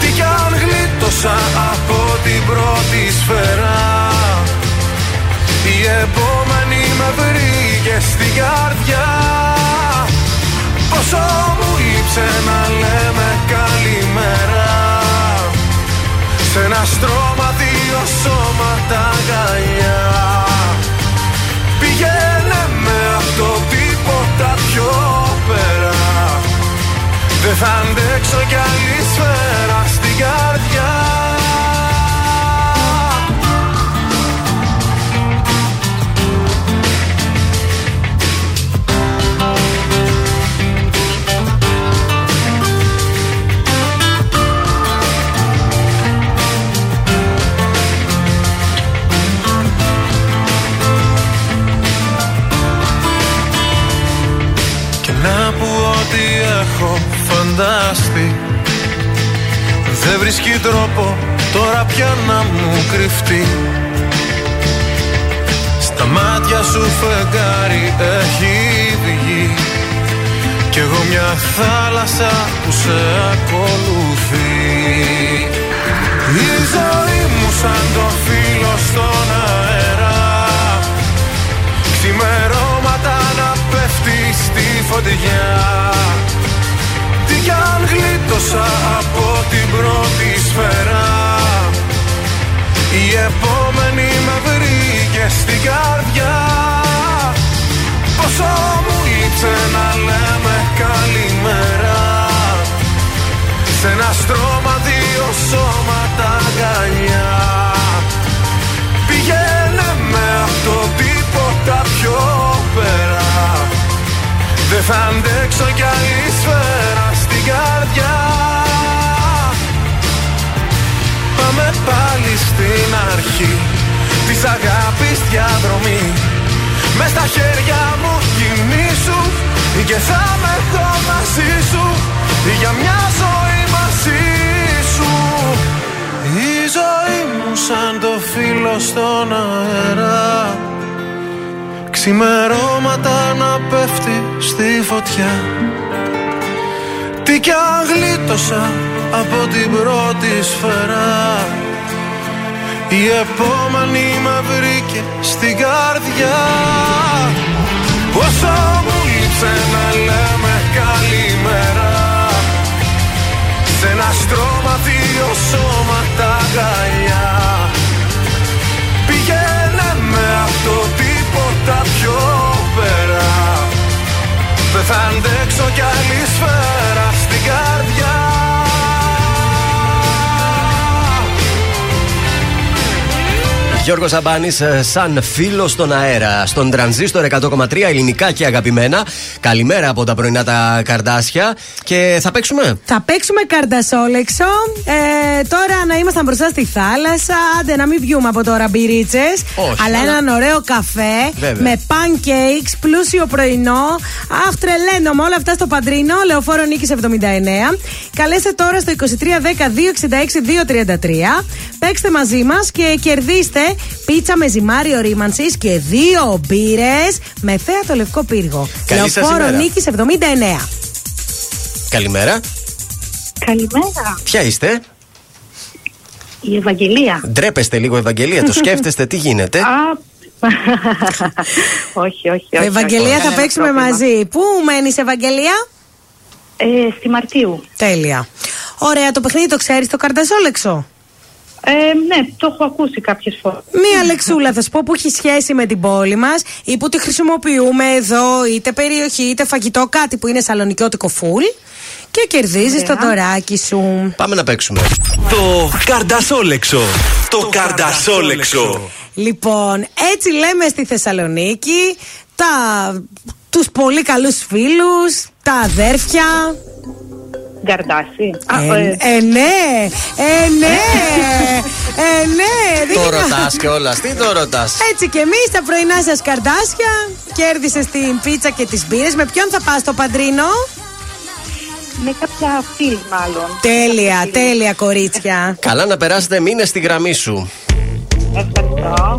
Τι κι αν γλίτωσα από την πρώτη σφαίρα. Η επόμενη με βρήκε στην καρδιά. Πόσο μου λείψε να λέμε καλημέρα. Σ' ένα στρώμα δύο σώματα αγκαλιά. Πήγαινε με αυτό τίποτα πιο πέρα. Δεν θα αντέξω κι άλλη σφαίρα έχω φανταστεί. Δεν βρίσκει τρόπο τώρα πια να μου κρυφτεί. Στα μάτια σου φεγγάρι έχει βγει. Κι εγώ μια θάλασσα που σε ακολουθεί. Η ζωή μου σαν το φύλλο στον αέρα. Ξημερώματα να πέφτει στη φωτιά. Τι κι αν γλίτωσα από την πρώτη σφαίρα. Η επόμενη με βρήκε στην καρδιά. Πόσο μου λείψε να λέμε καλημέρα. Σ' ένα στρώμα δύο σώματα αγκαλιά Πήγαινε με αυτό τίποτα πιο πέρα. Δεν θα αντέξω κι άλλη σφαίρα στην καρδιά. Πάμε πάλι στην αρχή Της αγάπης διαδρομή. Μες στα χέρια μου κινήσου Και θα με έχω μαζί σου Για μια ζωή μαζί σου. Η ζωή μου σαν το φύλλο στον αέρα. Ξημερώματα να πέφτει στη φωτιά Τι κι αν γλίτωσα από την πρώτη σφαίρα. Η επόμενη με βρήκε στην καρδιά. Πόσο μου λείψε να λέμε καλημέρα. Σ' ένα στρώμα δύο σώματα αγκαλιά. Πήγαινε με αυτό τίποτα πιο πέρα Δεν θα αντέξω κι άλλη σφαίρα Γιώργος Αμπάνη, σαν φίλο στον αέρα. Στον τρανζίστορ 100,3 ελληνικά και αγαπημένα. Καλημέρα από τα πρωινά τα καρδάσια. Και θα παίξουμε. Θα παίξουμε καρτασόλεξο. Ε, τώρα να ήμασταν μπροστά στη θάλασσα. Άντε να μην πιούμε από τώρα μπυρίτσε. Αλλά αλλά- έναν ωραίο καφέ Βέβαια. με pancakes, πλούσιο πρωινό. Αχ, τρελαίνομαι όλα αυτά στο Παντρίνο, λεωφόρο Νίκης 79. Καλέστε τώρα στο 2310-266-233. Παίξτε μαζί μας και κερδίστε πίτσα με ζυμάρι ορίμανση και δύο μπύρες με θέα το λευκό πύργο. Καλή σας λεωφόρο ημέρα. Νίκης 79. Καλημέρα. Καλημέρα. Ποια είστε; Η Ευαγγελία. Ντρέπεστε λίγο, Ευαγγελία. Το <laughs> σκέφτεστε, τι γίνεται; Α, όχι, όχι, όχι. Ευαγγελία, όχι. θα παίξουμε Κανένα πρόβλημα. μαζί. Πού μένεις, Ευαγγελία; Ε, στη Μαρτίου. Τέλεια. Ωραία, το παιχνίδι το ξέρεις, το καρταζόλεξο. Ε, ναι, το έχω ακούσει κάποιες φορές. Μία λεξούλα θα σου πω που έχει σχέση με την πόλη μας ή που τη χρησιμοποιούμε εδώ, είτε περιοχή είτε φαγητό, κάτι που είναι σαλονικιώτικο φουλ. Και κερδίζεις το δωράκι σου. Πάμε να παίξουμε. Το καρδασόλεξο. Το καρδασόλεξο. Λοιπόν, έτσι λέμε στη Θεσσαλονίκη τα, τους πολύ καλούς φίλους, τα αδέρφια. Γκαρντάσι. Ε, ε, ναι, ε, ναι, ε, ναι. δεν Το είναι- ρωτάς κιόλας. Τι το ρωτάς; Έτσι και εμείς τα πρωινά σας καρτάσια. Κέρδισες την πίτσα και τις μπύρες. Με ποιον θα πας στο παντρίνο, Με κάποια φίλη μάλλον. Τέλεια, τέλεια κορίτσια. Καλά να περάσετε, μείνε στη γραμμή σου. Ευχαριστώ.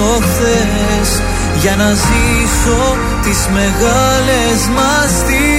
πάλι στο χθες Για να ζήσω τις μεγάλες μας στιγμές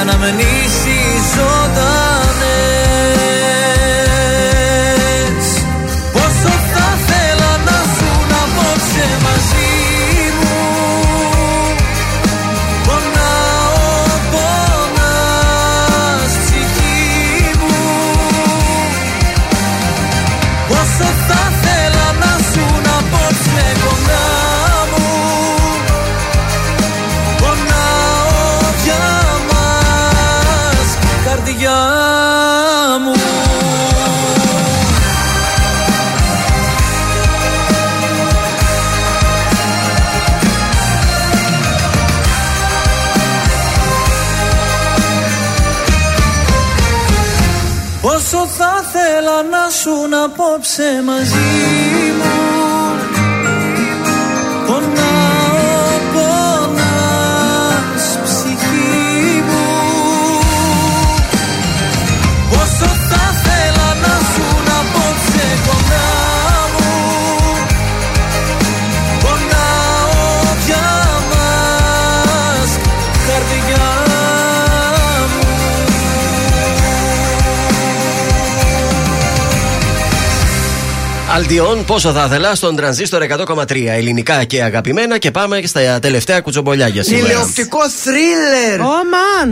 οι αναμενήσεις απόψε μαζί μου Αλτιόν, πόσο θα ήθελα στον τρανζίστορ 100,3 ελληνικά και αγαπημένα και πάμε στα τελευταία κουτσομπολιά σήμερα. Τηλεοπτικό θρίλερ. Oh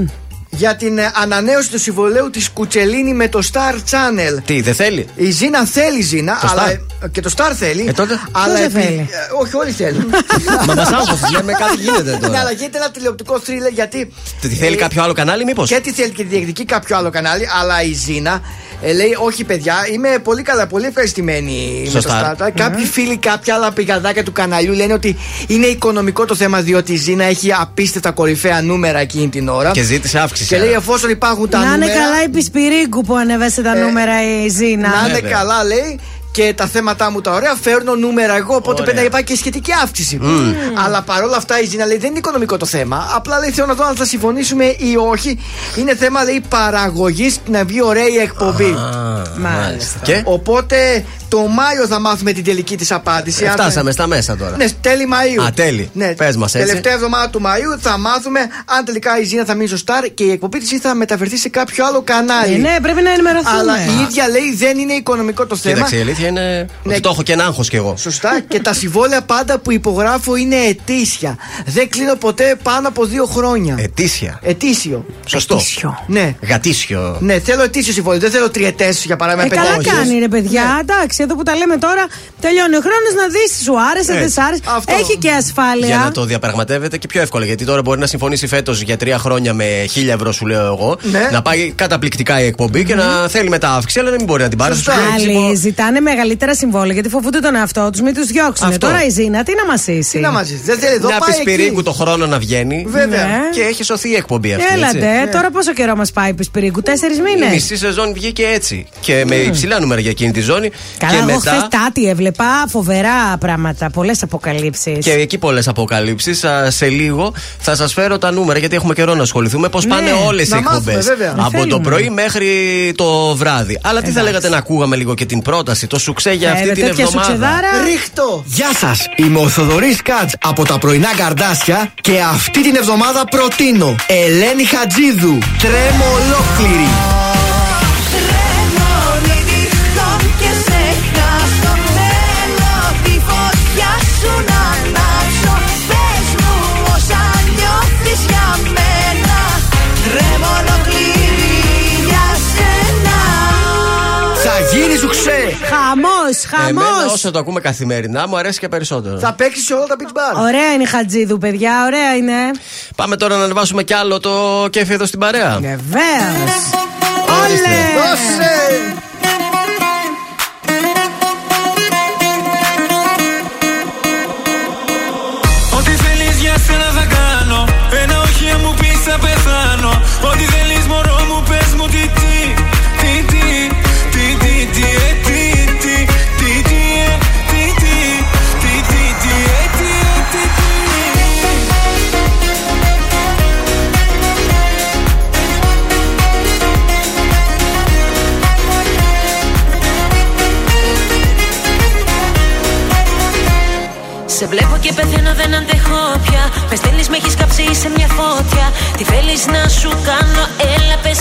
man. Για την ε, ανανέωση του συμβολέου της Κουτσελίνη με το Star Channel. Τι, δεν θέλει; Η Ζήνα θέλει Ζήνα, Το αλλά Star; ε, και το Star θέλει. Ε, τότε. αλλά Ποιος δεν επί- θέλει; ε, όχι, όλοι θέλουν. <laughs> Μα μας άγχωσε, λέμε κάτι γίνεται <laughs> Ναι, τώρα. αλλά γίνεται ένα τηλεοπτικό θρίλερ γιατί. Τι θέλει ε, κάποιο άλλο κανάλι, μήπως; Και τι θέλει και διεκδικεί κάποιο άλλο κανάλι, αλλά η Ζήνα ε, λέει: Όχι, παιδιά, είμαι πολύ καλά, πολύ ευχαριστημένη με το Σωστά. Star. Κάποιοι φίλοι, κάποια άλλα πηγαδάκια του καναλιού λένε ότι είναι οικονομικό το θέμα, διότι η Ζήνα έχει απίστευτα κορυφαία νούμερα εκείνη την ώρα. Και ζήτησε αύξηση. Και λέει: Εφόσον υπάρχουν τα Να είναι νούμερα. καλά η Πισπυρίγκου που ανέβασε τα Ε, νούμερα η Ζήνα. Να είναι Βέβαια. καλά, λέει. Και τα θέματα μου τα ωραία φέρνω νούμερα εγώ. Οπότε Ωραία. πρέπει να υπάρχει και σχετική αύξηση. Αλλά παρόλα αυτά η Ζήνα λέει δεν είναι οικονομικό το θέμα. Απλά λέει θέλω να δω αν θα συμφωνήσουμε ή όχι. Είναι θέμα λέει παραγωγής να βγει ωραία η εκπομπή. Α, Μάλιστα. Και; Οπότε το Μάιο θα μάθουμε την τελική της απάντηση. ε, Αν- φτάσαμε στα μέσα τώρα. Ναι, τέλη Μαΐου. Α, τέλη. Ναι, Πες μας, έτσι. Τελευταία εβδομάδα του Μαΐου θα μάθουμε αν τελικά η Ζήνα θα μείνει στο Star και η εκπομπή της θα μεταφερθεί σε κάποιο άλλο κανάλι. Ε, ναι, πρέπει να ενημερωθούμε. Αλλά η ίδια λέει δεν είναι οικονομικό το θέμα. Κοίταξε, η αλήθεια είναι ότι το έχω και ένα άγχος κι εγώ. Σωστά. και τα συμβόλαια πάντα που υπογράφω είναι ετήσια. Δεν κλείνω ποτέ πάνω από δύο χρόνια. Ετήσια. Ετήσιο. Σωστό. Ναι. Γατήσιο. Ναι, θέλω ετήσιο συμβόλαιο. Δεν θέλω τριετές για παράδειγμα Ε, καλά πενταετές. κάνει ρε παιδιά, εντάξει. Εντάξει, εδώ που τα λέμε τώρα, τελειώνει ο χρόνος να δεις, σου άρεσε, δεν Έτσι. σ' άρεσε. Έχει και ασφάλεια. Για να το διαπραγματεύεται και πιο εύκολα. Γιατί τώρα μπορεί να συμφωνήσει φέτος για τρία χρόνια με 1000 ευρώ, σου λέω εγώ. Ναι. Να πάει καταπληκτικά η εκπομπή και να θέλει μετά αύξηση, αλλά να μην μπορεί να την πάρει. Σωστά. Άλλοι ζητάνε μεγαλύτερα συμβόλαια γιατί φοβούνται τον εαυτό τους, μην τους διώξουν. Αυτό. Τώρα η Ζήνα τι να μασίσει. Τι να μαζί. Δεν θέλει εδώ, Μια πάει εκεί. πισπυρίκου το χρόνο να βγαίνει. Βέβαια. Ναι. Και έχει σωθεί η εκπομπή αυτή. Έλατε, έτσι. τώρα πόσο καιρό μας πάει η Πισπυρίκου, τέσσερις Η μήνες; μισή σεζόν βγήκε έτσι. Και με υψηλά νούμερα για εκείνη τη ζώνη. Καλά, και εγώ μετά. χθες τάτι έβλεπα φοβερά πράγματα, πολλές αποκαλύψεις. Και εκεί πολλές αποκαλύψεις. Σε λίγο θα σας φέρω τα νούμερα γιατί έχουμε καιρό να ασχοληθούμε. Πώ Ναι, πάνε όλες οι να μάθουμε, εκπομπές. βέβαια. Από το Θέλουμε. πρωί μέχρι το βράδυ. Αλλά τι θα λέγατε να ακούγαμε λίγο και την πρόταση, το σουξέ για αυτή την εβδομάδα. Ρίχτω! Γεια σας! Είμαι ο Θοδωρής Κάτς από τα πρωινά καρδάσια και αυτή την εβδομάδα προτείνω Ελένη Χατζίδου. Τρέμω ολόκληρη. Ξέ! Χαμός, Εμένα χαμός. όσο το ακούμε καθημερινά μου αρέσει και περισσότερο. Θα παίξει σε όλα τα beach bar. Ωραία είναι η Χατζίδου, παιδιά, ωραία είναι. Πάμε τώρα να ανεβάσουμε κι άλλο το κέφι εδώ στην παρέα. Βεβαίως. Ορίστε. Και πεθαίνω, δεν αντέχω πια. Με στέλνεις, με έχεις κάψει σε μια φώτια. Τι θέλεις να σου κάνω, έλα πες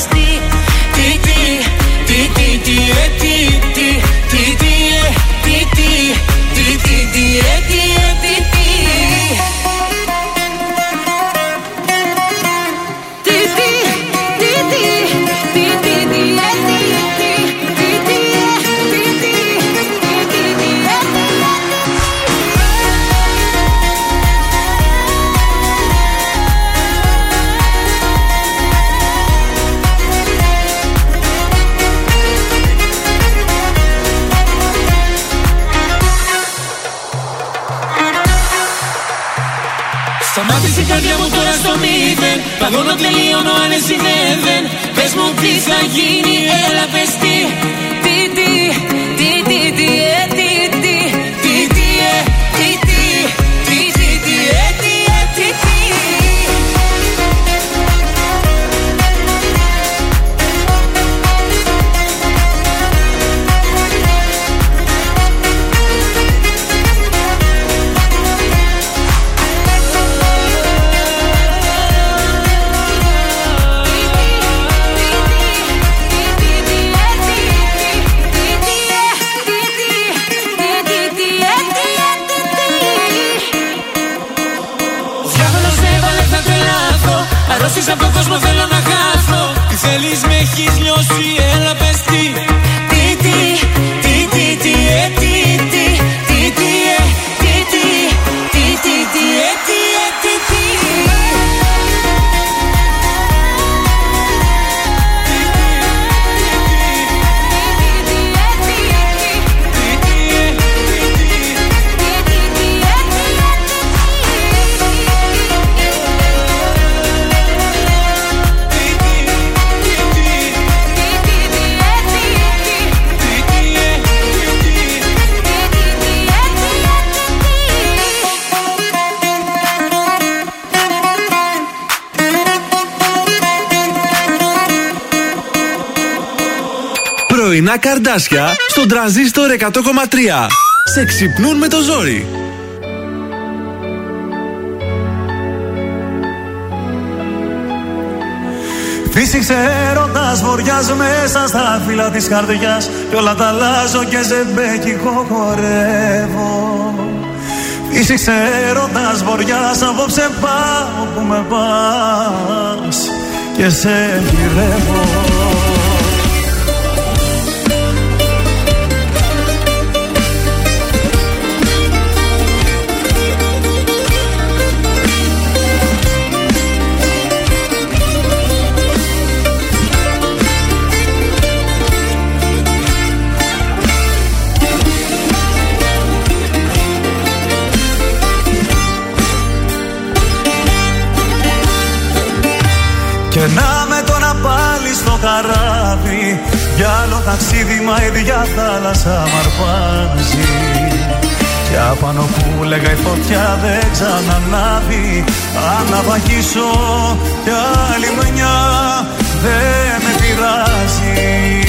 Σταμάτησε η καρδιά μου τώρα στο μηδέν. Παγώνω τελείωνω αν εσύ δεν δεν. Πες μου τι θα γίνει έλα πες τι. Τι τι από τον κόσμο θέλω να χάθω Τι θέλεις με έχεις λιώσει έλα πες τι Τι Πρωινά καρδάσια στον τραζίστορ 100,3. Σε ξυπνούν με το ζόρι. Φύσηξε έρωτας βοριάς μέσα στα φύλλα της καρδιάς Κι όλα τα αλλάζω και ζεμπέκικο χορεύω Φύσηξε έρωτας βοριάς απόψε πάω που με πας Και σε γυρεύω ταξίδι μα η διαθάλασσα μ' αρπάζει. Κι απάνω που λέγα η φωτιά δεν ξανανάβει Αν να βαγίσω κι άλλη μια δεν με πειράζει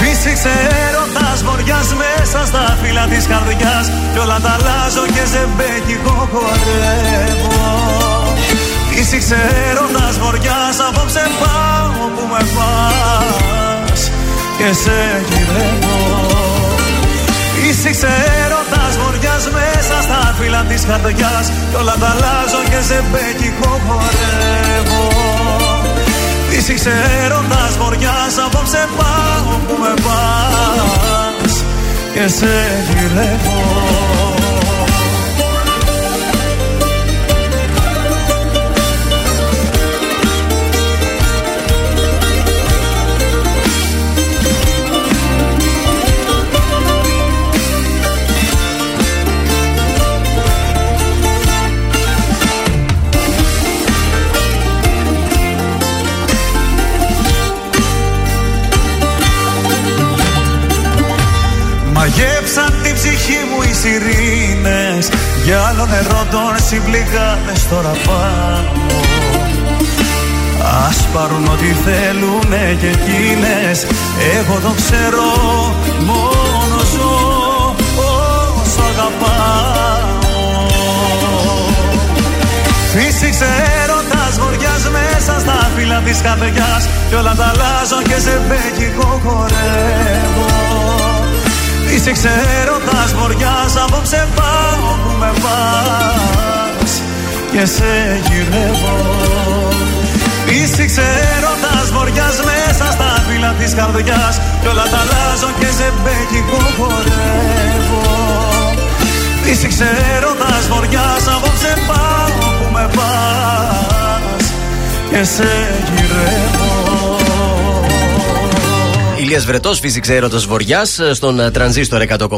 Φύσηξε έρωτας βοριάς μέσα στα φύλλα της καρδιάς Κι όλα τα αλλάζω και ζεμπέκικο χορεύω Φύσηξε έρωτας βοριάς απόψε πάω που με πας Και σε γυρεύω. Φύσηξε έρωτας βοριάς μέσα στα φύλλα της καρδιάς Κι όλα τα αλλάζω και ζεμπέκικο χορεύω. Φύσηξε έρωτας βοριάς απόψε πάω που με πας Και σε γυρεύω Μαγέψαν την ψυχή μου οι σιρήνες. Για άλλο νερό των συμπληγάδες τώρα πάνω Ας πάρουν ό,τι θέλουνε και εκείνες. Εγώ το ξέρω μόνο ζω όσο αγαπάω. Φύσηξε έρωτας βοριάς μέσα στα φύλλα της καρδιάς. Κι όλα τα αλλάζω και σε μπέκικο χορεύω Είσαι ξέροντας βοριάς απόψε πάω που με πας και σε γυρεύω. Είσαι ξέροντας βοριάς μέσα στα φύλλα της καρδιάς κι όλα τα αλλάζω και σε μπέκικο χορεύω. Είσαι ξέροντας βοριάς απόψε πάω που με πας και σε γυρεύω Ηλία Βρετός, φύσηξε έρωτα Βοριάς στον ε, τρανζίστορ 100,3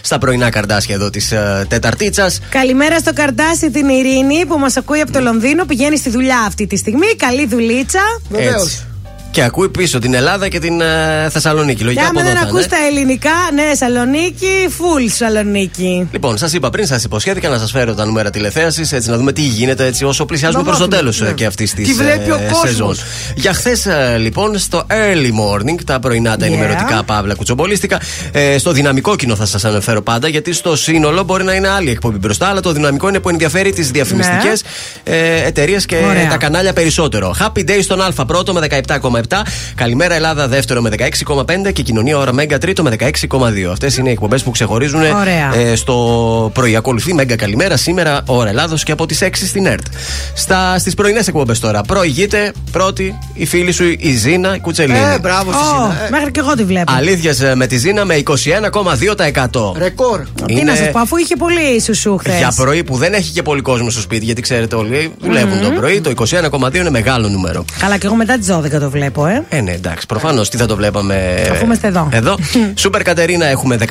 στα πρωινά καρδάσια εδώ της uh, Τεταρτίτσας. Καλημέρα στο καρδάσι την Ειρήνη που μας ακούει από το Λονδίνο. Πηγαίνει στη δουλειά αυτή τη στιγμή. Καλή δουλίτσα. Βεβαίως. Και ακούει πίσω την Ελλάδα και την uh, Θεσσαλονίκη. Λογικά Και άμα από εδώ δεν θα ακούς είναι. τα ελληνικά, ναι, Σαλονίκη, full Σαλονίκη. Λοιπόν, σας είπα πριν, σας υποσχέθηκα να σας φέρω τα νούμερα τηλεθέασης έτσι να δούμε τι γίνεται έτσι όσο πλησιάζουμε Να προς το μάθουμε, τέλος ναι. και αυτής της Τι βλέπει ο κόσμος. σεζόν. Για χθες λοιπόν στο early morning, τα πρωινά τα Yeah. ενημερωτικά παύλα κουτσομπολίστικα, ε, στο δυναμικό κοινό θα σας αναφέρω πάντα γιατί στο σύνολο μπορεί να είναι άλλη εκπομπή μπροστά, αλλά το δυναμικό είναι που ενδιαφέρει τις διαφημιστικές ε, εταιρείες και Ναι. Ωραία. τα κανάλια περισσότερο. Happy Day στον Α πρώτο με 17,7. Καλημέρα Ελλάδα δεύτερο με 16,5 και Κοινωνία Ωρα Μέγκα τρίτο με 16,2. Αυτές είναι οι εκπομπές που ξεχωρίζουν Ωραία. ε, στο πρωί. Ακολουθεί Μέγκα Καλημέρα σήμερα ώρα Ελλάδος και από τις 6 στην ΕΡΤ. Στις πρωινές εκπομπές τώρα. Προηγείται πρώτη η φίλη σου η Ζήνα Κουτσελίνη. Ε, μπράβο στη Ω, Σίνα. Ε, μέχρι και εγώ τη βλέπω. Αλήθειας με τη Ζήνα με 21,2%. Ρεκόρ. Τι Είναι να σας πω, αφού είχε πολύ σουσού χθες. Για πρωί που δεν έχει και πολύ κόσμο στο σπίτι, γιατί ξέρετε όλοι δουλεύουν το πρωί, το 21,2 είναι μεγάλο νούμερο. Καλά, και εγώ μετά τις 12 το βλέπω, ε. Ε, ναι, εντάξει, προφανώς τι θα το βλέπαμε; Αφού είμαστε εδώ. Εδώ. Σούπερ Κατερίνα έχουμε 15,6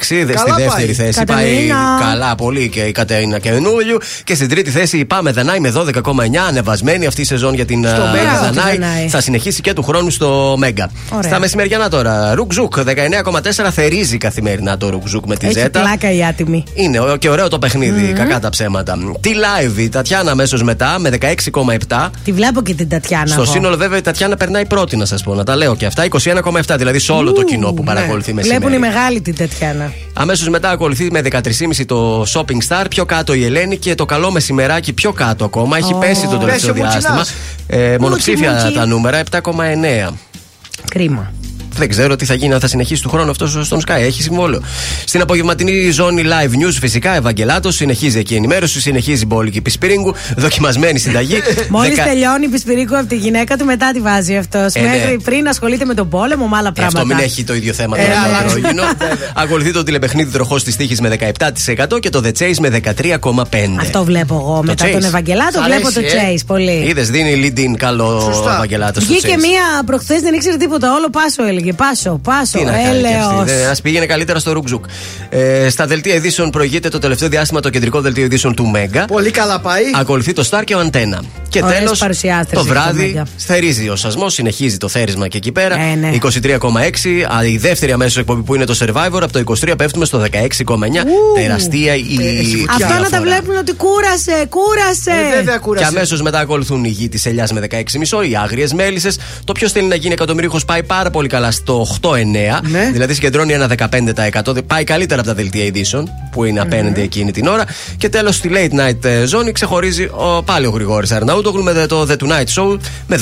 στη Καλά δεύτερη πάει. θέση. Κατερίνα. Πάει καλά πολύ και η Κατερίνα Καινούριου. Και στην τρίτη θέση η Πάμε Δανάη με 12,9 ανεβασμένη αυτή η σεζόν για την Στο α, Μέγκα. Μπράβο, τη Δανάη. Δανάη. Θα συνεχίσει και του χρόνου στο Μέγκα. Ωραία. Στα μεσημεριανά τώρα. Ρουκζούκ 19,4 θερίζει καθημερινά το Ρουκζούκ με τη Έχει Ζέτα. πλάκα η άτιμη. Είναι ω- και ωραίο το παιχνίδι, κακά τα ψέματα. Τι live, η Τατιάνα αμέσως μετά με 16,7. Τη βλέπω και την Τατιάνα. Στο εγώ. σύνολο, βέβαια, η Τατιάνα περνάει πρώτη, να σας πω, να τα λέω και αυτά. 21,7 δηλαδή σε όλο το κοινό που παρακολουθεί ναι. Βλέπουν μεσημέρι. οι μεγάλοι την Τατιάνα. Αμέσως μετά ακολουθεί με 13,5 το Shopping Star, πιο κάτω η Ελένη και το καλό μεσημεράκι πιο κάτω ακόμα. Έχει Ω. πέσει το τελευταίο Πέσει ο διάστημα. Μουτσινάς. Ε, μονοψήφια Μουτσι. τα νούμερα, 7,9. Κρίμα. Δεν ξέρω τι θα γίνει αν θα συνεχίσει του χρόνου αυτό στον Sky. Έχει συμβόλαιο. Στην απογευματινή ζώνη live news, φυσικά, Ευαγγελάτος συνεχίζει εκεί η ενημέρωση, συνεχίζει η μπόλικη Πισπυρίγκου, δοκιμασμένη συνταγή. <laughs> Μόλις Δεκα- τελειώνει η Πισπυρίκου από τη γυναίκα του, μετά τη βάζει αυτός. Ε, ναι. Μέχρι πριν ασχολείται με τον πόλεμο, με άλλα Ε, πράγματα. Αυτό μην έχει το ίδιο θέμα Ε, τώρα με αλλά- το Ευρωγίνο. <laughs> Ακολουθεί το τηλεπαιχνίδι τροχός της τύχης με 17% και το The Chase με 13,5%. Αυτό βλέπω εγώ. Μετά Chase. τον Ευαγγελάτο Σ' βλέπω το αρέσει, ε; Chase. Πολύ. Είδες, δίνει lead-in καλό Σωστά. Ευαγγελάτο στο Βγήκε Chase. μία προχθές, δεν ήξερε τίποτα. Όλο πάσο έλεγε έλεγε. Πάσο, πάσο. Τι να κάνει και Έλεος. αυτή. Α πήγαινε καλύτερα στο Ρουκζουκ. Ε, στα δελτία ειδήσεων προηγείται το τελευταίο διάστημα το κεντρικό δελτίο ειδήσεων του Μέγκα. Πολύ καλά πάει. Ακολουθεί το Star και ο Αντένα. Και Ωραίες τέλος, παρουσιάστρες το έχει το βράδυ Μέγκα. σθερίζει ο σασμός, συνεχίζει το θέρισμα και εκεί πέρα. Ε, ναι. 23,6. Α, Η δεύτερη αμέσως εκπομπή που είναι το Survivor από το 23 πέφτουμε στο 16,9. Τεραστία η. Αυτό να τα διαφορά. βλέπουν ότι κούρασε, κούρασε. Και αμέσως μετά ακολουθούν οι γη της Ελιάς με 16,5, οι άγριες μέλισσες. Το ποιο θέλει να γίνει εκατομμυρίχο πάει πάρα πολύ καλά στο 8-9. Ναι. Δηλαδή συγκεντρώνει ένα 15%. Πάει καλύτερα από τα δελτία ειδήσεων που είναι απέναντι εκείνη την ώρα. Και τέλος στη late night ε, ζώνη ξεχωρίζει ο, πάλι ο Γρηγόρης Αρναούτογλου με το The Tonight Show με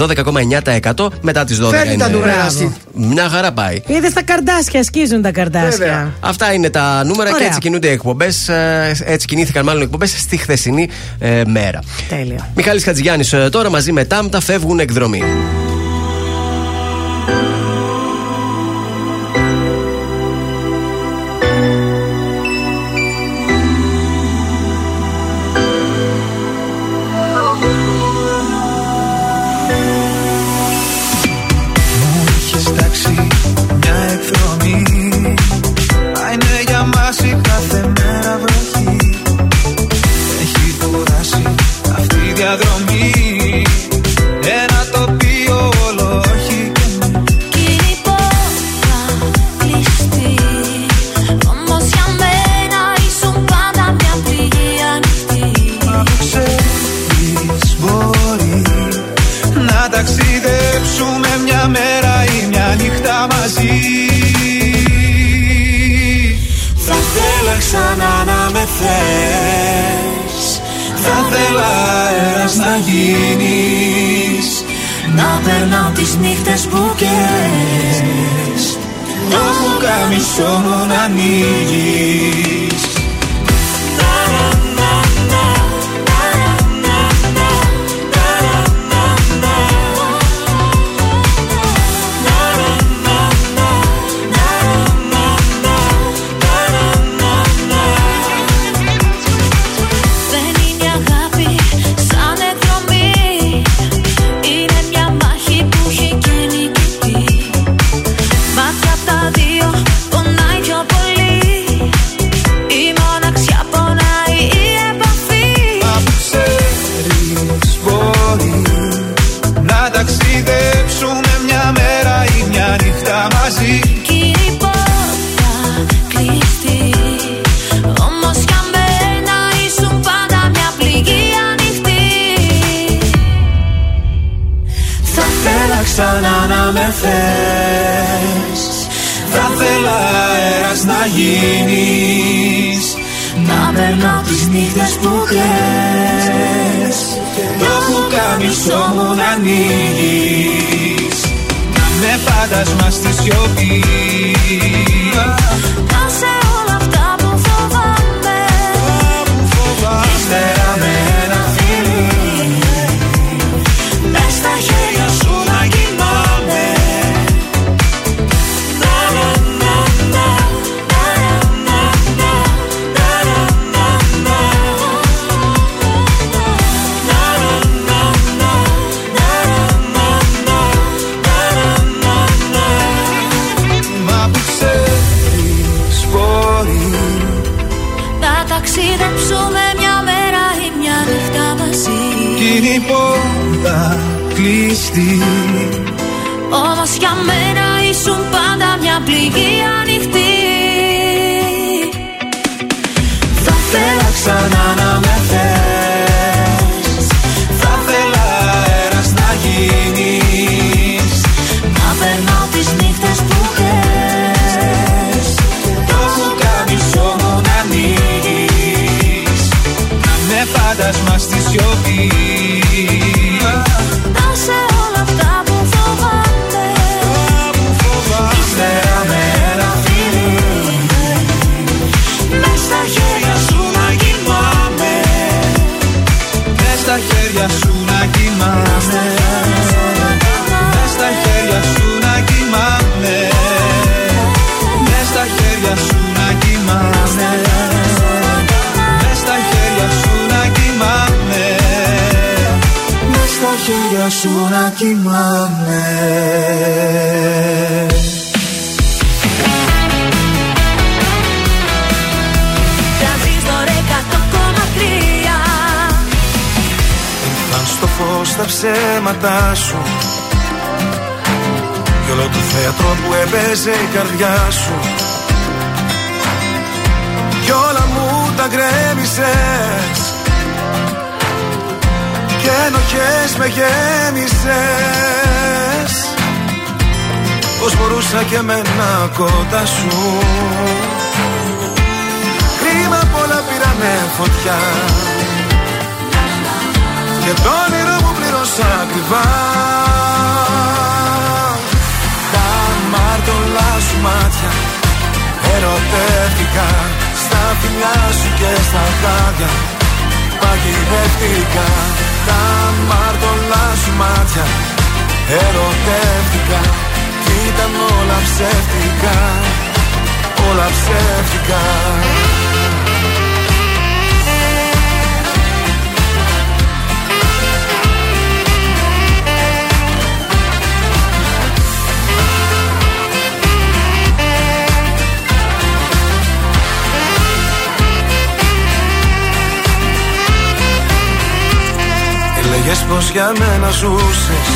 12,9% μετά τις 12. Φέρνει τα είναι. νούμερα εσύ. Μια χαρά πάει. Είδες τα καρδάσια, σκίζουν τα καρδάσια. Αυτά είναι τα νούμερα και Ωραία. έτσι κινούνται οι εκπομπές. Έτσι κινήθηκαν μάλλον οι εκπομπές στη χθεσινή ε, μέρα. Τέλεια. Μιχάλης Χατζηγιάννης ε, τώρα μαζί με Τάμτα φεύγουν εκδρομή. Με θες. Θα θέλα αέρας να γίνεις. Να περνάω τις νύχτες που κλαις. Το πουκάμισο μου να ανοίγεις. Να με φάντασμα στη σιωπή. Να σε existir. σου να κοιμάμαι στο φως τα ψέματα σου Κι όλο το θέατρο που έπαιζε η καρδιά σου. Κι όλα μου τα γκρέμισες και ενοχές με γέμισες. Πώς μπορούσα και εμένα κοντά σου. Κρίμα απ' όλα πήρανε φωτιά. Και το όνειρο μου πλήρωσα ακριβά. Τα μάρτωλά σου μάτια Ερωτεύτηκα. Στα φιλιά σου και στα χάδια Παγιδεύτηκα Τα μάρτωλά σου μάτια. Ερωτεύτηκα Κι ήταν όλα ψεύτικα. Όλα ψεύτικα Έλεγες πως για μένα ζούσες.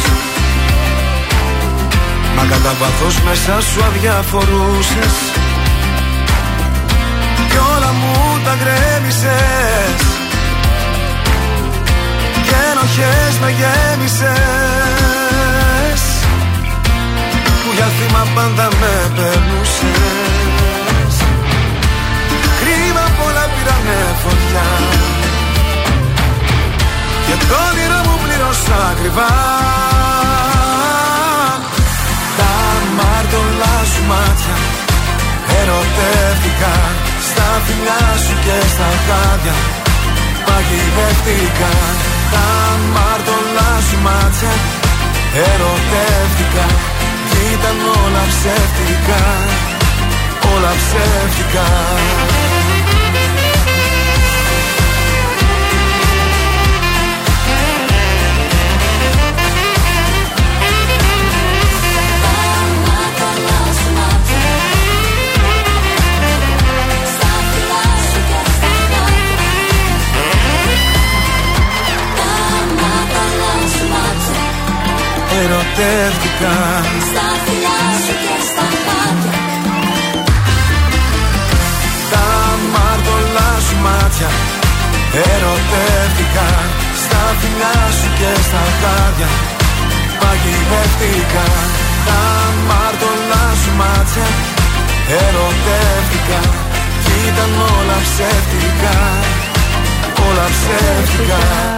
Μα κατά βάθος μέσα σου αδιαφορούσες. Κι όλα μου τα γκρέμισες. Και ενοχές με γέμισες. Που για θύμα πάντα με περνούσες Κρίμα πολλά πήρανε φωτιά. και το όνειρο μου πλήρωσα ακριβά. Τα μάρτωλά σου μάτια Ερωτεύτηκα Στα φιλιά σου και στα χάδια Παγιδεύτηκα. Τα μάρτωλά σου μάτια Ερωτεύτηκα. Κι ήταν όλα ψεύτικα. Όλα ψεύτικα Ερωτεύτηκα Στα φιλιά σου και στα χάδια Τα μάρτωλά σου μάτια. Ερωτεύτηκα. Στα φιλιά σου και στα χάδια. Παγιδεύτηκα Τα μάρτωλά σου μάτια. Ερωτεύτηκα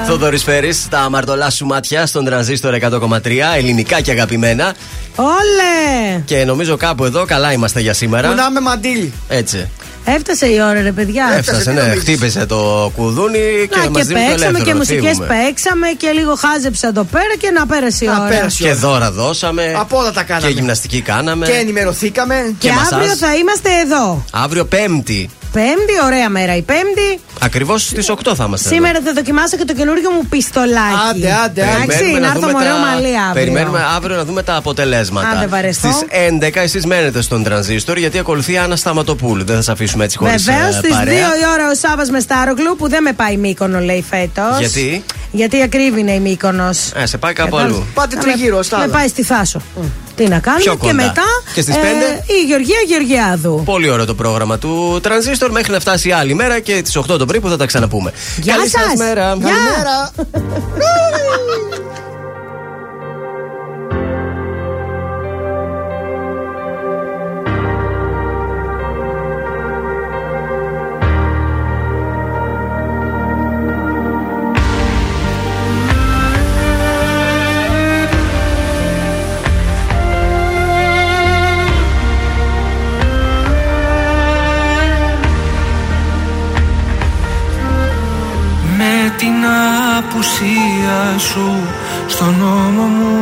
Θοδωρής Φέρης, τα αμαρτωλά σου μάτια στον τρανζίστορ 100,3, ελληνικά και αγαπημένα. Όλε! Και νομίζω κάπου εδώ καλά είμαστε για σήμερα. Που να είμαι μαντίλι. Έτσι. Έφτασε η ώρα, ρε παιδιά. Έφτασε, ναι, χτύπησε το κουδούνι και Να μας και δίνει το παίξαμε ελεύθερο. και να μουσικέ φύγουμε. παίξαμε και λίγο χάζεψα εδώ πέρα και να πέρασε η Να ώρα. πέρασε η Και δώρα δώσαμε. Από όλα τα κάναμε. Και γυμναστική κάναμε. Και ενημερωθήκαμε. Και, και αύριο μασάζ. θα είμαστε εδώ. Αύριο Πέμπτη. Πέμπτη, ωραία μέρα η Πέμπτη. Ακριβώς στις 8 θα είμαστε. Σήμερα θα δοκιμάσω και το καινούργιο μου πιστολάκι. Άντε, άντε, άντε. Εντάξει, να έρθω με ωραίο μαλλί αύριο. Περιμένουμε αύριο να δούμε τα αποτελέσματα. Άντε, βαρεστώ. Στις 11 εσείς μένετε στον τρανζίστορ γιατί ακολουθεί η Άννα Σταματοπούλου. Δεν θα σας αφήσουμε έτσι χωρίς Βεβαίως στις 2 παρέα. η ώρα ο Σάβα με Στάρογλου που δεν με πάει Μύκονο, λέει φέτος. Γιατί; Γιατί ακρίβει είναι η Μύκονος. Ε, σε πάει κάπου αλλού. Πάτε τριγύρω, στα Με άλλα. πάει στη Θάσο. Τι να κάνουμε Πιο και κοντά. μετά. Και στις ε, πέντε; η Γεωργία Γεωργιάδου. Πολύ ωραίο το πρόγραμμα του Τρανζίστορ μέχρι να φτάσει η άλλη μέρα και τις 8 το πρωί που θα τα ξαναπούμε. Γεια Καλή σας. σας μέρα. Γεια. Καλημέρα. <laughs> απουσία σου στον νόμο μου.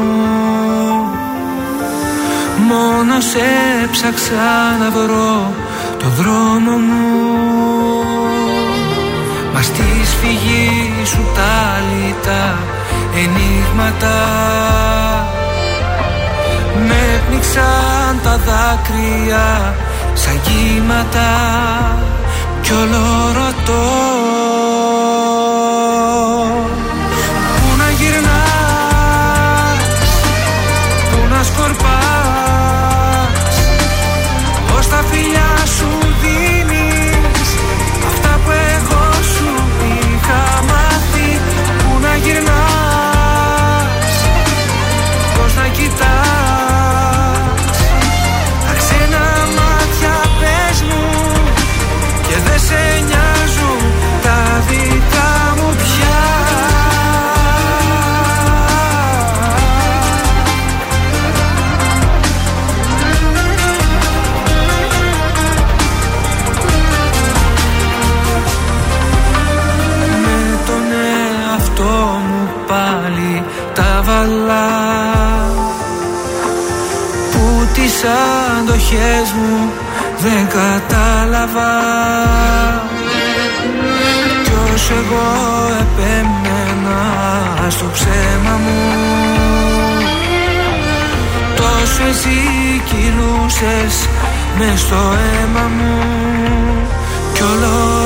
Μόνος σε έψαξα να βρω το δρόμο μου. Μα στη σφυγή σου τα λιτά ενίγματα. Με πνίξαν τα δάκρυα σαν κύματα κι όλο ρωτώ. Πού να γυρνάω πρόλαβα Κι όσο εγώ επέμενα στο ψέμα μου. Τόσο εσύ κυλούσες μες στο αίμα μου. Κι όλο